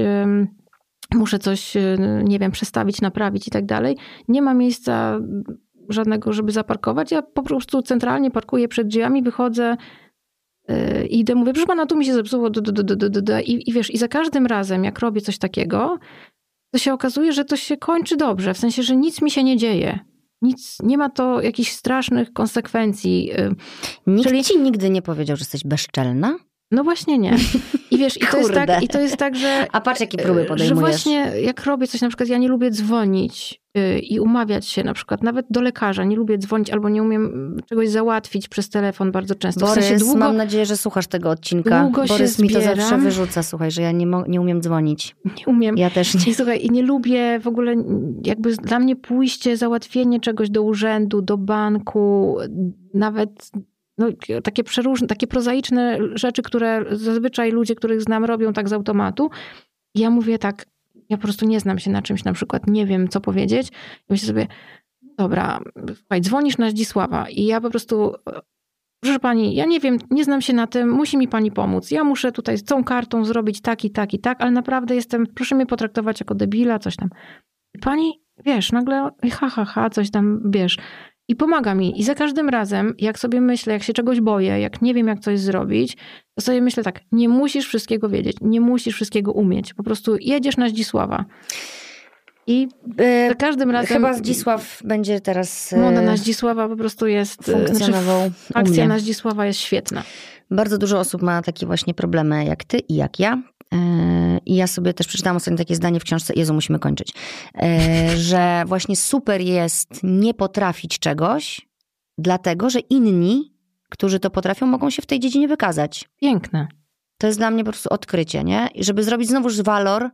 muszę coś, y, nie wiem, przestawić, naprawić i tak dalej. Nie ma miejsca żadnego, żeby zaparkować. Ja po prostu centralnie parkuję przed drzwiami, wychodzę, y, idę, mówię, proszę pana, tu mi się zepsuło. I, I wiesz, i za każdym razem, jak robię coś takiego, to się okazuje, że to się kończy dobrze, w sensie, że nic mi się nie dzieje. Nic, nie ma to jakichś strasznych konsekwencji. y, Nikt czyli- ci nigdy nie powiedział, że jesteś bezczelna? No właśnie nie. I wiesz, i to jest tak, i to jest tak, że A patrz, jakie próby Że podejmujesz. właśnie jak robię coś, na przykład ja nie lubię dzwonić y, i umawiać się na przykład nawet do lekarza, nie lubię dzwonić albo nie umiem czegoś załatwić przez telefon bardzo często. w Borys, sensie długo, mam nadzieję, że słuchasz tego odcinka. długo się Borys mi to zawsze wyrzuca, słuchaj, że ja nie, nie umiem dzwonić. nie umiem. Ja też nie. I słuchaj, i nie lubię w ogóle, jakby dla mnie pójście, załatwienie czegoś do urzędu, do banku, nawet no, takie przeróżne, takie prozaiczne rzeczy, które zazwyczaj ludzie, których znam, robią tak z automatu. Ja mówię tak, ja po prostu nie znam się na czymś, na przykład nie wiem, co powiedzieć. I myślę sobie, dobra, słuchaj, dzwonisz na Zdzisława i ja po prostu proszę pani, ja nie wiem, nie znam się na tym, musi mi pani pomóc. Ja muszę tutaj z tą kartą zrobić tak i tak i tak, ale naprawdę jestem, proszę mnie potraktować jako debila, coś tam. Pani, wiesz, nagle ha, ha, ha, coś tam, wiesz. I pomaga mi. I za każdym razem, jak sobie myślę, jak się czegoś boję, jak nie wiem, jak coś zrobić, to sobie myślę tak, nie musisz wszystkiego wiedzieć, nie musisz wszystkiego umieć. Po prostu jedziesz na Zdzisława. I za każdym razem... Chyba Zdzisław będzie teraz... Moda na Zdzisława po prostu jest... Funkcjonował znaczy, Akcja na Zdzisława jest świetna. Bardzo dużo osób ma takie właśnie problemy jak ty i jak ja. I ja sobie też przeczytałam ostatnio takie zdanie w książce, Jezu, musimy kończyć, że właśnie super jest nie potrafić czegoś, dlatego że inni, którzy to potrafią, mogą się w tej dziedzinie wykazać. Piękne. To jest dla mnie po prostu odkrycie, nie? I żeby zrobić znowuż walor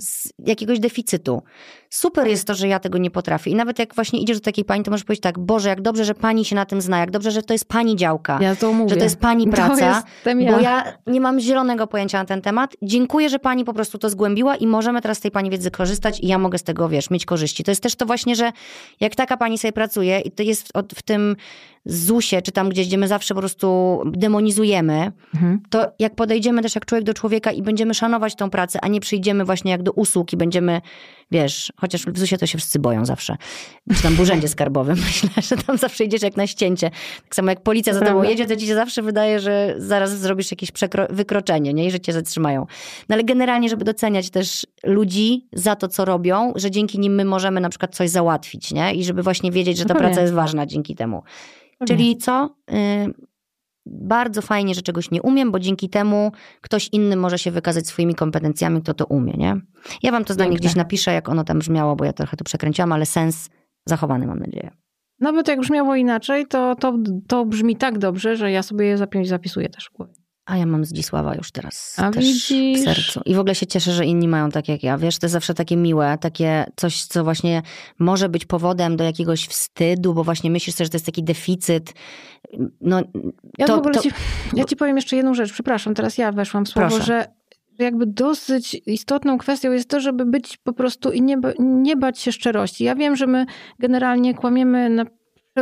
z jakiegoś deficytu. Super jest to, że ja tego nie potrafię. I nawet jak właśnie idziesz do takiej pani, to możesz powiedzieć tak, Boże, jak dobrze, że pani się na tym zna, jak dobrze, że to jest pani działka. Ja to mówię. Że to jest pani praca. To ja. Bo ja nie mam zielonego pojęcia na ten temat. Dziękuję, że pani po prostu to zgłębiła i możemy teraz z tej pani wiedzy korzystać i ja mogę z tego, wiesz, mieć korzyści. To jest też to właśnie, że jak taka pani sobie pracuje i to jest w tym ZUSie, czy tam gdzieś, gdzie my zawsze po prostu demonizujemy, mhm. to jak podejdziemy też jak człowiek do człowieka i będziemy szanować tą pracę, a nie przyjdziemy właśnie jak do usług i będziemy, wiesz, chociaż w ZUSie to się wszyscy boją zawsze, czy tam w urzędzie skarbowym, myślę, że tam zawsze idziesz jak na ścięcie. Tak samo jak policja za tobą jedzie, to ci się zawsze wydaje, że zaraz zrobisz jakieś wykroczenie, nie? I że cię zatrzymają. No ale generalnie, żeby doceniać też ludzi za to, co robią, że dzięki nim my możemy na przykład coś załatwić, nie? I żeby właśnie wiedzieć, że ta praca jest ważna dzięki temu. Czyli co? Y, bardzo fajnie, że czegoś nie umiem, bo dzięki temu ktoś inny może się wykazać swoimi kompetencjami, kto to umie, nie? Ja wam to zdanie Piękne. gdzieś napiszę, jak ono tam brzmiało, bo ja trochę to przekręciłam, ale sens zachowany, mam nadzieję. Nawet jak brzmiało inaczej, to, to, to brzmi tak dobrze, że ja sobie je zapisuję też w głowie. A ja mam Zdzisława już teraz A też widzisz? w sercu. I w ogóle się cieszę, że inni mają tak jak ja. Wiesz, to jest zawsze takie miłe, takie coś, co właśnie może być powodem do jakiegoś wstydu, bo właśnie myślisz sobie, że to jest taki deficyt. No, ja to, w ogóle to... ci, ja ci powiem jeszcze jedną rzecz. Przepraszam, teraz ja weszłam w słowo, Proszę. że jakby dosyć istotną kwestią jest to, żeby być po prostu i nie, nie bać się szczerości. Ja wiem, że my generalnie kłamiemy na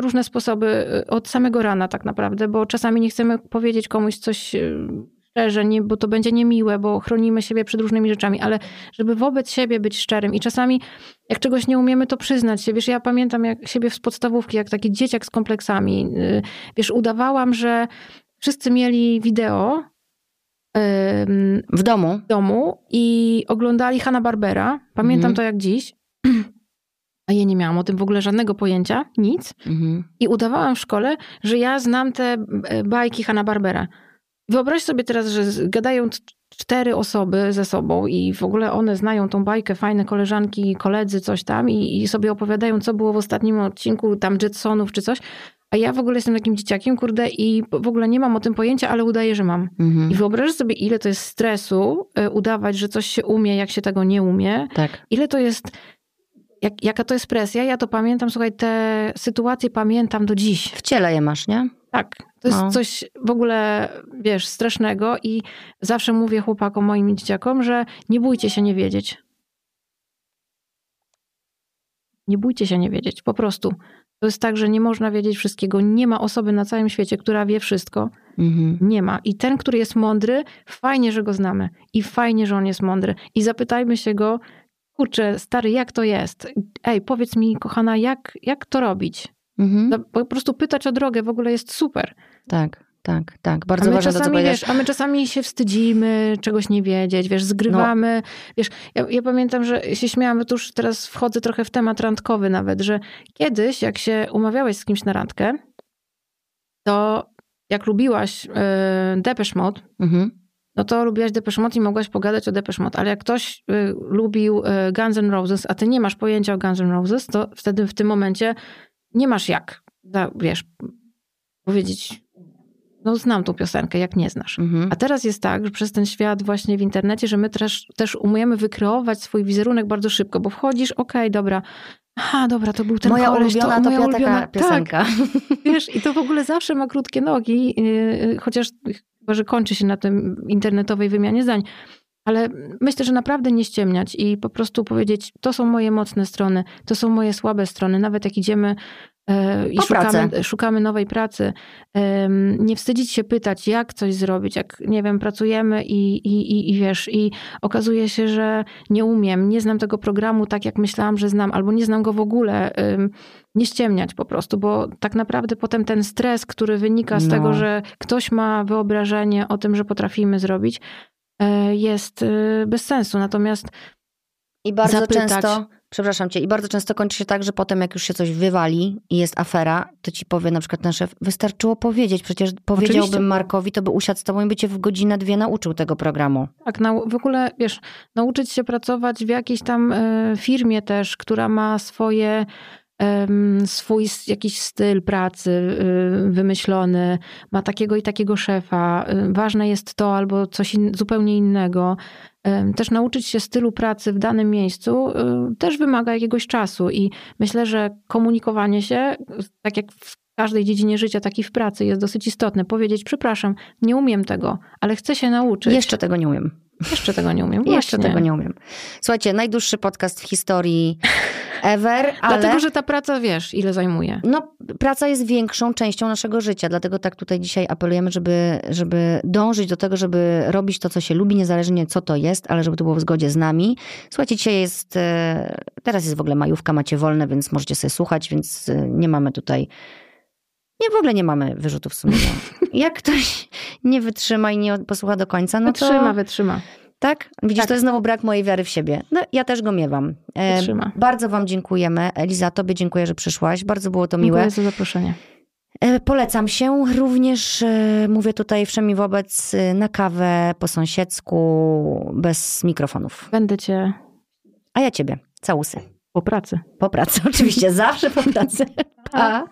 różne sposoby y, od samego rana tak naprawdę, bo czasami nie chcemy powiedzieć komuś coś y, szczerze, nie, bo to będzie niemiłe, bo chronimy siebie przed różnymi rzeczami, ale żeby wobec siebie być szczerym i czasami jak czegoś nie umiemy, to przyznać się. Wiesz, ja pamiętam jak siebie z podstawówki, jak taki dzieciak z kompleksami. Y, wiesz, udawałam, że wszyscy mieli wideo w domu. W domu i oglądali Hanna Barbera. Pamiętam mhm. to jak dziś. A ja nie miałam o tym w ogóle żadnego pojęcia, nic. Mhm. I udawałam w szkole, że ja znam te e, bajki Hanna Barbera. Wyobraź sobie teraz, że gadają cztery osoby ze sobą i w ogóle one znają tą bajkę, fajne koleżanki, koledzy, coś tam i, i sobie opowiadają, co było w ostatnim odcinku tam Jetsonów czy coś. A ja w ogóle jestem takim dzieciakiem, kurde, i w ogóle nie mam o tym pojęcia, ale udaję, że mam. Mhm. I wyobraź sobie, ile to jest stresu e, udawać, że coś się umie, jak się tego nie umie. Tak. Ile to jest jak, jaka to jest presja? Ja to pamiętam, słuchaj, te sytuacje pamiętam do dziś. W ciele je masz, nie? Tak. To jest no. coś w ogóle, wiesz, strasznego i zawsze mówię chłopakom, moim dzieciakom, że nie bójcie się nie wiedzieć. Nie bójcie się nie wiedzieć, po prostu. To jest tak, że nie można wiedzieć wszystkiego. Nie ma osoby na całym świecie, która wie wszystko. Mhm. Nie ma. I ten, który jest mądry, fajnie, że go znamy. I fajnie, że on jest mądry. I zapytajmy się go, kurczę, stary, jak to jest? Ej, powiedz mi, kochana, jak, jak to robić? Mhm. No, po prostu pytać o drogę w ogóle jest super. Tak, tak, tak. Bardzo ważne to, co wiesz, A my czasami się wstydzimy, czegoś nie wiedzieć, wiesz, zgrywamy. No. Wiesz, ja, ja, pamiętam, że się śmiałam, tu już teraz wchodzę trochę w temat randkowy nawet, że kiedyś, jak się umawiałeś z kimś na randkę, to jak lubiłaś yy, Depeche Mode, mhm no to lubiłaś Depeche Mode i mogłaś pogadać o Depeche Mode. Ale jak ktoś y, lubił y, Guns N' Roses, a ty nie masz pojęcia o Guns N' Roses, to wtedy w tym momencie nie masz jak, da, wiesz, powiedzieć, no znam tą piosenkę, jak nie znasz. Mhm. A teraz jest tak, że przez ten świat właśnie w internecie, że my też, też umiemy wykreować swój wizerunek bardzo szybko, bo wchodzisz, okej, okay, dobra, Aha, dobra, to był ten moja koleś, ulubiona, to, moja ulubiona piosenka. Tak. Wiesz, i to w ogóle zawsze ma krótkie nogi, yy, chociaż chyba, że kończy się na tym internetowej wymianie zdań. Ale myślę, że naprawdę nie ściemniać i po prostu powiedzieć, to są moje mocne strony, to są moje słabe strony. Nawet jak idziemy i szukamy, szukamy, nowej pracy. Nie wstydzić się pytać, jak coś zrobić, jak, nie wiem, pracujemy i, i, i, i wiesz, i okazuje się, że nie umiem, nie znam tego programu tak, jak myślałam, że znam, albo nie znam go w ogóle. Nie ściemniać po prostu, bo tak naprawdę potem ten stres, który wynika z no. tego, że ktoś ma wyobrażenie o tym, że potrafimy zrobić, e, jest e, bez sensu. Natomiast i bardzo zapytać, często Przepraszam cię. I bardzo często kończy się tak, że potem jak już się coś wywali i jest afera, to ci powie na przykład ten szef, wystarczyło powiedzieć, przecież powiedziałbym Oczywiście. Markowi, to by usiadł z tobą i by cię w godzinę, dwie nauczył tego programu. Tak, w ogóle, wiesz, nauczyć się pracować w jakiejś tam e, firmie też, która ma swoje swój jakiś styl pracy y, wymyślony, ma takiego i takiego szefa. Y, ważne jest to albo coś in, zupełnie innego. Też nauczyć się stylu pracy w danym miejscu y, też wymaga jakiegoś czasu i myślę, że komunikowanie się, tak jak w każdej dziedzinie życia, tak i w pracy jest dosyć istotne. Powiedzieć, przepraszam, nie umiem tego, ale chcę się nauczyć. Jeszcze tego nie umiem. Jeszcze tego nie umiem. Jeszcze tego nie umiem. Słuchajcie, najdłuższy podcast w historii ever, ale... Dlatego, że ta praca, wiesz, ile zajmuje. No, praca jest większą częścią naszego życia, dlatego tak tutaj dzisiaj apelujemy, żeby, żeby dążyć do tego, żeby robić to, co się lubi, niezależnie co to jest, ale żeby to było w zgodzie z nami. Słuchajcie, dzisiaj jest, e, teraz jest w ogóle majówka, macie wolne, więc możecie sobie słuchać, więc e, nie mamy tutaj nie, w ogóle nie mamy wyrzutów sumienia. Jak ktoś nie wytrzyma i nie posłucha do końca, no wytrzyma, to... Wytrzyma, wytrzyma. Tak? Widzisz, tak. to jest znowu brak mojej wiary w siebie. No, ja też go miewam. E, wytrzyma. Bardzo wam dziękujemy. Eliza, tobie dziękuję, że przyszłaś. Bardzo było to miłe. Dziękuję za zaproszenie. E, polecam się. Również e, mówię tutaj wszemi wobec na kawę po sąsiedzku, bez mikrofonów. Będę cię... A ja ciebie. Całusy. Po pracy. Po pracy, oczywiście. Zawsze po pracy. Pa.